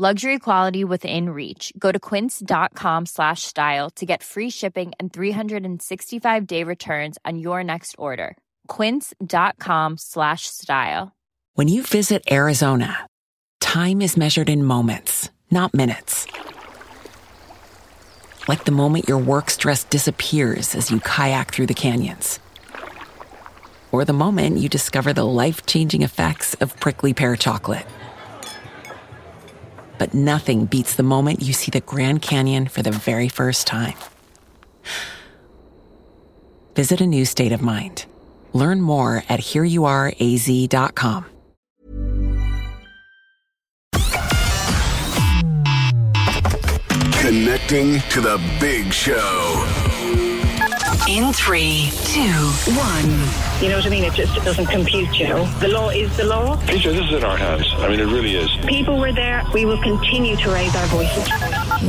Luxury quality within reach. Go to quince.com slash style to get free shipping and 365 day returns on your next order. Quince.com slash style. When you visit Arizona, time is measured in moments, not minutes. Like the moment your work stress disappears as you kayak through the canyons. Or the moment you discover the life changing effects of prickly pear chocolate. But nothing beats the moment you see the Grand Canyon for the very first time. Visit a new state of mind. Learn more at hereyouareaz.com. Connecting to the big show. In three, two, one. You know what I mean? It just doesn't compute, you know. The law is the law. PJ, this is in our hands. I mean, it really is. People were there. We will continue to raise our voices.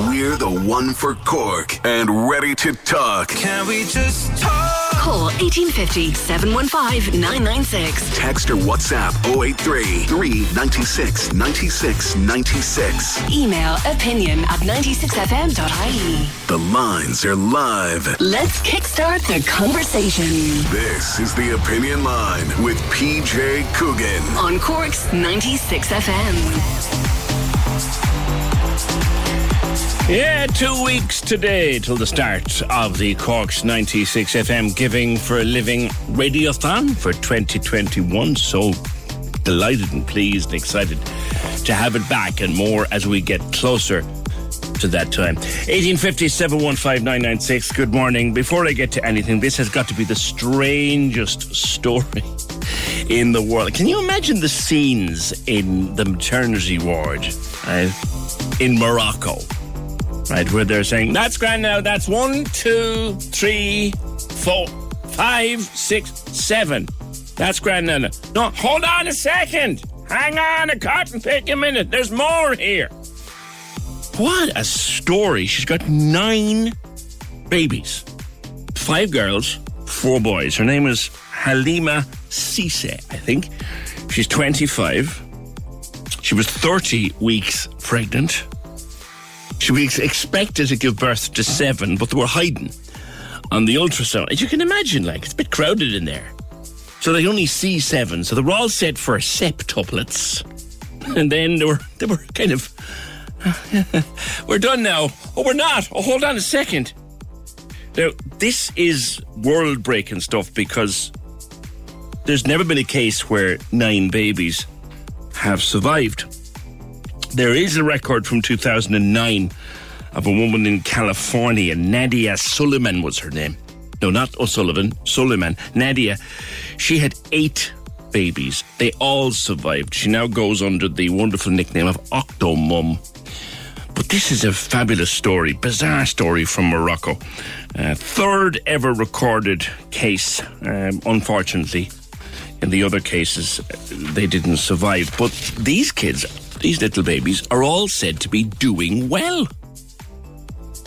We're the one for Cork and ready to talk. Can we just talk? Call 1850 715 996. Text or WhatsApp 083 396 96 96. Email opinion at 96fm.ie. The lines are live. Let's kickstart the conversation This is the Opinion Line with PJ Coogan. on Cork's 96FM. Yeah, two weeks today till the start of the Corks 96 FM Giving for a Living Radiothon for 2021. So delighted and pleased and excited to have it back and more as we get closer to that time. 1850 715 996. Good morning. Before I get to anything, this has got to be the strangest story in the world. Can you imagine the scenes in the maternity ward uh, in Morocco? Right? Where they're saying, that's grand now, that's one, two, three, four, five, six, seven. That's grand now. No, hold on a second. Hang on a cotton pick a minute. There's more here. What a story. She's got nine babies. Five girls, four boys. Her name is Halima Cissé, I think. She's 25. She was 30 weeks pregnant. She was expected to give birth to seven, but they were hiding on the ultrasound. As you can imagine, like, it's a bit crowded in there. So they only see seven. So they were all set for septuplets. And then they were, they were kind of, we're done now. Oh, we're not. Oh, hold on a second. Now, this is world breaking stuff because there's never been a case where nine babies have survived. There is a record from 2009 of a woman in California, Nadia Suleiman was her name. No, not O'Sullivan, Suleiman. Nadia, she had eight babies. They all survived. She now goes under the wonderful nickname of Octomum. But this is a fabulous story, bizarre story from Morocco. Uh, third ever recorded case, um, unfortunately. In the other cases, they didn't survive. But these kids, these little babies, are all said to be doing well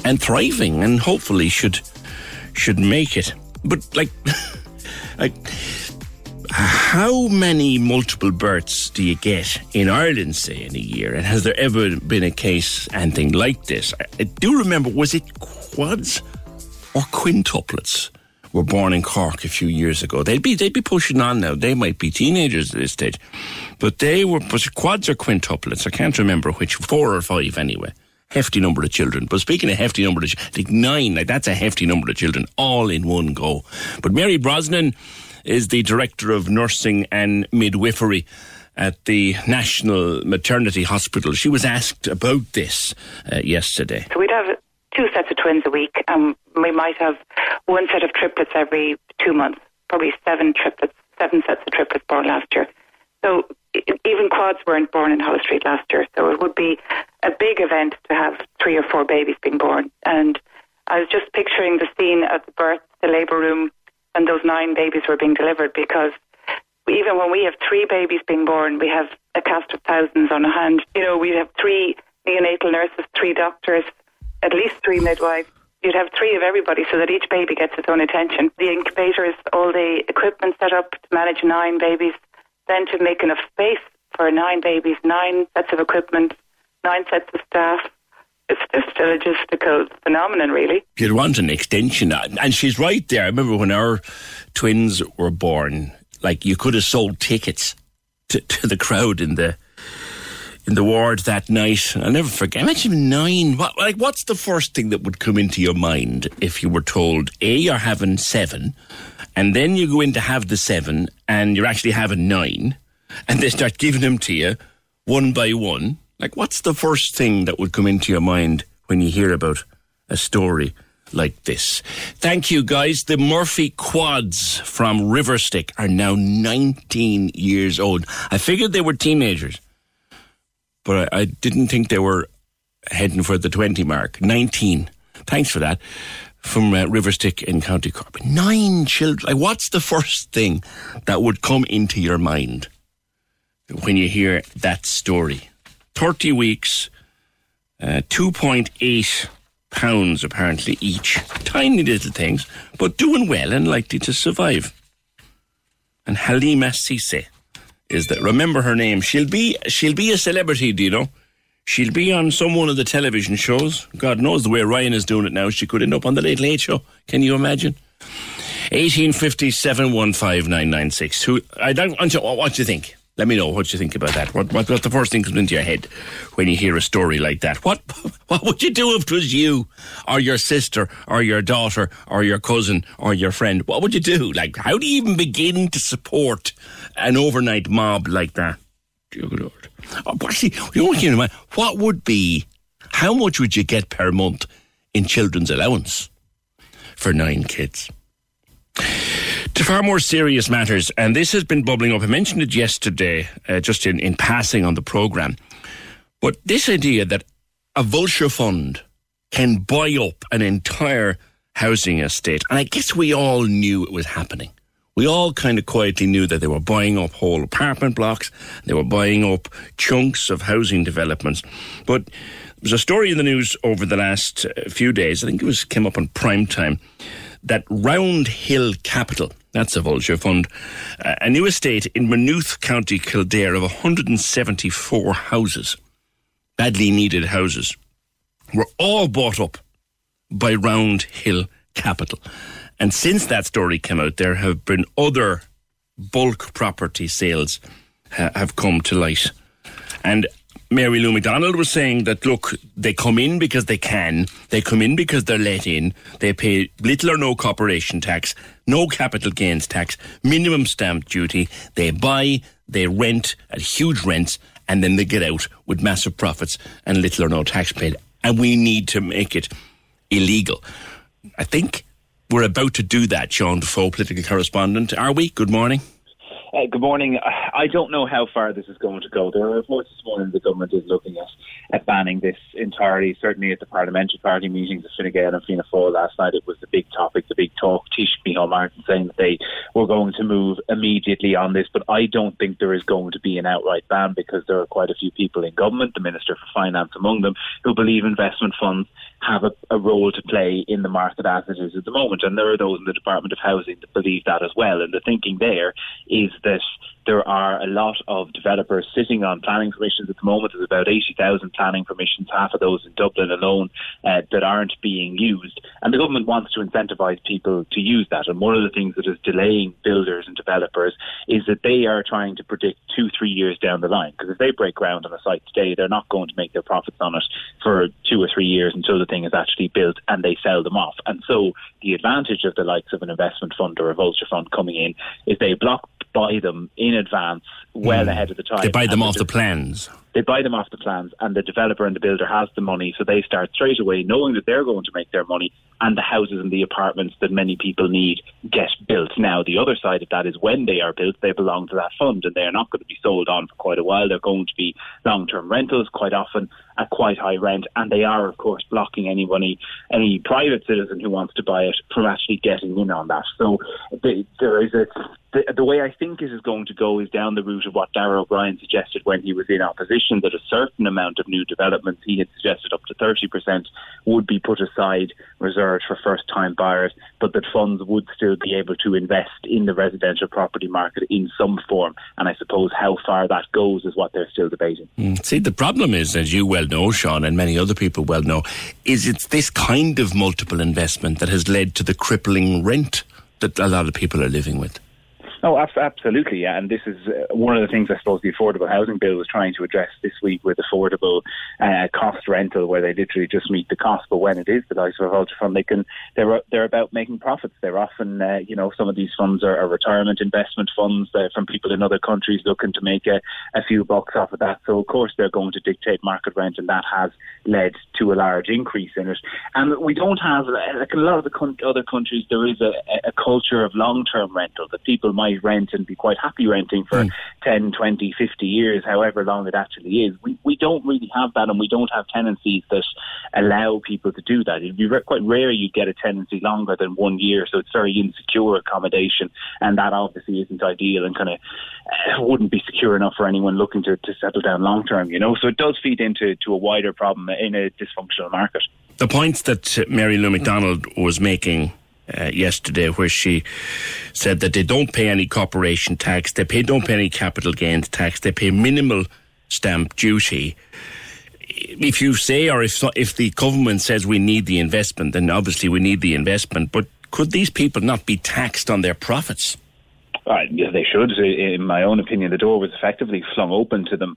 and thriving, and hopefully should should make it. But like, like, how many multiple births do you get in Ireland, say, in a year? And has there ever been a case, anything like this? I, do remember, was it quads or quintuplets? Were born in Cork a few years ago. They'd be they'd be pushing on now. They might be teenagers at this stage, but they were quads or quintuplets. I can't remember which. Four or five anyway. Hefty number of children. But speaking of hefty number of, like nine, like that's a hefty number of children all in one go. But Mary Brosnan is the director of nursing and midwifery at the National Maternity Hospital. She was asked about this uh, yesterday. So we'd have two sets of twins a week, and we might have one set of triplets every two months. Probably seven triplets, seven sets of triplets born last year. So even quads weren't born in Holles Street last year. So it would be a big event to have three or four babies being born. And I was just picturing the scene at the birth, the labour room, and those nine babies were being delivered because even when we have three babies being born, we have a cast of thousands on hand. You know, we have three neonatal nurses, three doctors, at least three midwives. You'd have three of everybody so that each baby gets its own attention. The incubators, all the equipment set up to manage nine babies, then to make enough space for nine babies, nine sets of equipment, nine sets of staff. It's just a logistical phenomenon, really. You'd want an extension. And she's right there. I remember when our twins were born, like you could have sold tickets to, to the crowd in the in the ward that night. I'll never forget. Imagine nine. What, like, what's the first thing that would come into your mind if you were told, A, you're having seven, and then you go in to have the seven, and you're actually having nine, and they start giving them to you one by one? Like, what's the first thing that would come into your mind when you hear about a story like this? Thank you, guys. The Murphy Quads from Riverstick are now 19 years old. I figured they were teenagers but I, I didn't think they were heading for the 20 mark. 19. Thanks for that. From uh, Riverstick in County Cork. Nine children. Like, what's the first thing that would come into your mind when you hear that story? 30 weeks, uh, 2.8 pounds apparently each. Tiny little things, but doing well and likely to survive. And Halima Cissé is that remember her name. She'll be she'll be a celebrity, do you know? She'll be on some one of the television shows. God knows the way Ryan is doing it now. She could end up on the Late Late Show. Can you imagine? 1857 Who I don't what do you think? Let me know what you think about that. What, what, what the first thing comes into your head when you hear a story like that? What what would you do if it was you, or your sister, or your daughter, or your cousin, or your friend? What would you do? Like, how do you even begin to support an overnight mob like that? Dear Lord. Oh, actually, you know what, what would be? How much would you get per month in children's allowance for nine kids? To far more serious matters, and this has been bubbling up. I mentioned it yesterday, uh, just in, in passing on the programme. But this idea that a vulture fund can buy up an entire housing estate, and I guess we all knew it was happening. We all kind of quietly knew that they were buying up whole apartment blocks, they were buying up chunks of housing developments. But there was a story in the news over the last uh, few days, I think it was came up on prime time, that Round Hill Capital, that's a vulture fund. Uh, a new estate in Maynooth, County Kildare of 174 houses, badly needed houses, were all bought up by Round Hill Capital. And since that story came out, there have been other bulk property sales ha- have come to light. And Mary Lou McDonald was saying that look, they come in because they can, they come in because they're let in, they pay little or no corporation tax, no capital gains tax, minimum stamp duty, they buy, they rent at huge rents, and then they get out with massive profits and little or no tax paid. And we need to make it illegal. I think we're about to do that, Sean Defoe, political correspondent. Are we? Good morning. Uh, good morning. I don't know how far this is going to go. There are reports this morning the government is looking at, at banning this entirely. Certainly at the parliamentary party meetings of Fine Gael and Fianna Fáil last night, it was the big topic, the big talk. Taoiseach Micheál Martin saying that they were going to move immediately on this, but I don't think there is going to be an outright ban because there are quite a few people in government, the Minister for Finance among them, who believe investment funds have a, a role to play in the market as it is at the moment. And there are those in the Department of Housing that believe that as well. And the thinking there is that there are a lot of developers sitting on planning permissions at the moment. There's about 80,000 planning permissions, half of those in Dublin alone, uh, that aren't being used. And the government wants to incentivise people to use that. And one of the things that is delaying builders and developers is that they are trying to predict two, three years down the line. Because if they break ground on a site today, they're not going to make their profits on it for two or three years until the thing is actually built and they sell them off. And so the advantage of the likes of an investment fund or a vulture fund coming in is they block buy them in advance, well mm. ahead of the time. They buy them off the plans. They buy them off the plans, and the developer and the builder has the money, so they start straight away, knowing that they're going to make their money, and the houses and the apartments that many people need get built. Now, the other side of that is when they are built, they belong to that fund and they are not going to be sold on for quite a while. They're going to be long term rentals, quite often at quite high rent, and they are, of course, blocking anybody, any private citizen who wants to buy it from actually getting in on that. So there is a the, the way I think is going to go is down the route of what Darragh O'Brien suggested when he was in opposition, that a certain amount of new developments, he had suggested up to 30%, would be put aside, reserved for first time buyers, but that funds would still be able to invest in the residential property market in some form. And I suppose how far that goes is what they're still debating. Mm. See, the problem is, as you well know, Sean, and many other people well know, is it's this kind of multiple investment that has led to the crippling rent that a lot of people are living with. Oh, absolutely, yeah. And this is uh, one of the things I suppose the affordable housing bill was trying to address this week with affordable uh, cost rental, where they literally just meet the cost. But when it is the likes of a vulture fund, they can they're they're about making profits. They're often, uh, you know, some of these funds are, are retirement investment funds uh, from people in other countries looking to make a, a few bucks off of that. So of course they're going to dictate market rent, and that has led to a large increase in it. And we don't have like in a lot of the con- other countries. There is a, a culture of long term rental that people might rent and be quite happy renting for mm. 10, 20, 50 years, however long it actually is. We, we don't really have that and we don't have tenancies that allow people to do that. It'd be re- quite rare you'd get a tenancy longer than one year, so it's very insecure accommodation and that obviously isn't ideal and kind of uh, wouldn't be secure enough for anyone looking to, to settle down long term, you know. So it does feed into to a wider problem in a dysfunctional market. The points that Mary Lou McDonald was making uh, yesterday where she said that they don't pay any corporation tax, they pay don't pay any capital gains tax, they pay minimal stamp duty. If you say, or if if the government says we need the investment, then obviously we need the investment. But could these people not be taxed on their profits? Uh, they should. In my own opinion, the door was effectively flung open to them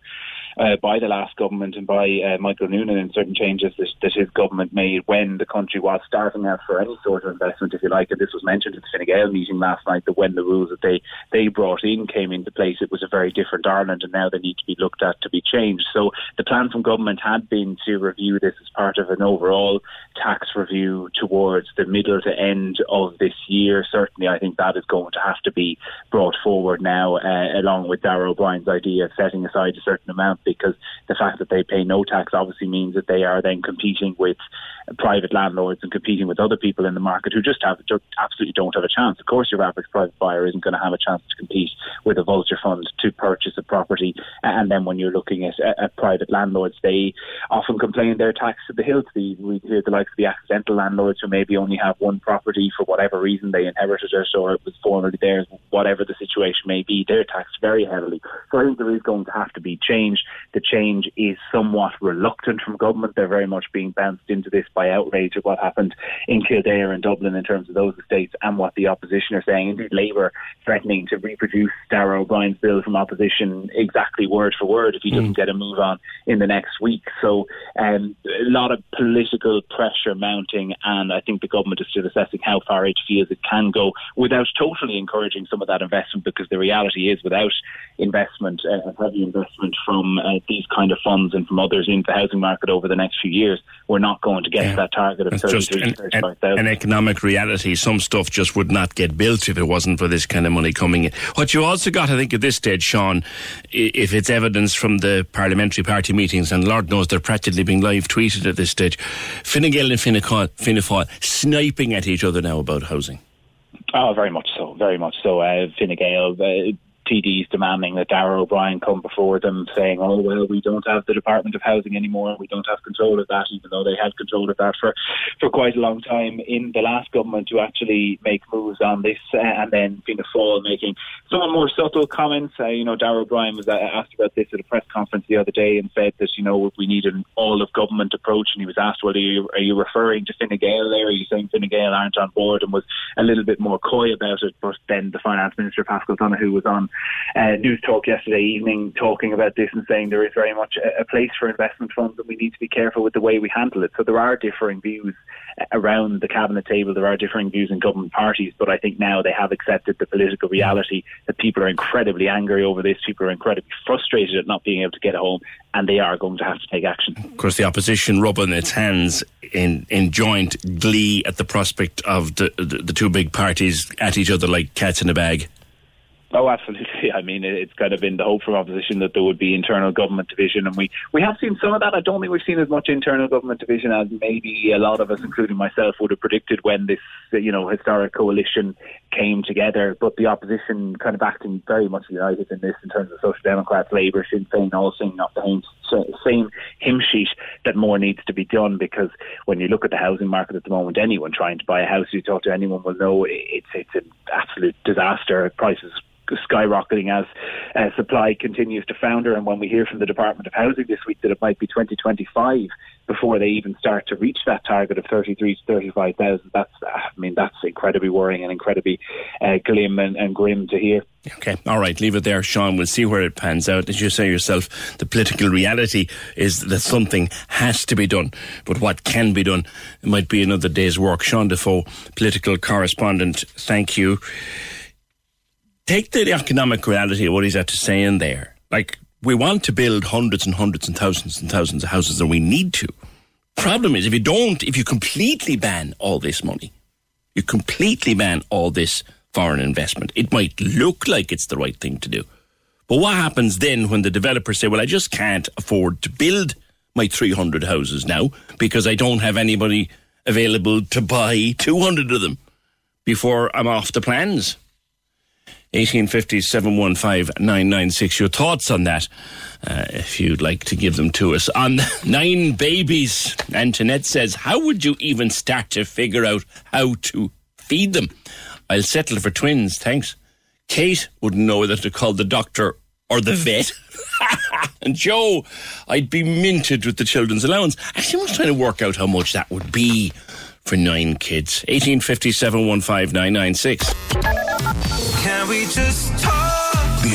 uh, by the last government and by uh, Michael Noonan and certain changes that, that, his government made when the country was starting out for any sort of investment, if you like. And this was mentioned at the Fine Gael meeting last night that when the rules that they, they brought in came into place, it was a very different Ireland, and now they need to be looked at to be changed. So the plan from government had been to review this as part of an overall tax review towards the middle to end of this year. Certainly, I think that is going to have to be brought forward now, uh, along with Darragh O'Brien's idea of setting aside a certain amount because the fact that they pay no tax obviously means that they are then competing with private landlords and competing with other people in the market who just have just absolutely don't have a chance. Of course, your average private buyer isn't going to have a chance to compete with a vulture fund to purchase a property. And then when you're looking at, at private landlords, they often complain they're taxed to the hilt. We hear the likes of the accidental landlords who maybe only have one property for whatever reason they inherited it or it was formerly theirs, whatever the situation may be. They're taxed very heavily. So I think there is going to have to be change. The change is somewhat reluctant from government. They're very much being bounced into this by outrage of what happened in Kildare and Dublin in terms of those estates and what the opposition are saying. Indeed, Labour threatening to reproduce Darragh O'Brien's bill from opposition exactly word for word if he doesn't mm. get a move on in the next week. So um, a lot of political pressure mounting, and I think the government is still assessing how far it feels it can go without totally encouraging some of that investment. Because the reality is, without investment, uh, heavy investment from uh, these kind of funds and from others into the housing market over the next few years, we're not going to get yeah. to that target of it's 33 just an, an, an, economic reality. Some stuff just would not get built if it wasn't for this kind of money coming in. What you also got, I think, at this stage, Sean, if it's evidence from the parliamentary party meetings, and Lord knows they're practically being live tweeted at this stage, Fine Gael and Fianna Fáil sniping at each other now about housing. Oh, very much so, very much so. Uh, Fine Gael, uh, TDs demanding that Darragh O'Brien come before them saying, oh, well, we don't have the Department of Housing anymore. We don't have control of that, even though they had control of that for, for quite a long time in the last government to actually make moves on this. Uh, and then Fianna Fáil making some more subtle comments. Uh, you know, Darragh O'Brien was uh, asked about this at a press conference the other day and said that, you know, we need an all of government approach. And he was asked, well, are you, are you referring to Fine Gael there? Are you saying Fine Gael aren't on board? And was a little bit more coy about it. But then the Finance Minister, Paschal Donohoe, was on uh, Newstalk yesterday evening talking about this and saying there is very much a, a place for investment funds and we need to be careful with the way we handle it. So there are differing views around the cabinet table. There are differing views in government parties, but I think now they have accepted the political reality that people are incredibly angry over this. People are incredibly frustrated at not being able to get home, and they are going to have to take action. Of course, the opposition rubbing its hands in, in joint glee at the prospect of the, the, the two big parties at each other like cats in a bag. Oh, absolutely. I mean, it's kind of been the hope from opposition that there would be internal government division, and we, we have seen some of that. I don't think we've seen as much internal government division as maybe a lot of us, including myself, would have predicted when this, you know, historic coalition came together. But the opposition kind of acting very much united in this in terms of Social Democrats, Labour, Sinn Féin, all singing off the same hymn sheet that more needs to be done because when you look at the housing market at the moment, anyone trying to buy a house, you talk to anyone will know it's it's an absolute disaster. Prices skyrocketing as uh, supply continues to founder. And when we hear from the Department of Housing this week that it might be 2025 before they even start to reach that target of 33 to 35,000, that's, uh, I mean, that's incredibly worrying and incredibly uh, glim and, and grim to hear. Okay, all right, leave it there, Sean. We'll see where it pans out. As you say yourself, the political reality is that something has to be done, but what can be done might be another day's work. Sean Defoe, political correspondent, thank you take the economic reality of what he's had to say in there. Like, we want to build hundreds and hundreds and thousands and thousands of houses, and we need to. Problem is, if you don't, if you completely ban all this money, you completely ban all this foreign investment, it might look like it's the right thing to do. But what happens then when the developers say, well, I just can't afford to build my 300 houses now because I don't have anybody available to buy 200 of them before I'm off the plans? 1850 715 996. Your thoughts on that, uh, if you'd like to give them to us. On nine babies, Antoinette says, How would you even start to figure out how to feed them? I'll settle for twins, thanks. Kate wouldn't know whether to call the doctor or the vet. and Joe, I'd be minted with the children's allowance. Actually, I was trying to work out how much that would be for nine kids. 1850 715 996. Can we just talk?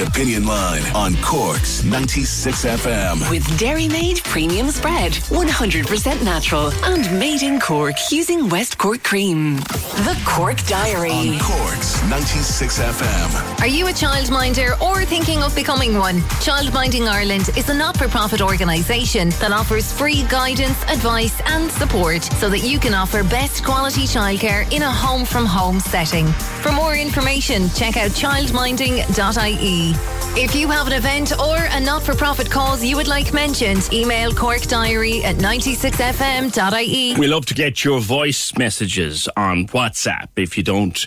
The Opinion Line on Corks 96 FM. With Dairymaid Premium Spread, 100% natural and made in Cork using West Cork cream. The Cork Diary. On Corks 96 FM. Are you a childminder or thinking of becoming one? Childminding Ireland is a not for profit organisation that offers free guidance, advice, and support so that you can offer best quality childcare in a home from home setting. For more information, check out childminding.ie. If you have an event or a not for profit cause you would like mentioned, email Cork Diary at 96fm.ie. We love to get your voice messages on WhatsApp. If you don't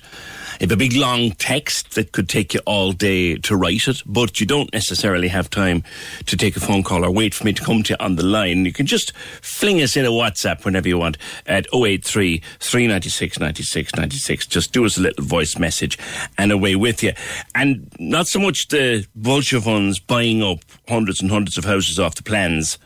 a big long text that could take you all day to write it, but you don't necessarily have time to take a phone call or wait for me to come to you on the line, you can just fling us in a WhatsApp whenever you want at 083 396 96 96. Just do us a little voice message and away with you. And not so much the vulture funds buying up hundreds and hundreds of houses off the plans.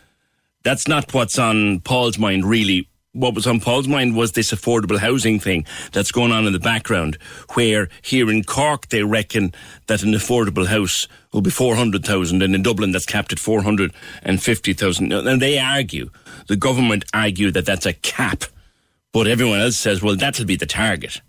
That's not what's on Paul's mind, really what was on Paul's mind was this affordable housing thing that's going on in the background, where here in Cork they reckon that an affordable house will be 400,000 and in Dublin that's capped at 450,000. And they argue, the government argue that that's a cap, but everyone else says, well, that'll be the target.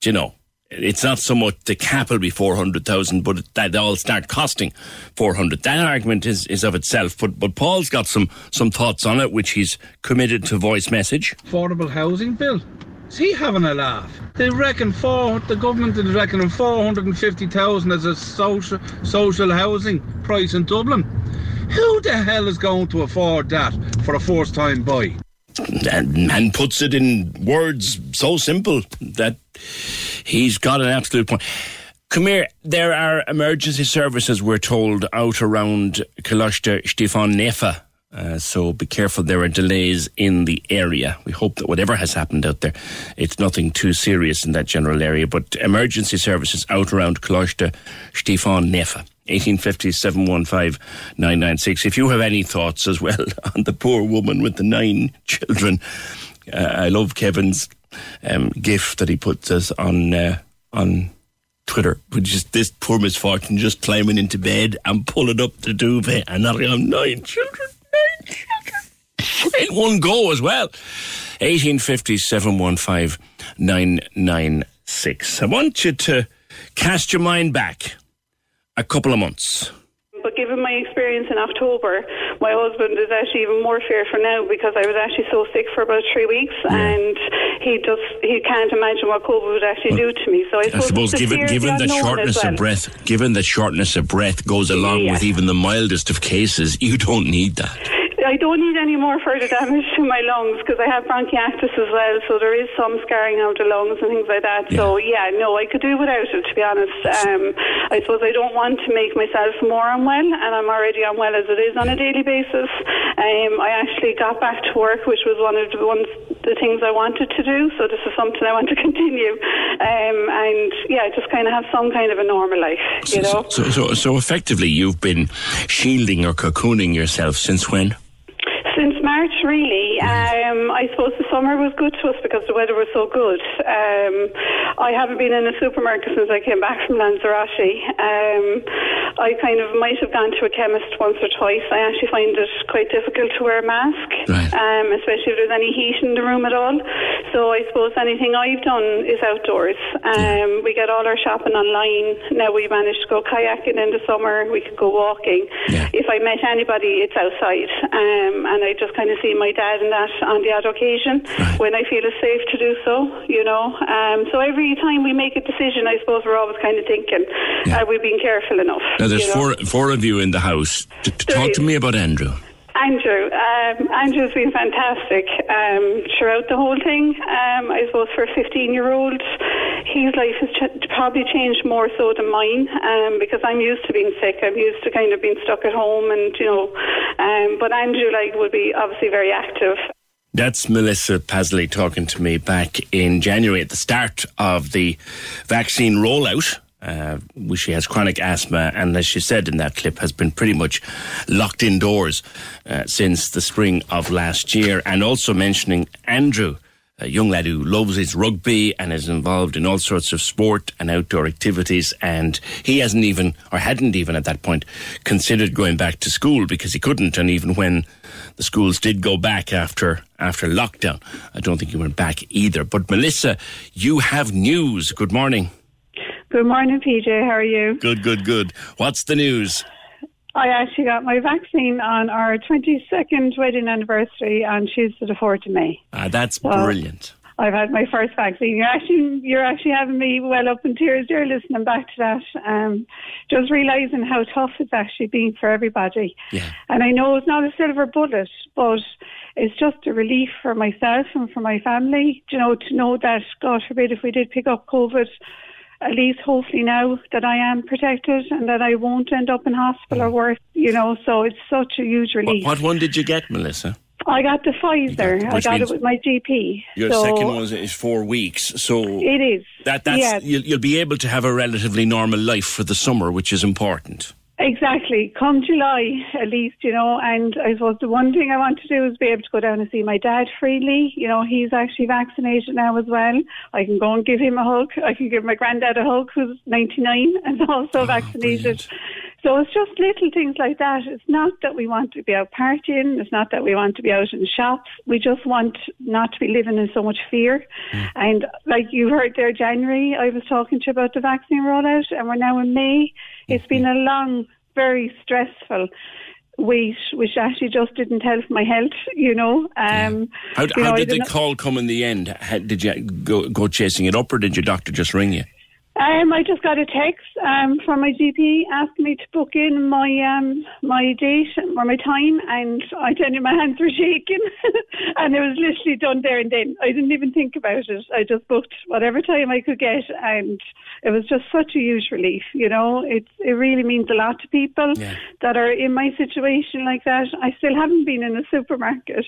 Do you know? It's not so much the cap will be 400,000, but that all start costing 400. That argument is, is of itself. But, but Paul's got some, some thoughts on it, which he's committed to voice message. Affordable housing bill. Is he having a laugh? They reckon four. The government is reckoning four hundred and fifty thousand as a social social housing price in Dublin. Who the hell is going to afford that for a first time buy? And, and puts it in words so simple that He's got an absolute point. Come here. There are emergency services, we're told, out around Coláiste Stiofáin Naofa. Uh, so be careful. There are delays in the area. We hope that whatever has happened out there, it's nothing too serious in that general area. But emergency services out around Coláiste Stiofáin Naofa. 1850 715 996. If you have any thoughts as well on the poor woman with the nine children, uh, I love Kevin's um, GIF that he puts us on uh, on Twitter, but just this poor misfortune just climbing into bed and pulling up the duvet and not have nine children, nine children in one go as well. 1850 715 996. I want you to cast your mind back a couple of months. But given my experience in October, my husband is actually even more fearful now because I was actually so sick for about three weeks, yeah. and he just he can't imagine what COVID would actually well, do to me. So I, I suppose, given given that shortness well. of breath, given that shortness of breath goes along yeah. with even the mildest of cases, you don't need that. I don't need any more further damage to my lungs because I have bronchitis as well, so there is some scarring out of the lungs and things like that. Yeah. So yeah, no, I could do without it to be honest. Um, I suppose I don't want to make myself more unwell, and I'm already unwell as it is on a daily basis. Um, I actually got back to work, which was one of the ones the things I wanted to do. So this is something I want to continue, um, and yeah, just kind of have some kind of a normal life, you know. So, so, so effectively, you've been shielding or cocooning yourself since when? Since March, really. Um, I suppose the summer was good to us because the weather was so good. Um, I haven't been in a supermarket since I came back from Lanzarote. Um, I kind of might have gone to a chemist once or twice. I actually find it quite difficult to wear a mask, right. um, especially if there's any heat in the room at all. So I suppose anything I've done is outdoors. Um, we get all our shopping online. Now we managed to go kayaking in the summer. We could go walking. Yeah. If I met anybody, it's outside. Um, and I just kind of see my dad and that on the odd occasion right. when I feel it's safe to do so, you know. Um, so every time we make a decision, I suppose we're always kind of thinking, yeah. are we being careful enough? Now, there's you know? four, four of you in the house. To, to talk is. to me about Andrew. Andrew, um, Andrew's been fantastic um, throughout the whole thing. Um, I suppose for a 15 year old, his life has ch- probably changed more so than mine um, because I'm used to being sick. I'm used to kind of being stuck at home, and you know, um, but Andrew like would be obviously very active. That's Melissa Pasley talking to me back in January at the start of the vaccine rollout. Uh, she has chronic asthma, and as she said in that clip, has been pretty much locked indoors uh, since the spring of last year. And also mentioning Andrew, a young lad who loves his rugby and is involved in all sorts of sport and outdoor activities. And he hasn't even, or hadn't even at that point, considered going back to school because he couldn't. And even when the schools did go back after after lockdown, I don't think he went back either. But Melissa, you have news. Good morning. Good morning, PJ. How are you? Good, good, good. What's the news? I actually got my vaccine on our 22nd wedding anniversary on Tuesday, the 4th of May. Ah, that's so brilliant. I've had my first vaccine. You're actually you're actually having me well up in tears You're listening back to that. Um, just realising how tough it's actually been for everybody. Yeah. And I know it's not a silver bullet, but it's just a relief for myself and for my family, you know, to know that God forbid if we did pick up COVID at least hopefully now that I am protected and that I won't end up in hospital or mm. worse, you know, so it's such a huge relief. What, what one did you get, Melissa? I got the Pfizer. Got, I got it with my GP. Your so second one is four weeks, so it is. That that's yes. you'll, you'll be able to have a relatively normal life for the summer, which is important. Exactly. Come July, at least, you know, and I suppose the one thing I want to do is be able to go down and see my dad freely. You know, he's actually vaccinated now as well. I can go and give him a hug. I can give my granddad a hug who's 99 and also oh, vaccinated. Brilliant. So it's just little things like that. It's not that we want to be out partying. It's not that we want to be out in shops. We just want not to be living in so much fear. Mm. And like you heard there, January, I was talking to you about the vaccine rollout, and we're now in May. It's been a long, very stressful wait, which actually just didn't help my health, you know. Um, yeah. How, how know, did the call come in the end? did you go, go chasing it up, or did your doctor just ring you? Um, I just got a text um, from my GP asking me to book in my um, my date or my time, and I tell you, my hands were shaking, and it was literally done there and then. I didn't even think about it. I just booked whatever time I could get, and it was just such a huge relief. You know, it it really means a lot to people yeah. that are in my situation like that. I still haven't been in a supermarket,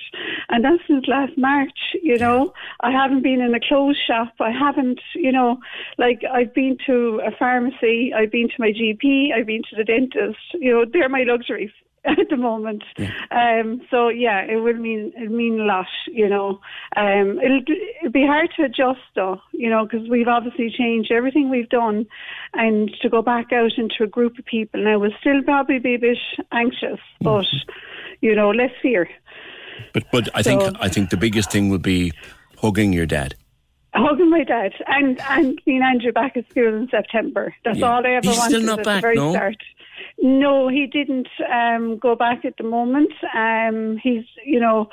and that's since last March. You know, I haven't been in a clothes shop. I haven't, you know, like I've been been to a pharmacy, I've been to my GP, I've been to the dentist. You know, they're my luxuries. at the moment. Yeah. Um, so yeah, it will mean it mean a lot, you know. Um, it'll it'll be hard to adjust though, you know, because we've obviously changed everything we've done, and to go back out into a group of people now will still probably be a bit anxious, mm-hmm. but you know, less fear. But but I so, think I think the biggest thing would be hugging your dad hugging my dad and and seeing Andrew back at school in September. That's yeah. all I ever He's wanted still not at back, the very no? start. No, he didn't um, go back at the moment. Um, he's, you know,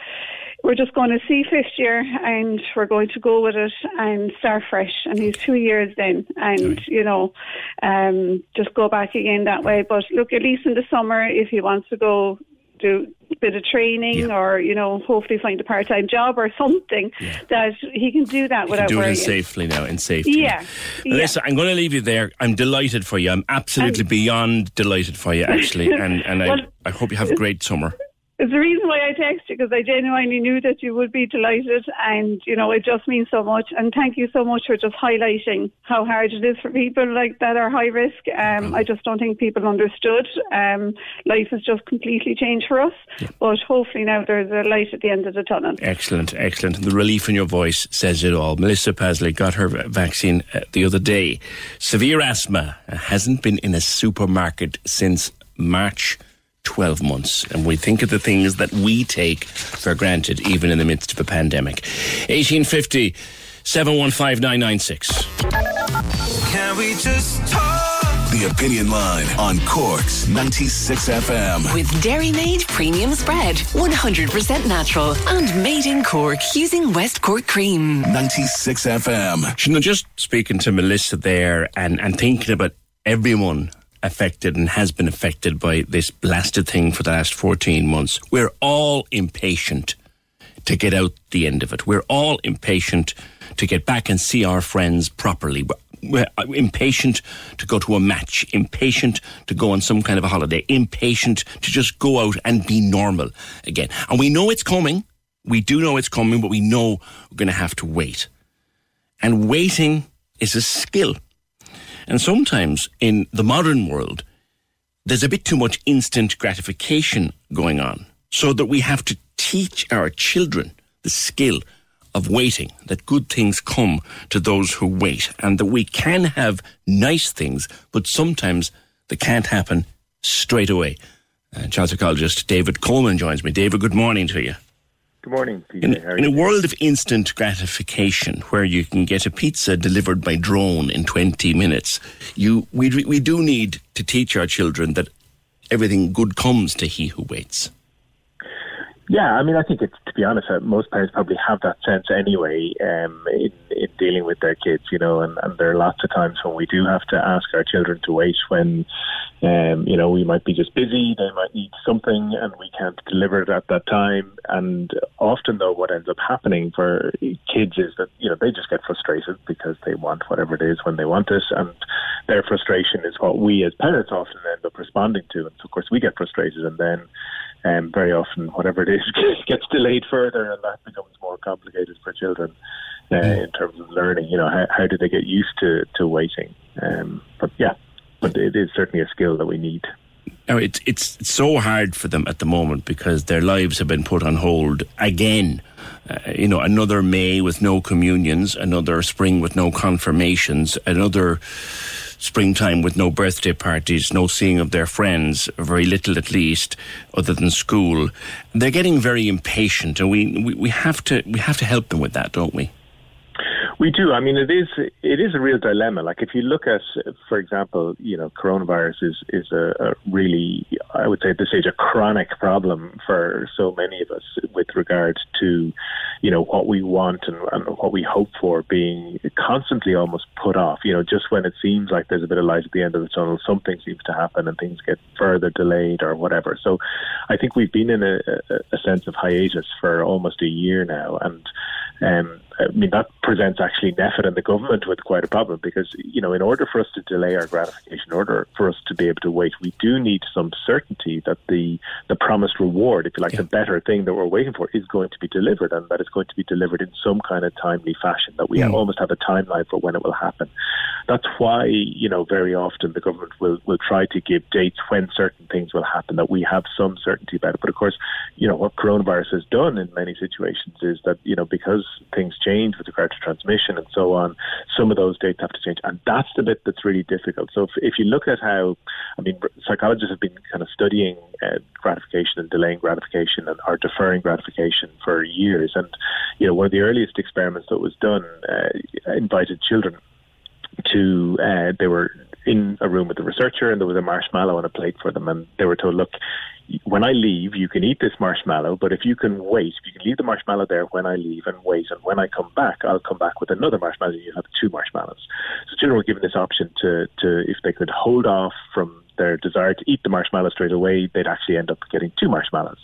we're just going to see fifth year and we're going to go with it and start fresh. And he's two years then, and right. you know, um, just go back again that way. But look, at least in the summer, if he wants to go do a bit of training yeah. or, you know, hopefully find a part time job or something yeah. that he can do that he without do it safely now, in safety. Yeah. Listen, I'm going to leave you there. I'm delighted for you. I'm absolutely and, beyond delighted for you, actually. And, and well, I, I hope you have a great summer. It's the reason why I texted you because I genuinely knew that you would be delighted, and you know it just means so much. And thank you so much for just highlighting how hard it is for people like that are high risk. Um, I just don't think people understood. Um, life has just completely changed for us, yeah. but hopefully now there's a light at the end of the tunnel. Excellent, excellent. The relief in your voice says it all. Melissa Pasley got her vaccine uh, the other day. Severe asthma hasn't been in a supermarket since March 12 months. And we think of the things that we take for granted, even in the midst of a pandemic. 1850 715996. Can we just talk? The Opinion Line on Cork's 96 FM. With Dairymaid Premium Spread. 100% natural and made in Cork using West Cork cream. 96 FM. You know, just speaking to Melissa there and, and thinking about everyone affected and has been affected by this blasted thing for the last 14 months. We're all impatient to get out the end of it. We're all impatient to get back and see our friends properly. We're uh, impatient to go to a match, impatient to go on some kind of a holiday, impatient to just go out and be normal again. And we know it's coming. We do know it's coming, but we know we're going to have to wait. And waiting is a skill. And sometimes in the modern world, there's a bit too much instant gratification going on, so that we have to teach our children the skill of waiting, that good things come to those who wait, and that we can have nice things, but sometimes they can't happen straight away. Uh, child psychologist David Coleman joins me. David, good morning to you. Good morning, PJ. In, in, a world of instant gratification, where you can get a pizza delivered by drone in 20 minutes, you we, we do need to teach our children that everything good comes to he who waits. Yeah, I mean, I think it's to be honest, uh, most parents probably have that sense anyway um, in, in dealing with their kids, you know. And, and there are lots of times when we do have to ask our children to wait when, um, you know, we might be just busy, they might need something, and we can't deliver it at that time. And often, though, what ends up happening for kids is that you know they just get frustrated because they want whatever it is when they want it, and their frustration is what we as parents often end up responding to. And so, of course, we get frustrated, and then um, very often whatever it is gets delayed further, and that becomes more complicated for children uh, in terms of learning. You know, how, how do they get used to to waiting? Um, but yeah, but it is certainly a skill that we need. Now it's it's so hard for them at the moment because their lives have been put on hold again. Uh, you know, another May with no communions, another spring with no confirmations, another springtime with no birthday parties, no seeing of their friends, very little at least, other than school. They're getting very impatient, and we, we, we have to we have to help them with that, don't we? We do. I mean, it is it is a real dilemma. Like if you look at, for example, you know, coronavirus is is a, a, really, I would say at this stage, a chronic problem for so many of us with regard to, you know, what we want and, and what we hope for being constantly almost put off. You know, just when it seems like there's a bit of light at the end of the tunnel, something seems to happen and things get further delayed or whatever. So, I think we've been in a, a sense of hiatus for almost a year now, and um, I mean, that presents actually NPHET and the government with quite a problem because, you know, in order for us to delay our gratification, order for us to be able to wait, we do need some certainty that the, the promised reward, if you like, yeah. the better thing that we're waiting for is going to be delivered and that it's going to be delivered in some kind of timely fashion, that we mm. almost have a timeline for when it will happen. That's why, you know, very often the government will, will try to give dates when certain things will happen, that we have some certainty about it. But of course, you know, what coronavirus has done in many situations is that, you know, because things change with regard to transmission and so on, some of those dates have to change. And that's the bit that's really difficult. So if, if you look at how, I mean, psychologists have been kind of studying uh, gratification and delaying gratification and are deferring gratification for years. And, you know, one of the earliest experiments that was done uh, invited children to, uh, they were in a room with the researcher and there was a marshmallow on a plate for them and they were told, look, when I leave, you can eat this marshmallow, but if you can wait, if you can leave the marshmallow there when I leave and wait, and when I come back, I'll come back with another marshmallow. and You have two marshmallows. So children were given this option to, to if they could hold off from their desire to eat the marshmallow straight away, they'd actually end up getting two marshmallows.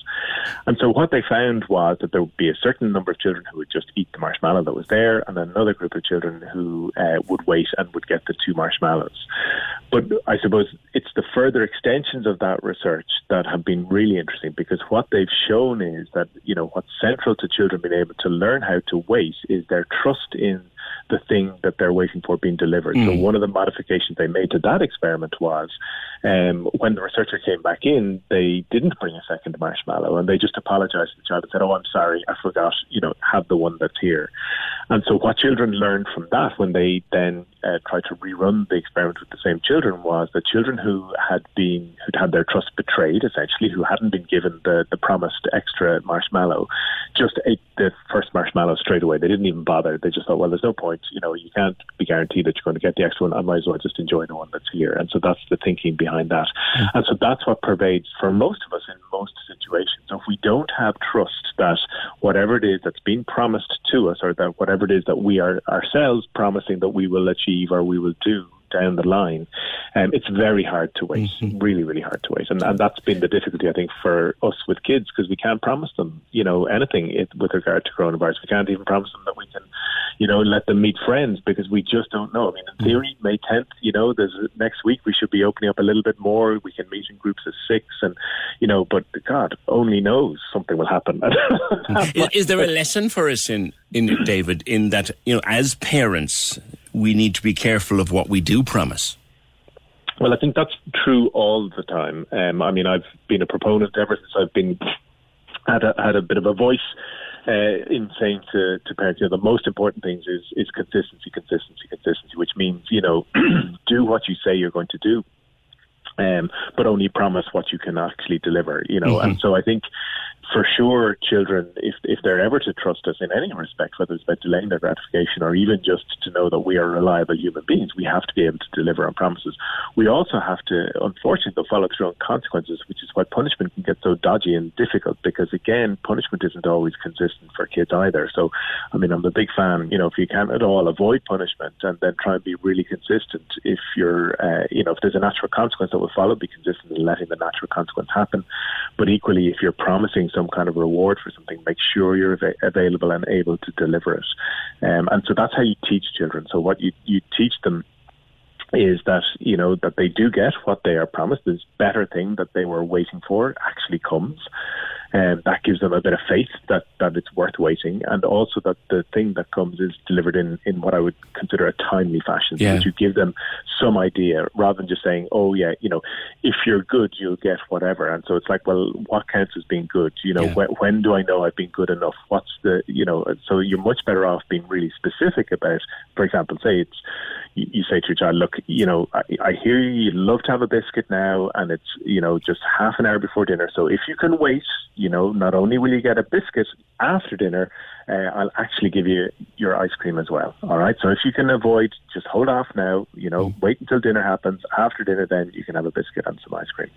And so what they found was that there would be a certain number of children who would just eat the marshmallow that was there, and another group of children who uh, would wait and would get the two marshmallows. But I suppose it's the further extensions of that research that have been really interesting because what they've shown is that, you know, what's central to children being able to learn how to wait is their trust in the thing that they're waiting for being delivered. Mm. So one of the modifications they made to that experiment was um, when the researcher came back in, they didn't bring a second marshmallow and they just apologized to the child and said, "Oh, I'm sorry, I forgot. You know, have the one that's here." And so what children learned from that when they then uh, tried to rerun the experiment with the same children was that children who had been who'd had their trust betrayed, essentially, who hadn't been given the the promised extra marshmallow, just ate the first marshmallow straight away. They didn't even bother. They just thought, well, there's no point. You know, you can't be guaranteed that you're going to get the extra one. I might as well just enjoy the one that's here. And so that's the thinking behind that. Mm-hmm. And so that's what pervades for most of us in most situations. So if we don't have trust that whatever it is that's being promised to us, or that whatever it is that we are ourselves promising that we will achieve or we will do, down the line, um, it's very hard to wait. Mm-hmm. Really, really hard to wait, and, and that's been the difficulty I think for us with kids because we can't promise them, you know, anything it, with regard to coronavirus. We can't even promise them that we can, you know, let them meet friends because we just don't know. I mean, in mm-hmm. theory, May tenth, you know, there's next week we should be opening up a little bit more. We can meet in groups of six, and you know, but God only knows something will happen. is, is there a lesson for us in in David in that you know, as parents we need to be careful of what we do promise. Well, I think that's true all the time. Um, I mean, I've been a proponent ever since I've been had a, had a bit of a voice uh, in saying to, to parents, you know, the most important things is is consistency, consistency, consistency, which means you know, do what you say you're going to do. Um, but only promise what you can actually deliver, you know. Mm-hmm. And so I think for sure, children, if if they're ever to trust us in any respect, whether it's about delaying their gratification or even just to know that we are reliable human beings, we have to be able to deliver on promises. We also have to, unfortunately, follow through on consequences, which is why punishment can get so dodgy and difficult. Because again, punishment isn't always consistent for kids either. So, I mean, I'm a big fan. You know, if you can at all avoid punishment and then try and be really consistent, if you're, uh, you know, if there's a natural consequence that will follow, be consistent in letting the natural consequence happen. But equally, if you're promising some kind of reward for something, make sure you're av- available and able to deliver it. Um, and so that's how you teach children. So what you, you teach them is that you know that they do get what they are promised. This better thing that they were waiting for actually comes, and that gives them a bit of faith that, that it's worth waiting, and also that the thing that comes is delivered in, in what I would consider a timely fashion, yeah. so that you give them some idea rather than just saying, oh yeah, you know, if you're good, you'll get whatever. And so it's like, well, what counts as being good? You know, yeah. when, when do I know I've been good enough? What's the, you know, so you're much better off being really specific about, for example, say it's, you, you say to your child, look, you know, I, I hear you, you love to have a biscuit now, and it's, you know, just half an hour before dinner. So if you can wait, you know, not only will you get a biscuit after dinner, uh, I'll actually give you your ice cream as well. All right. So if you can avoid, just hold off now. You know, mm. wait until dinner happens. After dinner, then you can have a biscuit and some ice cream.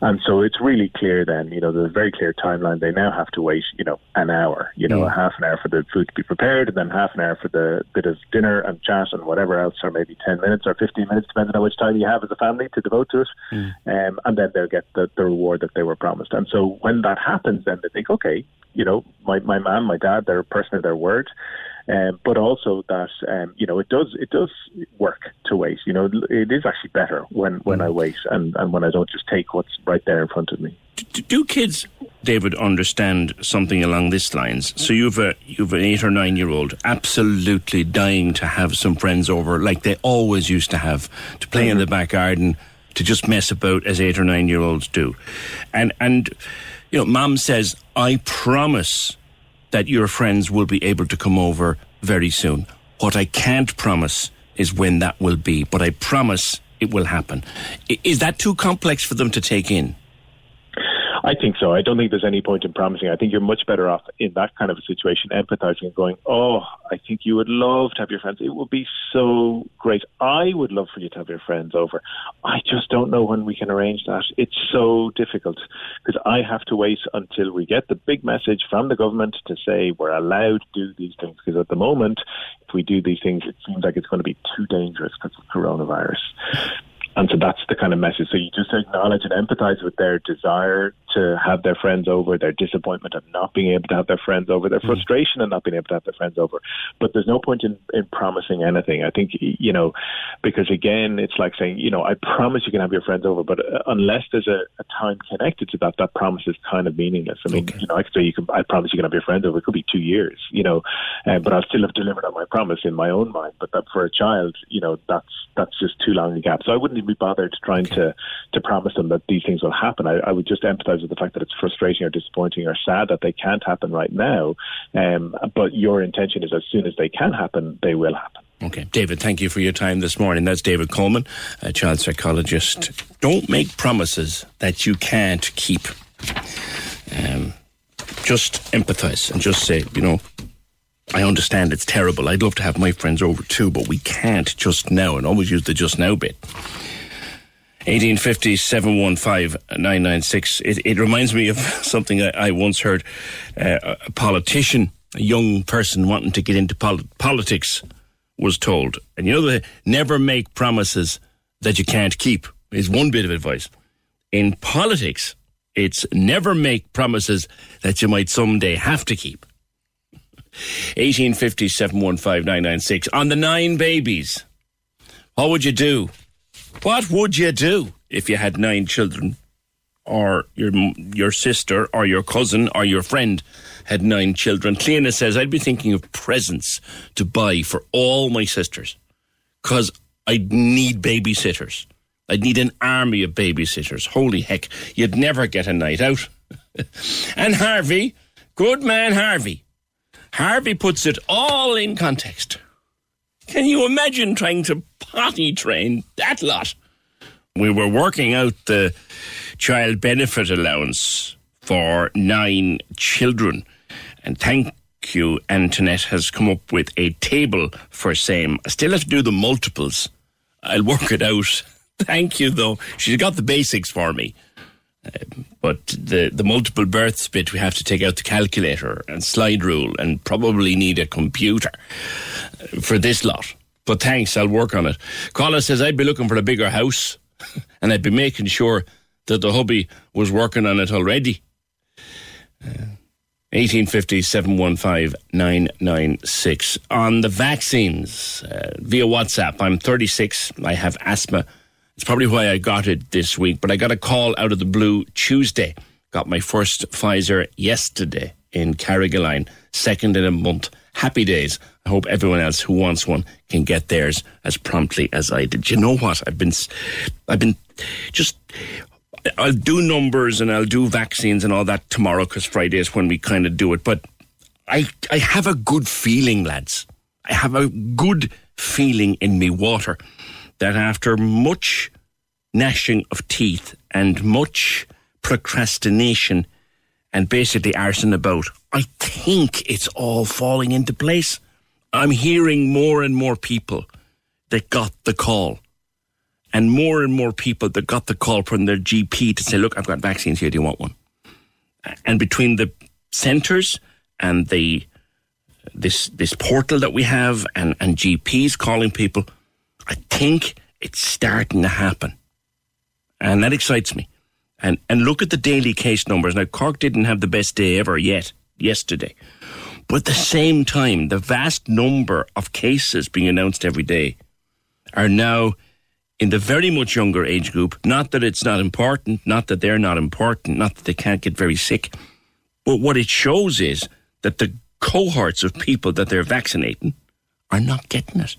And so it's really clear. Then you know, there's a very clear timeline. They now have to wait. You know, an hour. You know, mm. a half an hour for the food to be prepared, and then half an hour for the bit of dinner and chat and whatever else, or maybe ten minutes or fifteen minutes, depending on which time you have as a family to devote to it. Mm. Um, and then they'll get the, the reward that they were promised. And so when that happens, then they think, okay, you know, my, my mom, my dad, they're a person of their word. um, but also that um, you know it does it does work to wait. You know, it is actually better when when I wait and and when I don't just take what's right there in front of me. Do, do kids, David, understand something along these lines? So you've a you've an eight or nine year old absolutely dying to have some friends over, like they always used to have, to play mm-hmm. in the back garden, to just mess about as eight or nine year olds do, and and you know, mom says, I promise that your friends will be able to come over very soon. What I can't promise is when that will be, but I promise it will happen. Is that too complex for them to take in? I think so. I don't think there's any point in promising. I think you're much better off in that kind of a situation, empathizing and going, "Oh, I think you would love to have your friends. It would be so great. I would love for you to have your friends over. I just don't know when we can arrange that. It's so difficult because I have to wait until we get the big message from the government to say we're allowed to do these things. Because at the moment, if we do these things, it seems like it's going to be too dangerous because of coronavirus." And so that's the kind of message. So you just acknowledge and empathize with their desire to have their friends over, their disappointment of not being able to have their friends over, their mm. frustration of not being able to have their friends over. But there's no point in, in promising anything. I think, you know, because again, it's like saying, you know, I promise you can have your friends over, but uh, unless there's a, a time connected to that, that promise is kind of meaningless. I mean, okay. you know, I could say you can, I promise you can have your friends over. It could be two years, you know, uh, but I'll still have delivered on my promise in my own mind. But that for a child, you know, that's, that's just too long a gap. So I wouldn't be bothered trying to, to promise them that these things will happen. I, I would just empathize with the fact that it's frustrating or disappointing or sad that they can't happen right now. Um, but your intention is as soon as they can happen, they will happen. Okay. David, thank you for your time this morning. That's David Coleman, a child psychologist. Don't make promises that you can't keep. Um, just empathize and just say, you know, I understand it's terrible. I'd love to have my friends over too, but we can't just now, and always use the just now bit. 1850 715 996. It reminds me of something I, I once heard uh, a politician, a young person wanting to get into pol- politics, was told. And you know, the never make promises that you can't keep is one bit of advice. In politics, it's never make promises that you might someday have to keep. 1850 715 996. On the nine babies, what would you do? What would you do if you had nine children, or your your sister, or your cousin, or your friend had nine children? Cleana says I'd be thinking of presents to buy for all my sisters, because I'd need babysitters. I'd need an army of babysitters. Holy heck, you'd never get a night out. and Harvey, good man Harvey, Harvey puts it all in context. Can you imagine trying to potty train that lot? We were working out the child benefit allowance for nine children. And thank you, Antoinette has come up with a table for same. I still have to do the multiples. I'll work it out. Thank you, though. She's got the basics for me. Uh, but the, the multiple births bit, we have to take out the calculator and slide rule and probably need a computer for this lot. But thanks, I'll work on it. Colin says I'd be looking for a bigger house and I'd be making sure that the hubby was working on it already. Uh, 1850 On the vaccines, uh, via WhatsApp, I'm 36. I have asthma. It's probably why I got it this week, but I got a call out of the blue Tuesday. Got my first Pfizer yesterday in Carrigaline, second in a month. Happy days. I hope everyone else who wants one can get theirs as promptly as I did. You know what? I've been, I've been just. I'll do numbers and I'll do vaccines and all that tomorrow because Friday is when we kind of do it. But I, I have a good feeling, lads. I have a good feeling in me water that after much gnashing of teeth and much procrastination and basically arson about, I think it's all falling into place. I'm hearing more and more people that got the call. And more and more people that got the call from their GP to say, look, I've got vaccines here. Do you want one? And between the centres and the this this portal that we have and, and GPs calling people, I think it's starting to happen. And that excites me. And and look at the daily case numbers. Now Cork didn't have the best day ever yet yesterday. But at the same time, the vast number of cases being announced every day are now in the very much younger age group. Not that it's not important, not that they're not important, not that they can't get very sick. But what it shows is that the cohorts of people that they're vaccinating are not getting it.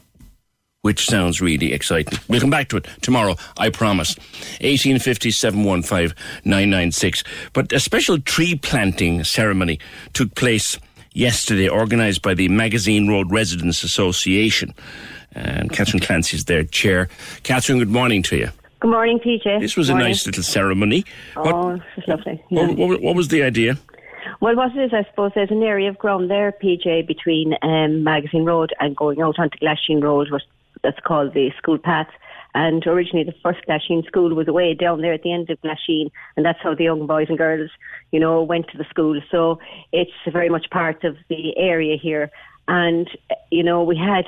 Which sounds really exciting. We'll come back to it tomorrow, I promise. 1850 715 996. But a special tree planting ceremony took place yesterday, organised by the Magazine Road Residents Association. And Catherine Clancy is their chair. Catherine, good morning to you. Good morning, PJ. This was a nice little ceremony. Oh, this is lovely. Yeah. What, what, what was the idea? Well, what it is, I suppose, there's an area of ground there, PJ, between um, Magazine Road and going out onto Glasheen Road, that's called the school path. And originally, the first Glasheen school was away down there at the end of Glasheen, and that's how the young boys and girls, you know, went to the school. So it's very much part of the area here. And, you know, we had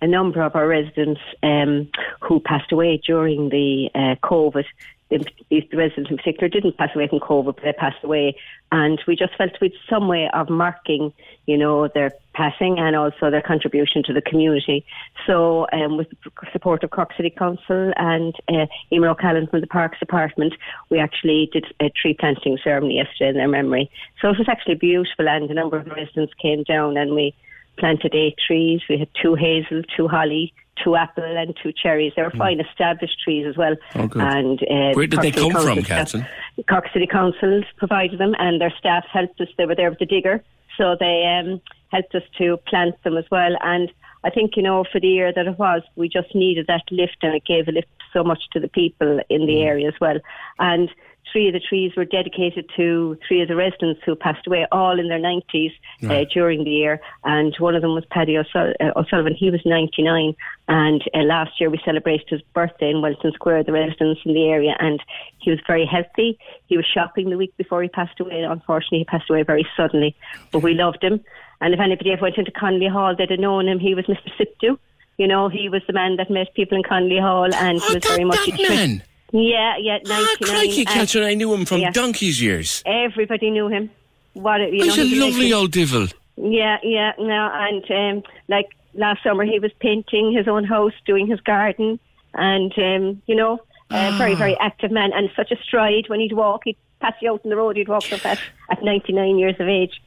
a number of our residents um, who passed away during the uh, COVID. The, residents in particular didn't pass away from COVID, but they passed away. And we just felt we'd some way of marking, you know, their passing and also their contribution to the community. So, um, with the support of Cork City Council and uh, Emer O'Callaghan from the Parks Department, we actually did a tree planting ceremony yesterday in their memory. So it was actually beautiful, and a number of residents came down and we planted eight trees. We had two hazel, two holly, two apple, and two cherries. They were fine established trees as well. Oh. And uh, Where did they City come from, Council staff- Catherine? Cork City Council provided them, and their staff helped us. They were there with the digger, so they um, helped us to plant them as well. And I think you know, for the year that it was, we just needed that lift, and it gave a lift so much to the people in the area as well. And three of the trees were dedicated to three of the residents who passed away, all in their 90s uh, during the year. And one of them was Paddy O'Sul- uh, O'Sullivan. He was 99. And uh, last year we celebrated his birthday in Wellington Square, the residents in the area. And he was very healthy. He was shopping the week before he passed away. Unfortunately, he passed away very suddenly. But we loved him. And if anybody ever went into Connolly Hall, they'd have known him. He was Mr. Siptu. You know, he was the man that met people in Connolly Hall, and he was very much tri- Oh, man. Yeah, yeah, 99. Crikey, Catherine, I knew him from yeah. donkey's years. Everybody knew him. What a- you He's know, a lovely old devil. Yeah, yeah, no, and um, like last summer he was painting his own house, doing his garden, and um, you know, a very very active man, and such a stride when he'd walk, he'd pass you out on the road, he'd walk so fast at 99 years of age.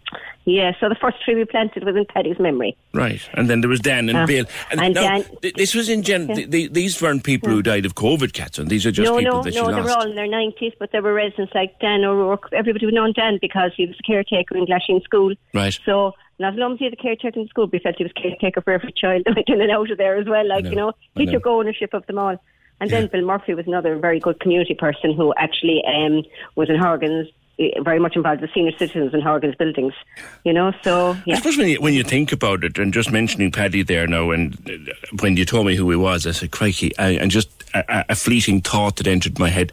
Yeah, so the first tree we planted was in Paddy's memory. Right, and then there was Dan and Uh, Bill. and now, Dan- th- this was in gen. Yeah. th- th- these weren't people who died of COVID, Catherine. These are just no, people no, that no, you they were all in their 90s, but there were residents like Dan O'Rourke. Everybody would know Dan because he was a caretaker in Glasheen School. Right. So, as long as he was the caretaker in school, we felt he was caretaker for every child that went in and out of there as well. Like, know, you know, he know. took ownership of them all. And then Bill Murphy was another very good community person who actually um, was in Horgan's, eh, very much involved with senior citizens in Horgan's buildings. You know, so, I suppose when you, when you think about it, and just mentioning Paddy there now, and uh, when you told me who he was, I said, crikey, I, and just a, a- a fleeting thought that entered my head.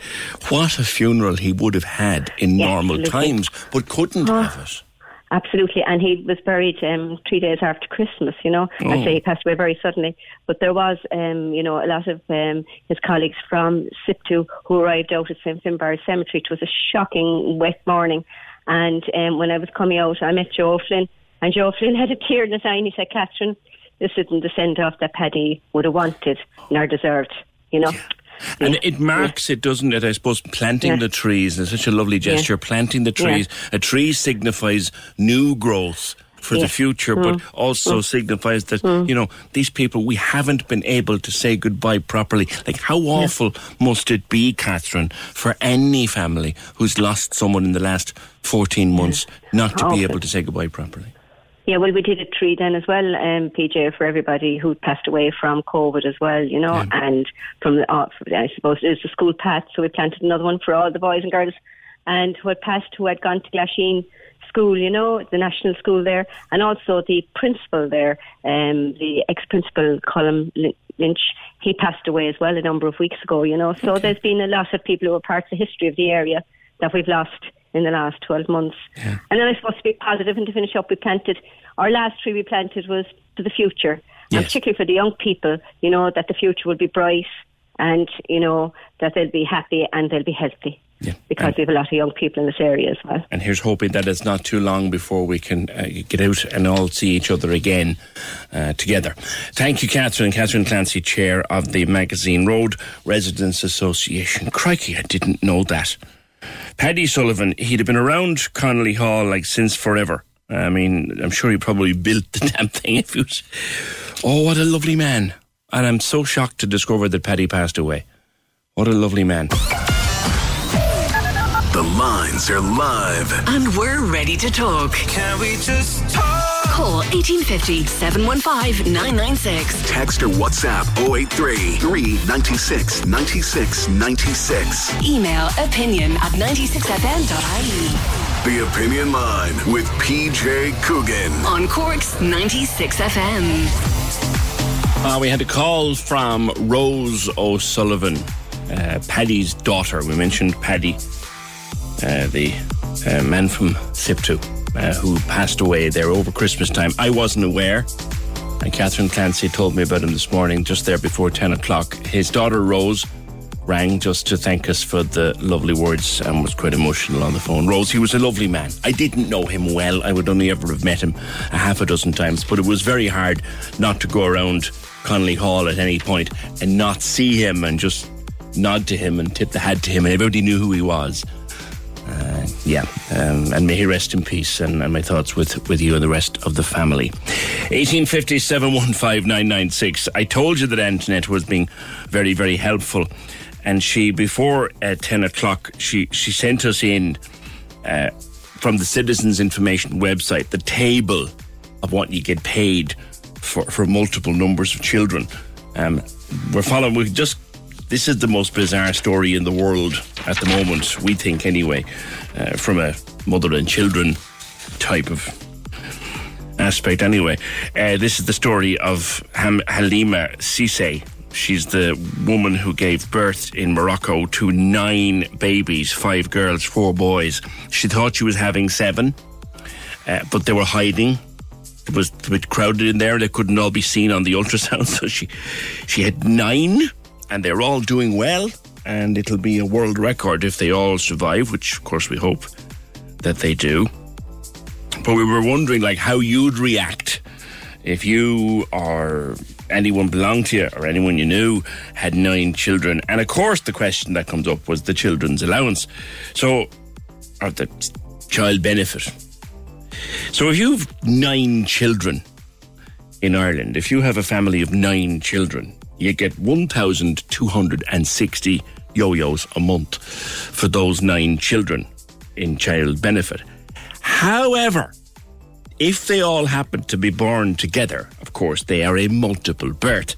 What a funeral he would have had in Yeah, normal absolutely. times, but couldn't Oh. have it. Absolutely, and he was buried um, three days after Christmas. You know, Oh. I say he passed away very suddenly. But there was, um, you know, a lot of um, his colleagues from SIPTU who arrived out at St Finbarr Cemetery. It was a shocking wet morning, and um, when I was coming out, I met Joe Flynn, and Joe Flynn had a tear in his eye, and he said, "Catherine, this isn't the send off that Paddy would have wanted nor deserved." You know. And it marks it, doesn't it? I suppose planting Yeah. the trees is such a lovely gesture. Planting the Yeah. trees, a tree signifies new growth for Yeah. the future, but Mm. also Mm. signifies that you know these people we haven't been able to say goodbye properly. Like how awful must it be, Catherine, for any family who's lost someone in the last fourteen months not to be able to say goodbye properly? Yeah, well, we did a tree then as well, um, PJ, for everybody who passed away from COVID as well, you know, and from the, uh, I suppose it is the school path, so we planted another one for all the boys and girls, and who had passed, who had gone to Glasheen School, you know, the national school there, and also the principal there, um, the ex-principal Colin Lynch, he passed away as well a number of weeks ago, you know, so there's been a lot of people who are parts of the history of the area that we've lost in the last 12 months. And then I suppose to be positive and to finish up, we planted, our last tree we planted was for the future. And particularly for the young people, you know, that the future will be bright and, you know, that they'll be happy and they'll be healthy. Yeah. because and, we have a lot of young people in this area as well. And here's hoping that it's not too long before we can uh, get out and all see each other again uh, together. Thank you, Catherine. Catherine Clancy, Chair of the Magazine Road Residents Association. Crikey, I didn't know that. Paddy Sullivan, he'd have been around Connolly Hall like since forever. I mean, I'm sure he probably built the damn thing if he was. Oh, what a lovely man. And I'm so shocked to discover that Paddy passed away. What a lovely man. The lines are live. And we're ready to talk. Can we just talk? Call 1850 715 996. Text or WhatsApp 083 396 96 96. Email opinion at 96fm.ie. The Opinion Line with PJ Coogan. On Cork's 96 FM. Uh, we had a call from Rose O'Sullivan, uh, Paddy's daughter. We mentioned Paddy, uh, the uh, man from Siptu, uh, who passed away there over Christmas time. I wasn't aware, and Catherine Clancy told me about him this morning, just there before 10 o'clock. His daughter Rose rang just to thank us for the lovely words and was quite emotional on the phone. Rose, he was a lovely man. I didn't know him well. I would only ever have met him a half a dozen times, but it was very hard not to go around Connolly Hall at any point and not see him and just nod to him and tip the hat to him, and everybody knew who he was. Uh, yeah, um, and may he rest in peace. And, and, my thoughts with, with you and the rest of the family. 1850 I told you that Antoinette was being very, very helpful. And she, before uh, 10 o'clock, she, she sent us in uh, from the Citizens Information website the table of what you get paid for, for multiple numbers of children. Um, we're following, we just this is the most bizarre story in the world at the moment, we think anyway, uh, from a mother and children type of aspect anyway. Uh, this is the story of Ham- Halima Cissé. She's the woman who gave birth in Morocco to nine babies, five girls, four boys. She thought she was having seven, uh, but they were hiding. It was a bit crowded in there. They couldn't all be seen on the ultrasound, so she she had nine and they're all doing well. And it'll be a world record if they all survive, which of course we hope that they do. But we were wondering, like, how you'd react if you or anyone belonged to you or anyone you knew had nine children. And of course, the question that comes up was the children's allowance. So, or the child benefit. So, if you've nine children in Ireland, if you have a family of nine children, you get 1,260 yo yo's a month for those nine children in child benefit. However, if they all happen to be born together, of course, they are a multiple birth.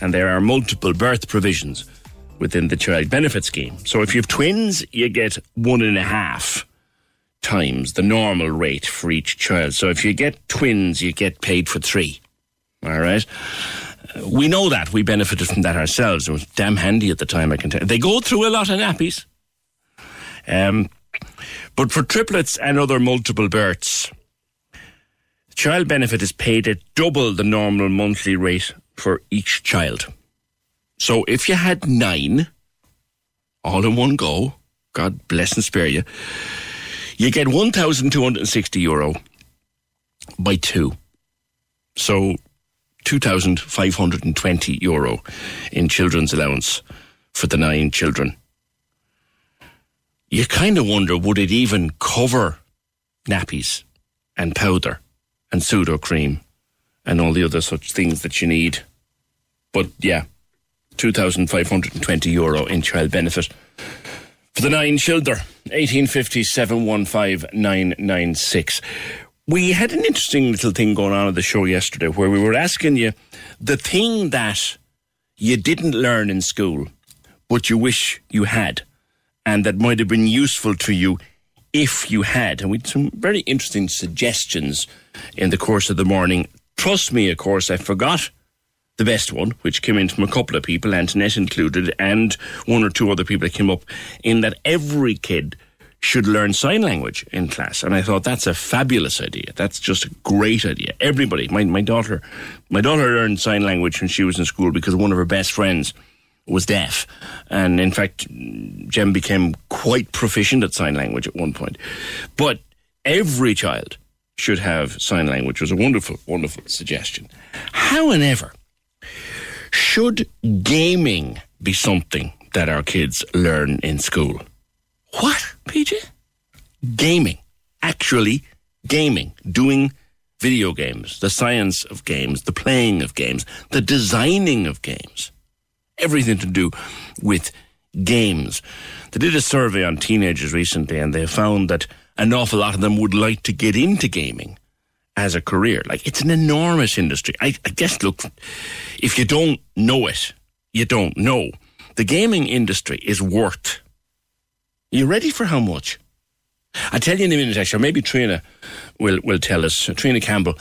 And there are multiple birth provisions within the child benefit scheme. So if you have twins, you get one and a half times the normal rate for each child. So if you get twins, you get paid for three. All right we know that. We benefited from that ourselves. It was damn handy at the time, I can tell. They go through a lot of nappies. Um, but for triplets and other multiple births, child benefit is paid at double the normal monthly rate for each child. So if you had nine, all in one go, God bless and spare you, you get 1,260 euro by two. So 2,520 euro in children's allowance for the nine children. You kind of wonder would it even cover nappies and powder and pseudo Sudocrem and all the other such things that you need? But yeah, 2,520 euro in child benefit for the nine children. 1850 715 996 we had an interesting little thing going on at the show yesterday where we were asking you the thing that you didn't learn in school, but you wish you had, and that might have been useful to you if you had. And we had some very interesting suggestions in the course of the morning. Trust me, of course, I forgot the best one, which came in from a couple of people, Antoinette included, and one or two other people that came up, in that every kid should learn sign language in class. And I thought that's a fabulous idea. That's just a great idea. Everybody, my, my daughter, my daughter learned sign language when she was in school because one of her best friends was deaf. And in fact, Jem became quite proficient at sign language at one point. But every child should have sign language was a wonderful, wonderful suggestion. However, should gaming be something that our kids learn in school? What, PJ? Gaming. Actually, gaming. Doing video games, the science of games, the playing of games, the designing of games. Everything to do with games. They did a survey on teenagers recently and they found that an awful lot of them would like to get into gaming as a career. Like, it's an enormous industry. I, I guess, look, if you don't know it, you don't know. The gaming industry is worth. You ready for how much? I'll tell you in a minute, actually. Maybe Trina will, will tell us. Trina Campbell,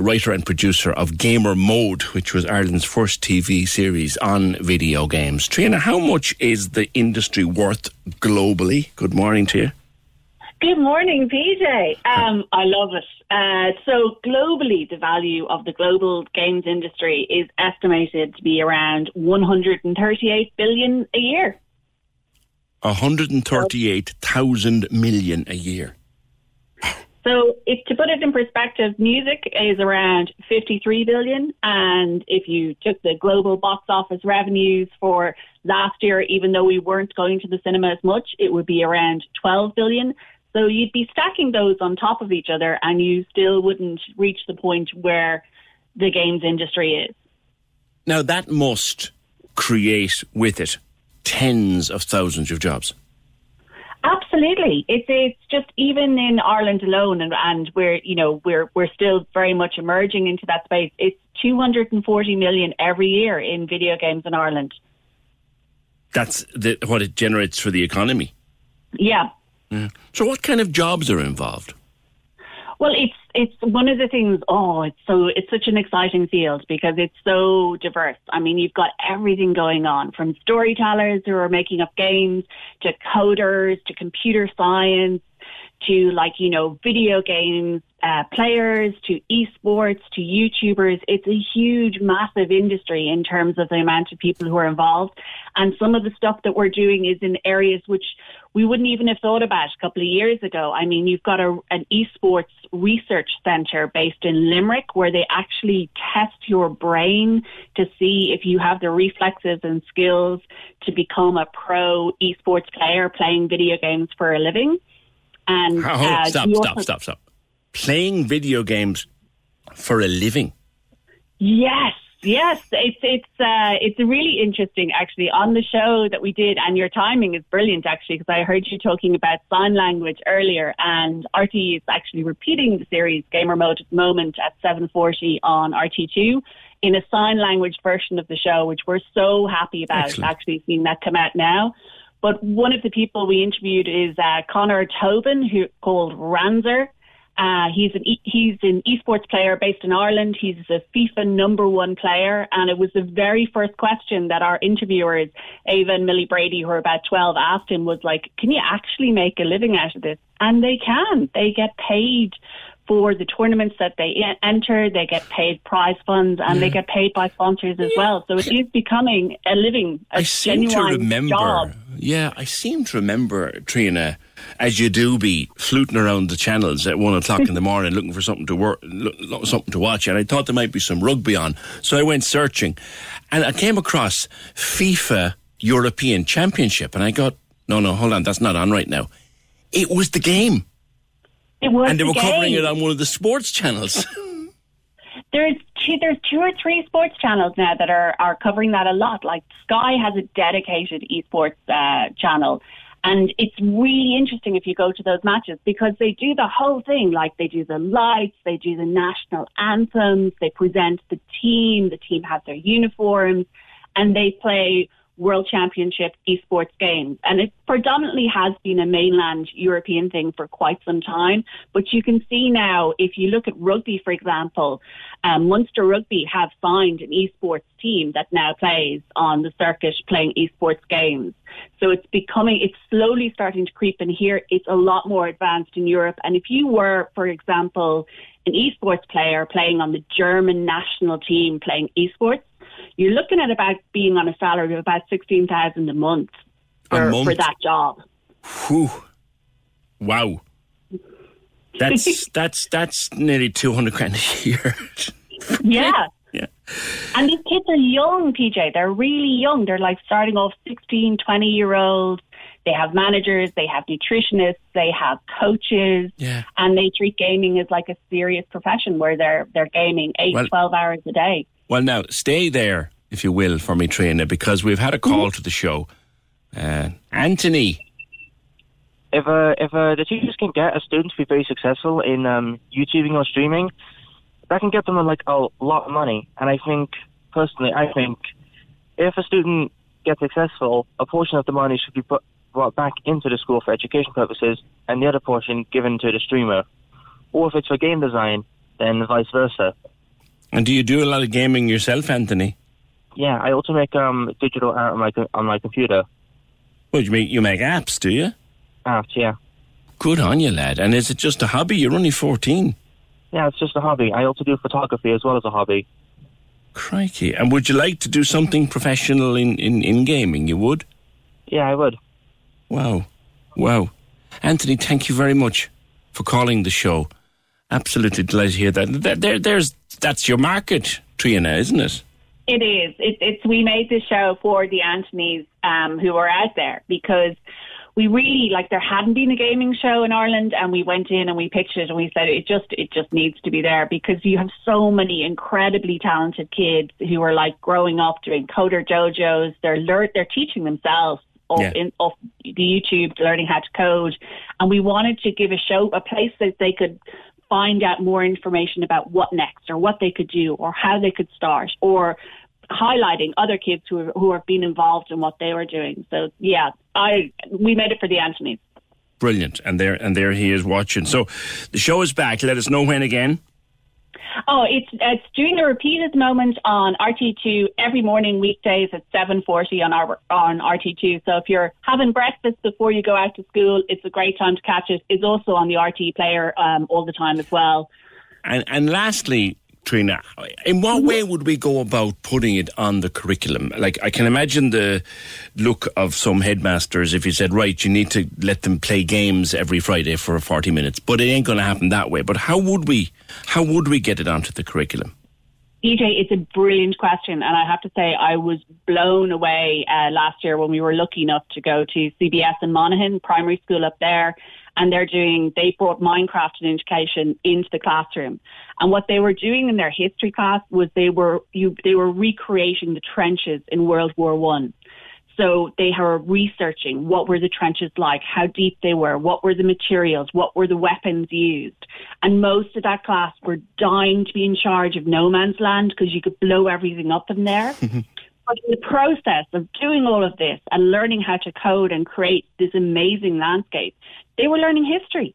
writer and producer of Gamer Mode, which was Ireland's first TV series on video games. Trina, how much is the industry worth globally? Good morning to you. Good morning, PJ. Um, I love it. Uh, so, globally, the value of the global games industry is estimated to be around 138 billion a year. 138,000 million a year. So, if to put it in perspective, music is around 53 billion, and if you took the global box office revenues for last year, even though we weren't going to the cinema as much, it would be around 12 billion. So you'd be stacking those on top of each other, and you still wouldn't reach the point where the games industry is. Now that must create with it tens of thousands of jobs. Absolutely, it's it's just even in Ireland alone, and, and we're you know we're we're still very much emerging into that space. It's 240 million every year in video games in Ireland. That's the, what it generates for the economy. Yeah. yeah. So, what kind of jobs are involved? Well, it's it's one of the things. Oh, it's so it's such an exciting field because it's so diverse. I mean, you've got everything going on from storytellers who are making up games to coders to computer science to like you know video games uh, players to esports to YouTubers. It's a huge, massive industry in terms of the amount of people who are involved. And some of the stuff that we're doing is in areas which we wouldn't even have thought about a couple of years ago. I mean, you've got a, an esports research centre based in Limerick where they actually test your brain to see if you have the reflexes and skills to become a pro esports player playing video games for a living. And oh, uh, stop, stop, stop, stop playing video games for a living. Yes, yes, it's it's uh, it's really interesting actually on the show that we did, and your timing is brilliant actually because I heard you talking about sign language earlier, and RTÉ is actually repeating the series Gamer Mode at the moment at seven forty on RTÉ2 in a sign language version of the show, which we're so happy about Excellent. actually seeing that come out now. But one of the people we interviewed is uh, Connor Tobin, who called Ranzer, uh, he's an e- he's an esports player based in Ireland. He's a FIFA number one player, and it was the very first question that our interviewers, Ava and Millie Brady, who are about twelve, asked him was like, "Can you actually make a living out of this?" And they can. They get paid for the tournaments that they enter. They get paid prize funds and yeah. they mm. get paid by sponsors as yeah. well. So it is becoming a living, a I seem to remember. Job. Yeah, I seem to remember Trina as you do be fluting around the channels at one o'clock in the morning looking for something to work, something to watch, and I thought there might be some rugby on, so I went searching, and I came across FIFA European Championship, and I got, no, no, hold on, that's not on right now. It was the game. It was, and they the were game. covering it on one of the sports channels. there's two, there's two or three sports channels now that are are covering that a lot. Like Sky has a dedicated esports uh, channel, and it's really interesting if you go to those matches because they do the whole thing. Like they do the lights, they do the national anthems, they present the team, the team has their uniforms, and they play World Championship esports games. And it predominantly has been a mainland European thing for quite some time. But you can see now, if you look at rugby, for example, um, Munster Rugby have signed an esports team that now plays on the circuit playing esports games. So it's becoming, it's slowly starting to creep in here. It's a lot more advanced in Europe. And if you were, for example, an esports player playing on the German national team playing esports, you're looking at about being on a salary of about sixteen thousand a month for, month? for that job. Whew. Wow. That's that's that's nearly two hundred grand a year. Yeah. Yeah. And these kids are young, PJ. They're really young. They're like starting off 16, 20 year olds. They have managers, they have nutritionists, they have coaches, Yeah. and they treat gaming as like a serious profession where they're they're gaming eight, Well- 12 hours a day. Well, now stay there, if you will, for me, Trina, because we've had a Mm-hmm. call to the show. Uh, Anthony, if uh, if uh, the teachers can get a student to be very successful in um, YouTubing or streaming, that can get them like a lot of money. And I think personally, I think if a student gets successful, a portion of the money should be put brought back into the school for education purposes, and the other portion given to the streamer. Or if it's for game design, then vice versa. And do you do a lot of gaming yourself, Anthony? Yeah, I also make um, digital art on my on my computer. Well, you make you make apps, do you? Apps, yeah. Good on you, lad. And is it just a hobby? You're only fourteen. Yeah, it's just a hobby. I also do photography as well as a hobby. Crikey! And would you like to do something professional in, in, in gaming? You would? Yeah, I would. Wow, wow, Anthony, thank you very much for calling the show. Absolutely delighted to hear that. There, there, there's that's your market, Trina, isn't it? It is. It, it's we made this show for the Antonys um, who are out there because we really like there hadn't been a gaming show in Ireland, and we went in and we pitched it and we said it just it just needs to be there because you have so many incredibly talented kids who are like growing up doing coder dojos. They're lear- they're teaching themselves. Off, Yeah. in, off the YouTube, learning how to code, and we wanted to give a show, a place that they could find out more information about what next or what they could do or how they could start or highlighting other kids who who have been involved in what they were doing. So yeah, I we made it for the Antonys. Brilliant. And there and there he is watching. So the show is back. Let us know when again. Oh, it's it's doing the moment on RTÉ2 every morning weekdays at 7:40 on our on RTÉ2. So if you're having breakfast before you go out to school, it's a great time to catch it. It's also on the RTÉ player um, all the time as well. And and lastly, Trina, in what way would we go about putting it on the curriculum? Like I can imagine the look of some headmasters if you said, right, you need to let them play games every Friday for 40 minutes, but it ain't going to happen that way. But how would we how would we get it onto the curriculum? PJ, it's a brilliant question, and I have to say I was blown away uh, last year when we were lucky enough to go to CBS in Monaghan Primary School up there, and they're doing they brought Minecraft and education into the classroom, and what they were doing in their history class was they were you they were recreating the trenches in World War One. So they were researching what were the trenches like, how deep they were, what were the materials, what were the weapons used. And most of that class were dying to be in charge of no man's land because you could blow everything up in there. But in the process of doing all of this and learning how to code and create this amazing landscape, they were learning history.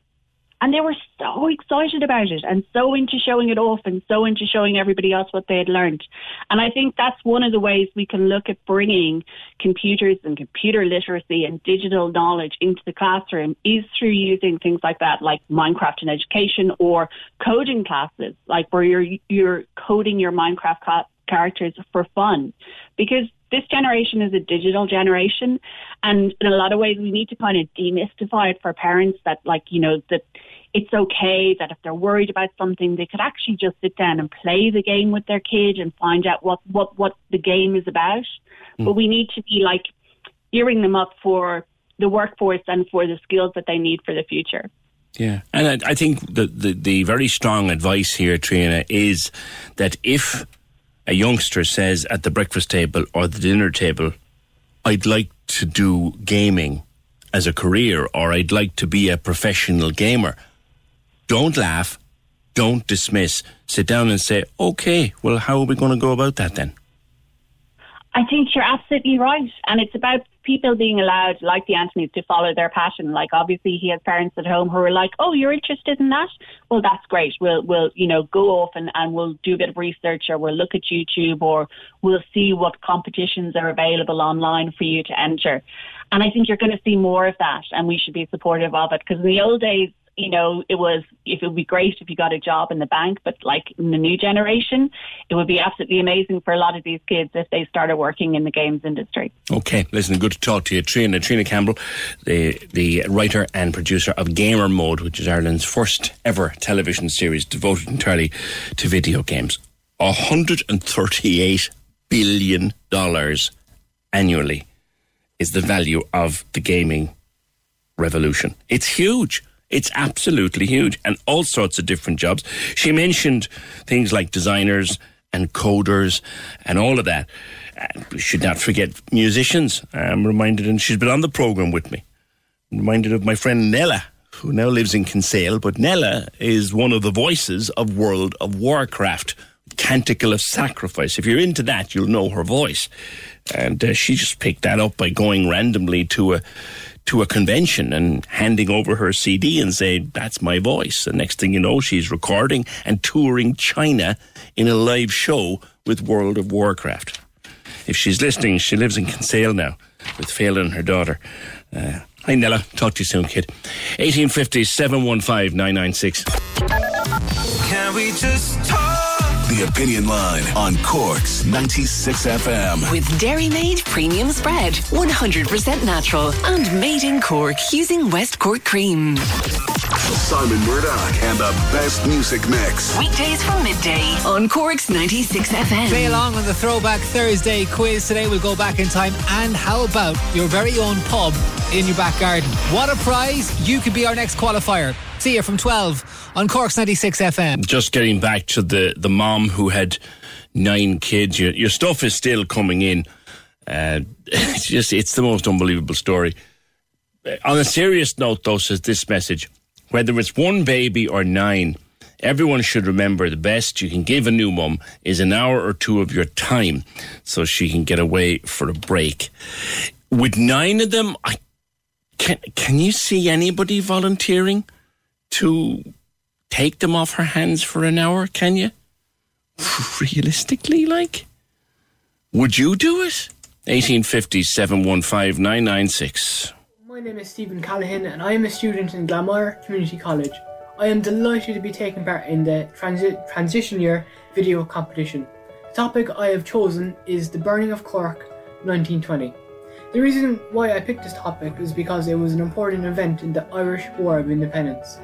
And they were so excited about it and so into showing it off and so into showing everybody else what they had learned. And I think that's one of the ways we can look at bringing computers and computer literacy and digital knowledge into the classroom is through using things like that, like Minecraft in education or coding classes, like where you're, you're coding your Minecraft characters for fun. Because this generation is a digital generation and in a lot of ways we need to kind of demystify it for parents that like you know that it's okay that if they're worried about something they could actually just sit down and play the game with their kid and find out what what what the game is about. Hmm. But we need to be like gearing them up for the workforce and for the skills that they need for the future. Yeah, and I, I think the, the the very strong advice here, Trina, is that if a youngster says at the breakfast table or the dinner table, "I'd like to do gaming as a career," or "I'd like to be a professional gamer," don't laugh, don't dismiss. Sit down and say, "Okay, well, how are we going to go about that then?" I think you're absolutely right. And it's about people being allowed, like the Antonys, to follow their passion. Like obviously he has parents at home who are like, Oh, you're interested in that? Well that's great. We'll we'll, you know, go off and, and we'll do a bit of research or we'll look at YouTube or we'll see what competitions are available online for you to enter. And I think you're going to see more of that and we should be supportive of it because in the old days you know, it was if it would be great if you got a job in the bank, but like in the new generation, it would be absolutely amazing for a lot of these kids if they started working in the games industry. Okay, listen, good to talk to you, Trina. Trina Campbell, the the writer and producer of Gamer Mode, which is Ireland's first ever television series devoted entirely to video games. $138 billion annually is the value of the gaming revolution. It's huge. It's absolutely huge. And all sorts of different jobs. She mentioned things like designers and coders and all of that. We should not forget musicians. I'm reminded, and she's been on the program with me. I'm reminded of my friend Nella, who now lives in Kinsale. But Nella is one of the voices of World of Warcraft. Canticle of Sacrifice. If you're into that, you'll know her voice. And uh, she just picked that up by going randomly to a to a convention and handing over her CD and say, That's my voice. The next thing you know, she's recording and touring China in a live show with World of Warcraft. If she's listening, she lives in Kinsale now with Phelan and her daughter. Uh, hi, Nella. Talk to you soon, kid. 1850 715 996. Can we just talk? The Opinion Line on Cork's 96 FM. With Dairy Made Premium Spread, 100% natural and made in Cork using West Cork cream. Simon Murdoch and the best music mix. Weekdays from midday on Cork's 96 FM. Play along on the Throwback Thursday quiz today. We'll go back in time. And how about your very own pub in your back garden? What a prize! You could be our next qualifier. See you from 12 on Cork's 96 FM. Just getting back to the, the mom who had nine kids. Your, your stuff is still coming in. Uh, it's just, it's the most unbelievable story. Uh, on a serious note, though, says this message whether it's one baby or nine, everyone should remember the best you can give a new mum is an hour or two of your time so she can get away for a break. With nine of them, I can, can you see anybody volunteering to take them off her hands for an hour? Can you? Realistically, like? Would you do it? 1850 715 996. My name is Stephen Callahan and I am a student in Glanmire Community College. I am delighted to be taking part in the transi- Transition Year video competition. The topic I have chosen is the burning of Cork 1920. The reason why I picked this topic is because it was an important event in the Irish War of Independence.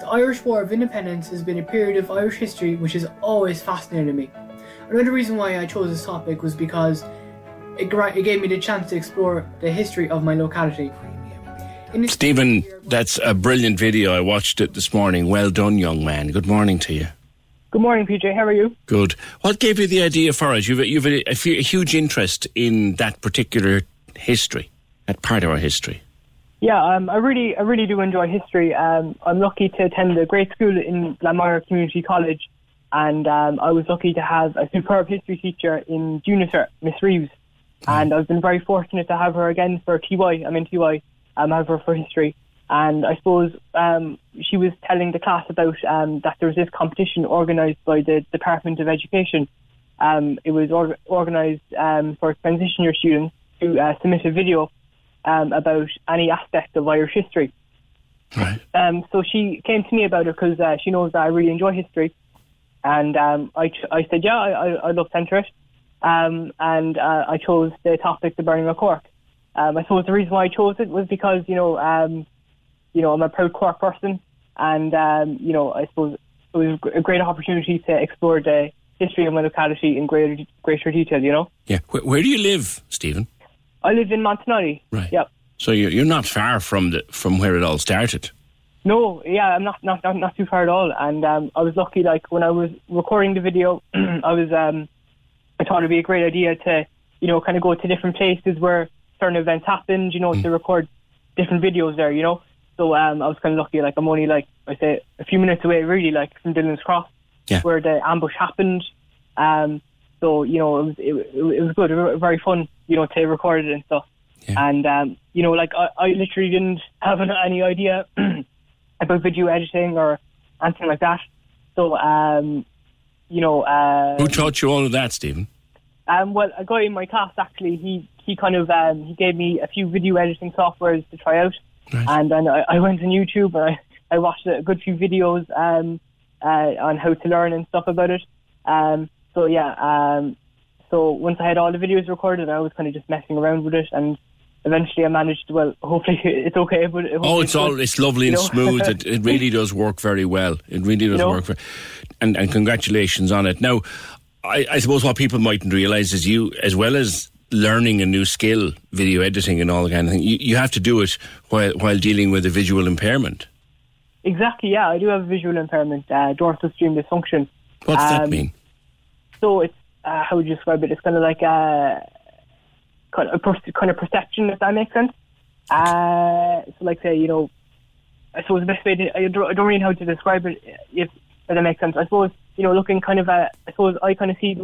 The Irish War of Independence has been a period of Irish history which has always fascinated me. Another reason why I chose this topic was because it, it gave me the chance to explore the history of my locality. Stephen, that's a brilliant video. I watched it this morning. Well done, young man. Good morning to you. Good morning, PJ. How are you? Good. What gave you the idea for it? You've, you've a, a, a huge interest in that particular history, that part of our history. Yeah, um, I really, I really do enjoy history. Um, I'm lucky to attend a great school in Glanmire Community College, and um, I was lucky to have a superb history teacher in Junior, Miss Reeves, and I've been very fortunate to have her again for TY. I'm in TY. Um, have her for history, and I suppose um, she was telling the class about um, that there was this competition organised by the Department of Education. Um, it was or- organised um, for transition year students to uh, submit a video um, about any aspect of Irish history. Right. Um, so she came to me about it because uh, she knows that I really enjoy history, and um, I, ch- I said, yeah, I, I, I'd love to enter it, um, and uh, I chose the topic, the burning of Cork. Um, I suppose the reason why I chose it was because you know, um, you know, I'm a proud Cork person, and um, you know, I suppose it was a great opportunity to explore the history of my locality in greater greater detail. You know, Yeah. Where, where do you live, Stephen? I live in Montenotte. Right. Yep. So you're, you're not far from the from where it all started. No, yeah, I'm not not not, not too far at all. And um, I was lucky. Like when I was recording the video, I was um, I thought it'd be a great idea to you know kind of go to different places where certain events happened. You know, to record different videos there. You know, so um, I was kind of lucky. Like I'm only like I say a few minutes away, really, like from Dillon's Cross, Yeah. where the ambush happened. Um, so you know, it was it, it was good, very fun. You know, to record it and stuff. And um, you know, like I, I literally didn't have an- any idea about video editing or anything like that. So, um, you know, uh, Who taught you all of that, Stephen? um, well, a guy in my class actually, he he kind of um, he gave me a few video editing softwares to try out, and then I, I went on YouTube and I I watched a good few videos um, uh, on how to learn and stuff about it. Um, so yeah, um, so once I had all the videos recorded, I was kind of just messing around with it, and eventually I managed. Well, hopefully it's okay, but oh, it's all it's lovely and know? smooth. It, it really does work very well. It really does You know? work, for, and and congratulations on it. Now, I, I suppose what people mightn't realise is you, as well as learning a new skill, video editing and all that kind of thing, you, you have to do it while while dealing with a visual impairment. Exactly, yeah. I do have a visual impairment, uh, dorsal stream dysfunction. What's that Um, mean? So it's uh, how would you describe it? It's kind of like a kind of, a per- kind of perception, if that makes sense. Uh, so, like, say, you know, I suppose the best way to, I don't, I don't really know how to describe it, if, if that makes sense. I suppose, you know, looking kind of at, I suppose I kind of see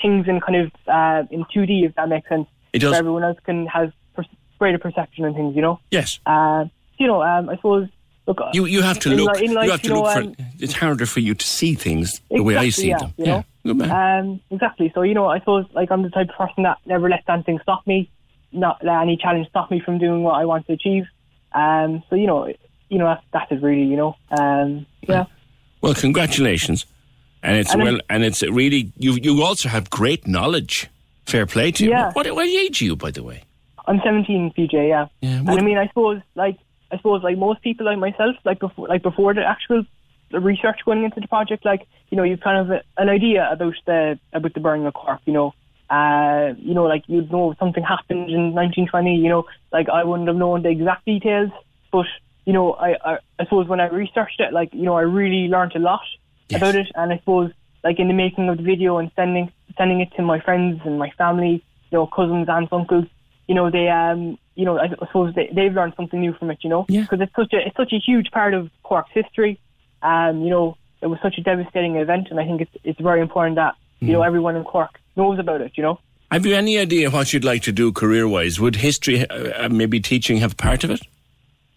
things in kind of uh, in 2D, if that makes sense. It does. Everyone else can have per- greater perception and things, you know. Yes. Uh, you know, um, I suppose. Look, You you have to look. in life, you have to know, look for. um, it's harder for you to see things the way I see yeah, them. You know? Good man. Um, exactly. So you know, I suppose like I'm the type of person that never lets anything stop me, not let any challenge stop me from doing what I want to achieve. Um, so you know, you know that, that is really you know, um, yeah. Well, congratulations, and it's And well, I'm- and it's really you. You also have great knowledge. Fair play to you. Yeah. What, what age are you, by the way? I'm 17, PJ. Yeah. and I mean, I suppose like I suppose like most people like myself, like before like before the actual the research going into the project, like you know, you've kind of an idea about the about the burning of Cork. You know, uh, you know, like you'd know something happened in 1920. You know, like I wouldn't have known the exact details, but you know, I I, I suppose when I researched it, like you know, I really learned a lot about it, and I suppose like in the making of the video and sending sending it to my friends and my family, you know, cousins, aunts, uncles, you know, they um, you know, I suppose they they've learned something new from it, you know, because it's such a it's such a huge part of Cork's history. Um, you know, it was such a devastating event, and I think it's it's very important that you know everyone in Cork knows about it. You know. Have you any idea what you'd like to do career wise? Would history, uh, uh, maybe teaching, have part of it?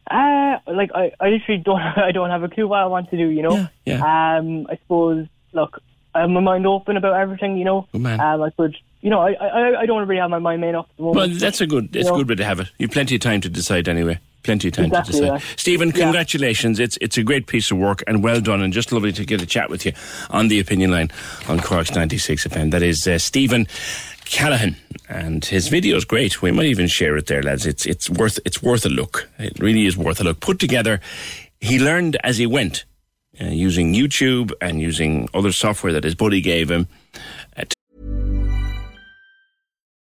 Uh, like I, I literally don't, I don't have a clue what I want to do. You know. Yeah, Um, I suppose. Look, I have my mind open about everything. You know. Good man. Um, I could. You know, I, I, I don't really have my mind made up at the moment. Well, that's a good. You It's know? good way to have it. You've plenty of time to decide anyway. Plenty of time Exactly, to decide. yeah. Stephen, congratulations. It's it's a great piece of work and well done, and just lovely to get a chat with you on the opinion line on Cork's 96 FM. That is uh, Stephen Callahan, and his video is great. We might even share it there, lads. It's it's worth it's worth a look. It really is worth a look. Put together, he learned as he went, uh, using YouTube and using other software that his buddy gave him.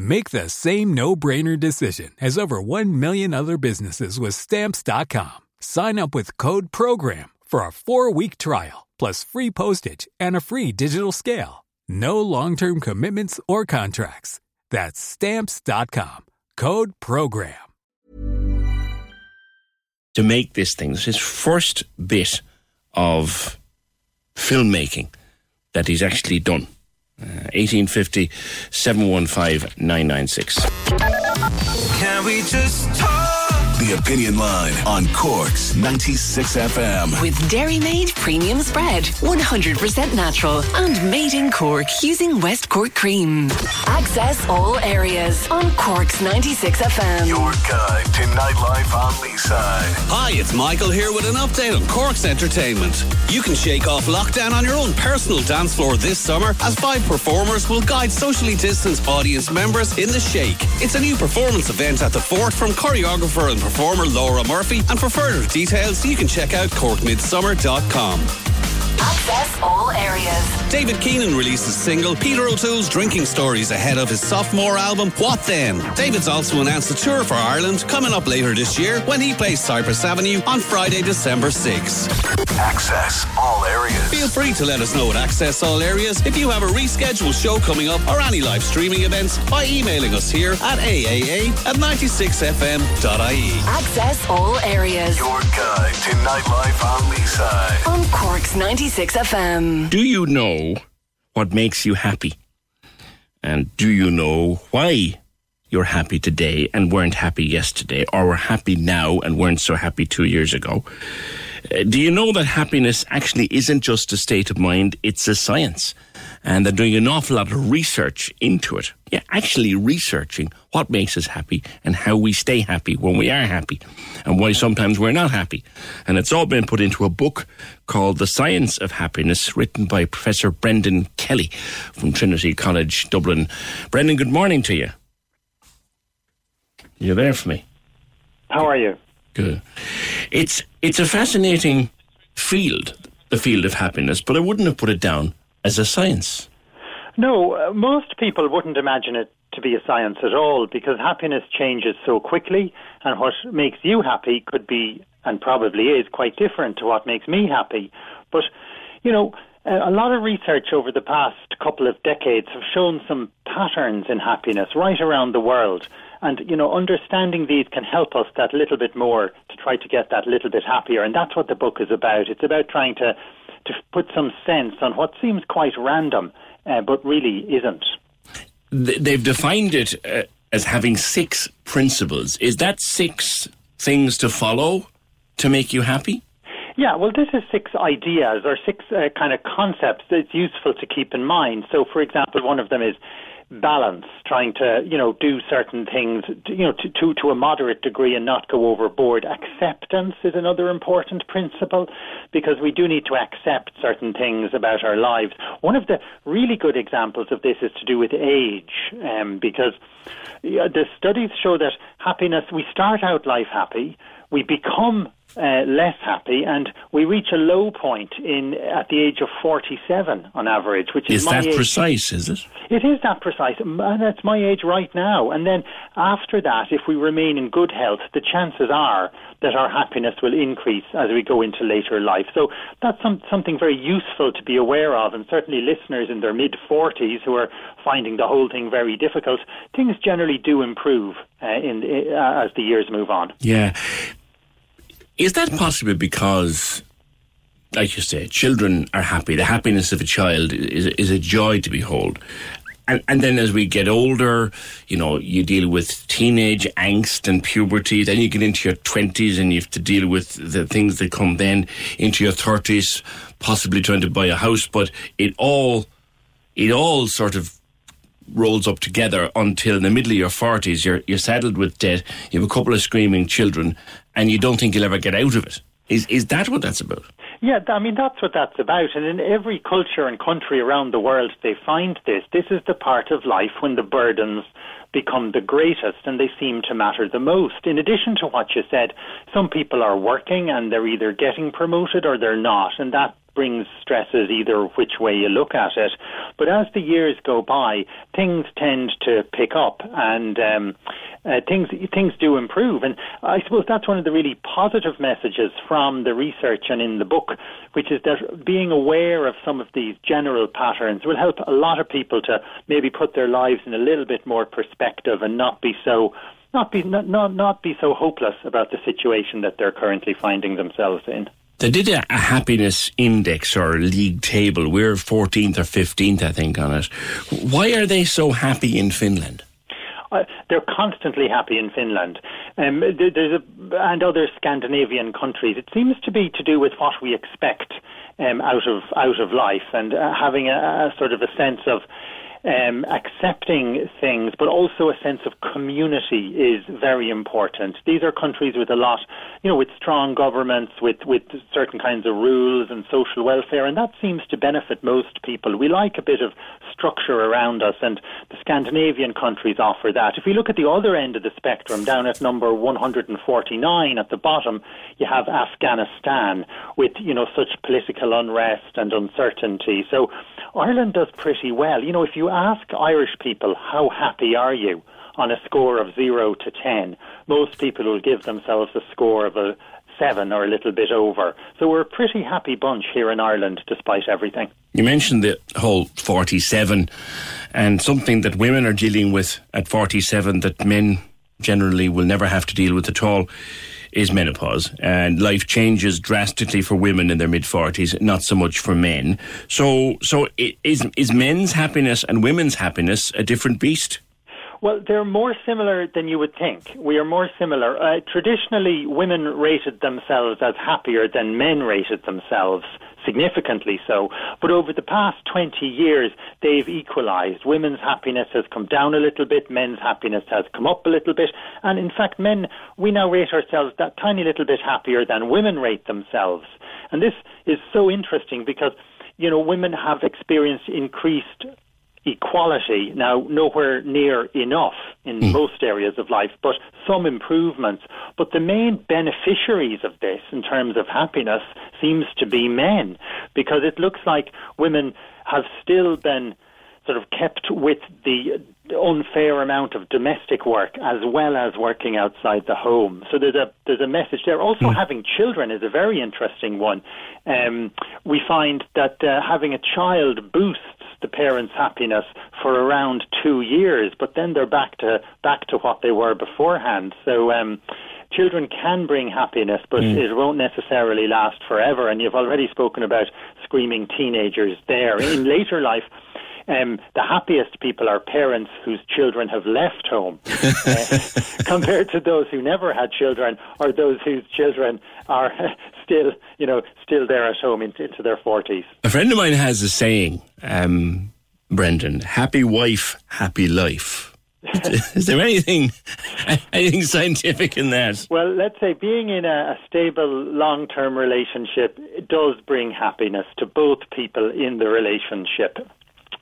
Make the same no brainer decision as over 1 million other businesses with Stamps.com. Sign up with Code PROGRAM for a four week trial, plus free postage and a free digital scale. No long term commitments or contracts. That's Stamps.com. Code PROGRAM. To make this thing, this is first bit of filmmaking that he's actually done. Uh, 1850 715 996. Can we just talk? The Opinion Line on Cork's 96 FM. With Dairy Made Premium Spread, 100% natural and made in Cork using West Cork cream. Access all areas on Cork's 96 FM. Your guide to nightlife on Leeside. Hi, it's Michael here with an update on Cork's entertainment. You can shake off lockdown on your own personal dance floor this summer as five performers will guide socially distanced audience members in the Shake. It's a new performance event at the Fort from choreographer and performer Laura Murphy. And for further details, you can check out corkmidsummer.com. Access all areas. David Keenan released his single Peter O'Toole's Drinking Stories ahead of his sophomore album What Then. David's also announced a tour for Ireland coming up later this year when he plays Cypress Avenue on Friday, December 6th. Access all areas. Feel free to let us know at Access All Areas if you have a rescheduled show coming up or any live streaming events by emailing us here at aaa at 96fm.ie. Access all areas Your guide to nightlife on Leeside. on Cork's 96 FM. Do you know what makes you happy? And do you know why you're happy today and weren't happy yesterday, or were happy now and weren't so happy two years ago? Uh, Do you know that happiness actually isn't just a state of mind, it's a science? And they're doing an awful lot of research into it. Yeah, actually researching what makes us happy and how we stay happy when we are happy and why sometimes we're not happy. And it's all been put into a book called The Science of Happiness, written by Professor Brendan Kelly from Trinity College, Dublin. Brendan, good morning to you. You're there for me. How are you? Good. It's it's a fascinating field, the field of happiness, but I wouldn't have put it down as a science. No, uh, most people wouldn't imagine it to be a science at all because happiness changes so quickly, and what makes you happy could be, and probably is, quite different to what makes me happy. But, you know, a a lot of research over the past couple of decades have shown some patterns in happiness right around the world. And, you know, understanding these can help us that little bit more to try to get that little bit happier. And that's what the book is about. It's about trying to, to put some sense on what seems quite random, uh, but really isn't. They've defined it uh, as having six principles. Is that six things to follow to make you happy? Yeah, well, this is six ideas or six uh, kind of concepts that's useful to keep in mind. So, for example, one of them is balance, trying to, you know, do certain things, you know, to, to, to a moderate degree and not go overboard. Acceptance is another important principle because we do need to accept certain things about our lives. One of the really good examples of this is to do with age, um, because the studies show that happiness, we start out life happy, we become uh, less happy, and we reach a low point in at the age of 47 on average, which is, Is that age. precise, is it? It is that precise, and that's my age right now. And then after that, if we remain in good health, the chances are that our happiness will increase as we go into later life. So that's some, something very useful to be aware of, and certainly listeners in their mid 40s who are finding the whole thing very difficult, things generally do improve uh, in, uh, as the years move on. Yeah. Is that possible because, like you say, children are happy? The happiness of a child is, is a joy to behold. And, and then as we get older, you know, you deal with teenage angst and puberty. Then you get into your 20s and you have to deal with the things that come then into your 30s, possibly trying to buy a house. But it all, it all sort of rolls up together until in the middle of your 40s you're, you're saddled with debt, you have a couple of screaming children, and you don't think you'll ever get out of it. Is, is that what that's about? Yeah, I mean, that's what that's about. And in every culture and country around the world, they find this. This is the part of life when the burdens become the greatest and they seem to matter the most. In addition to what you said, some people are working and they're either getting promoted or they're not. And that brings stresses either which way you look at it. But as the years go by, things tend to pick up and um, uh, things things do improve. And I suppose that's one of the really positive messages from the research and in the book, which is that being aware of some of these general patterns will help a lot of people to maybe put their lives in a little bit more perspective and not be so not be not not, not be so hopeless about the situation that they're currently finding themselves in. They did a, a, happiness index or league table. We're 14th or 15th, I think, on it. Why are they so happy in Finland? Uh, they're constantly happy in Finland. Um, there's a, and other Scandinavian countries. It seems to be to do with what we expect um, out of out of life and uh, having a, a sort of a sense of um, accepting things, but also a sense of community is very important. These are countries with a lot, you know, with strong governments, with, with certain kinds of rules and social welfare, and that seems to benefit most people. We like a bit of structure around us, and the Scandinavian countries offer that. If we look at the other end of the spectrum, down at number 149 at the bottom, you have Afghanistan with, you know, such political unrest and uncertainty. So Ireland does pretty well. You know, if you ask Irish people, how happy are you? On a score of zero to ten, most people will give themselves a score of a seven or a little bit over. So we're a pretty happy bunch here in Ireland, despite everything. You mentioned the whole 47 and something that women are dealing with at 47 that men generally will never have to deal with at all is menopause, and life changes drastically for women in their mid forties, not so much for men. So, so is is men's happiness and women's happiness a different beast? Well, they're more similar than you would think. We are more similar. Uh, traditionally, women rated themselves as happier than men rated themselves significantly so. But over the past 20 years, they've equalized. Women's happiness has come down a little bit, men's happiness has come up a little bit. And in fact, men, we now rate ourselves that tiny little bit happier than women rate themselves. And this is so interesting because, you know, women have experienced increased equality. Now, nowhere near enough in mm. most areas of life, but some improvements. But the main beneficiaries of this in terms of happiness seems to be men, because it looks like women have still been sort of kept with the unfair amount of domestic work as well as working outside the home. So there's a there's a message there. Also, mm. having children is a very interesting one. Um, we find that uh, having a child boosts the parents' happiness for around two years, but then they're back to back to what they were beforehand. So. Um, children can bring happiness, but mm. it won't necessarily last forever. And you've already spoken about screaming teenagers there. In later life, um, the happiest people are parents whose children have left home, uh, compared to those who never had children or those whose children are still, you know, still there at home into, into their forties. A friend of mine has a saying, um, Brendan: "Happy wife, happy life." Is there anything anything scientific in that? Well, let's say being in a, a stable long term relationship does bring happiness to both people in the relationship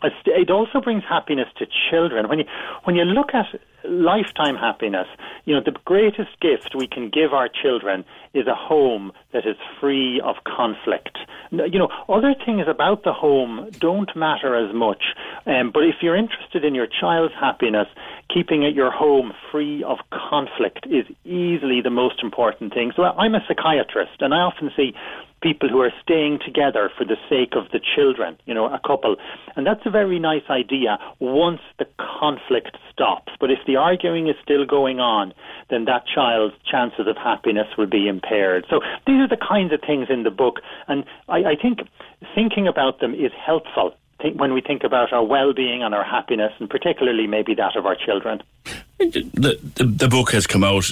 it also brings happiness to children. When you when you look at lifetime happiness, you know the greatest gift we can give our children is a home that is free of conflict. You know, other things about the home don't matter as much, um, but if you're interested in your child's happiness, keeping it your home free of conflict is easily the most important thing. So I'm a psychiatrist, and I often see people who are staying together for the sake of the children, you know, a couple. And that's a very nice idea once the conflict stops. But if the arguing is still going on, then that child's chances of happiness will be impaired. So these are the kinds of things in the book. And I, I think thinking about them is helpful when we think about our well-being and our happiness, and particularly maybe that of our children. The, the, the book has come out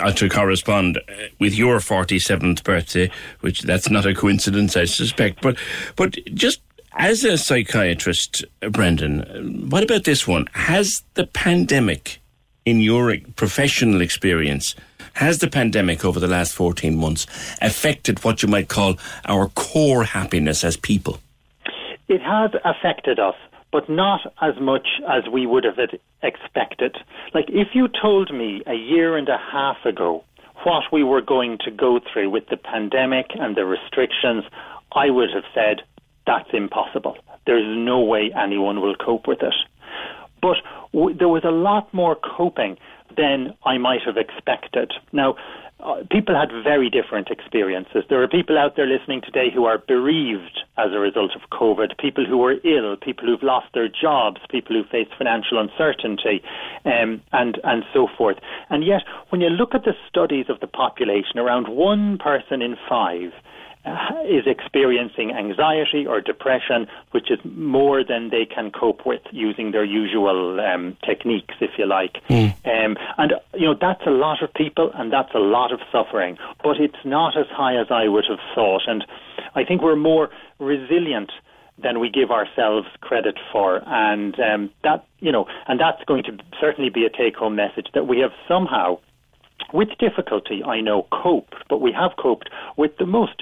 uh, to correspond uh, with your 47th birthday, which that's not a coincidence, I suspect. But but just as a psychiatrist, uh, Brendan, what about this one? Has the pandemic, in your professional experience, Has the pandemic over the last 14 months affected what you might call our core happiness as people? It has affected us, but not as much as we would have expected. Like, if you told me a year and a half ago what we were going to go through with the pandemic and the restrictions, I would have said, that's impossible. There's no way anyone will cope with it. But w- there was a lot more coping than I might have expected. Now, uh, people had very different experiences. There are people out there listening today who are bereaved as a result of COVID, people who are ill, people who've lost their jobs, people who face financial uncertainty, um, and, and so forth. And yet, when you look at the studies of the population, around one person in five is experiencing anxiety or depression, which is more than they can cope with using their usual um, techniques, if you like. Mm. Um, and, you know, that's a lot of people and that's a lot of suffering, but it's not as high as I would have thought. And I think we're more resilient than we give ourselves credit for. And um, that, you know, and that's going to certainly be a take home message that we have somehow with difficulty, I know, coped, but we have coped with the most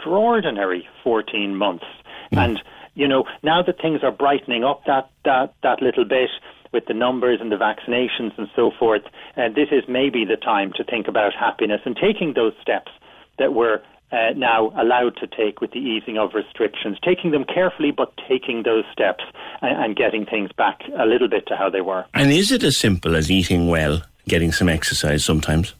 extraordinary 14 months. Mm. And, you know, now that things are brightening up that, that, that little bit, with the numbers and the vaccinations and so forth, uh, this is maybe the time to think about happiness and taking those steps that we're uh, now allowed to take with the easing of restrictions, taking them carefully, but taking those steps and, and getting things back a little bit to how they were. And is it as simple as eating well, getting some exercise sometimes?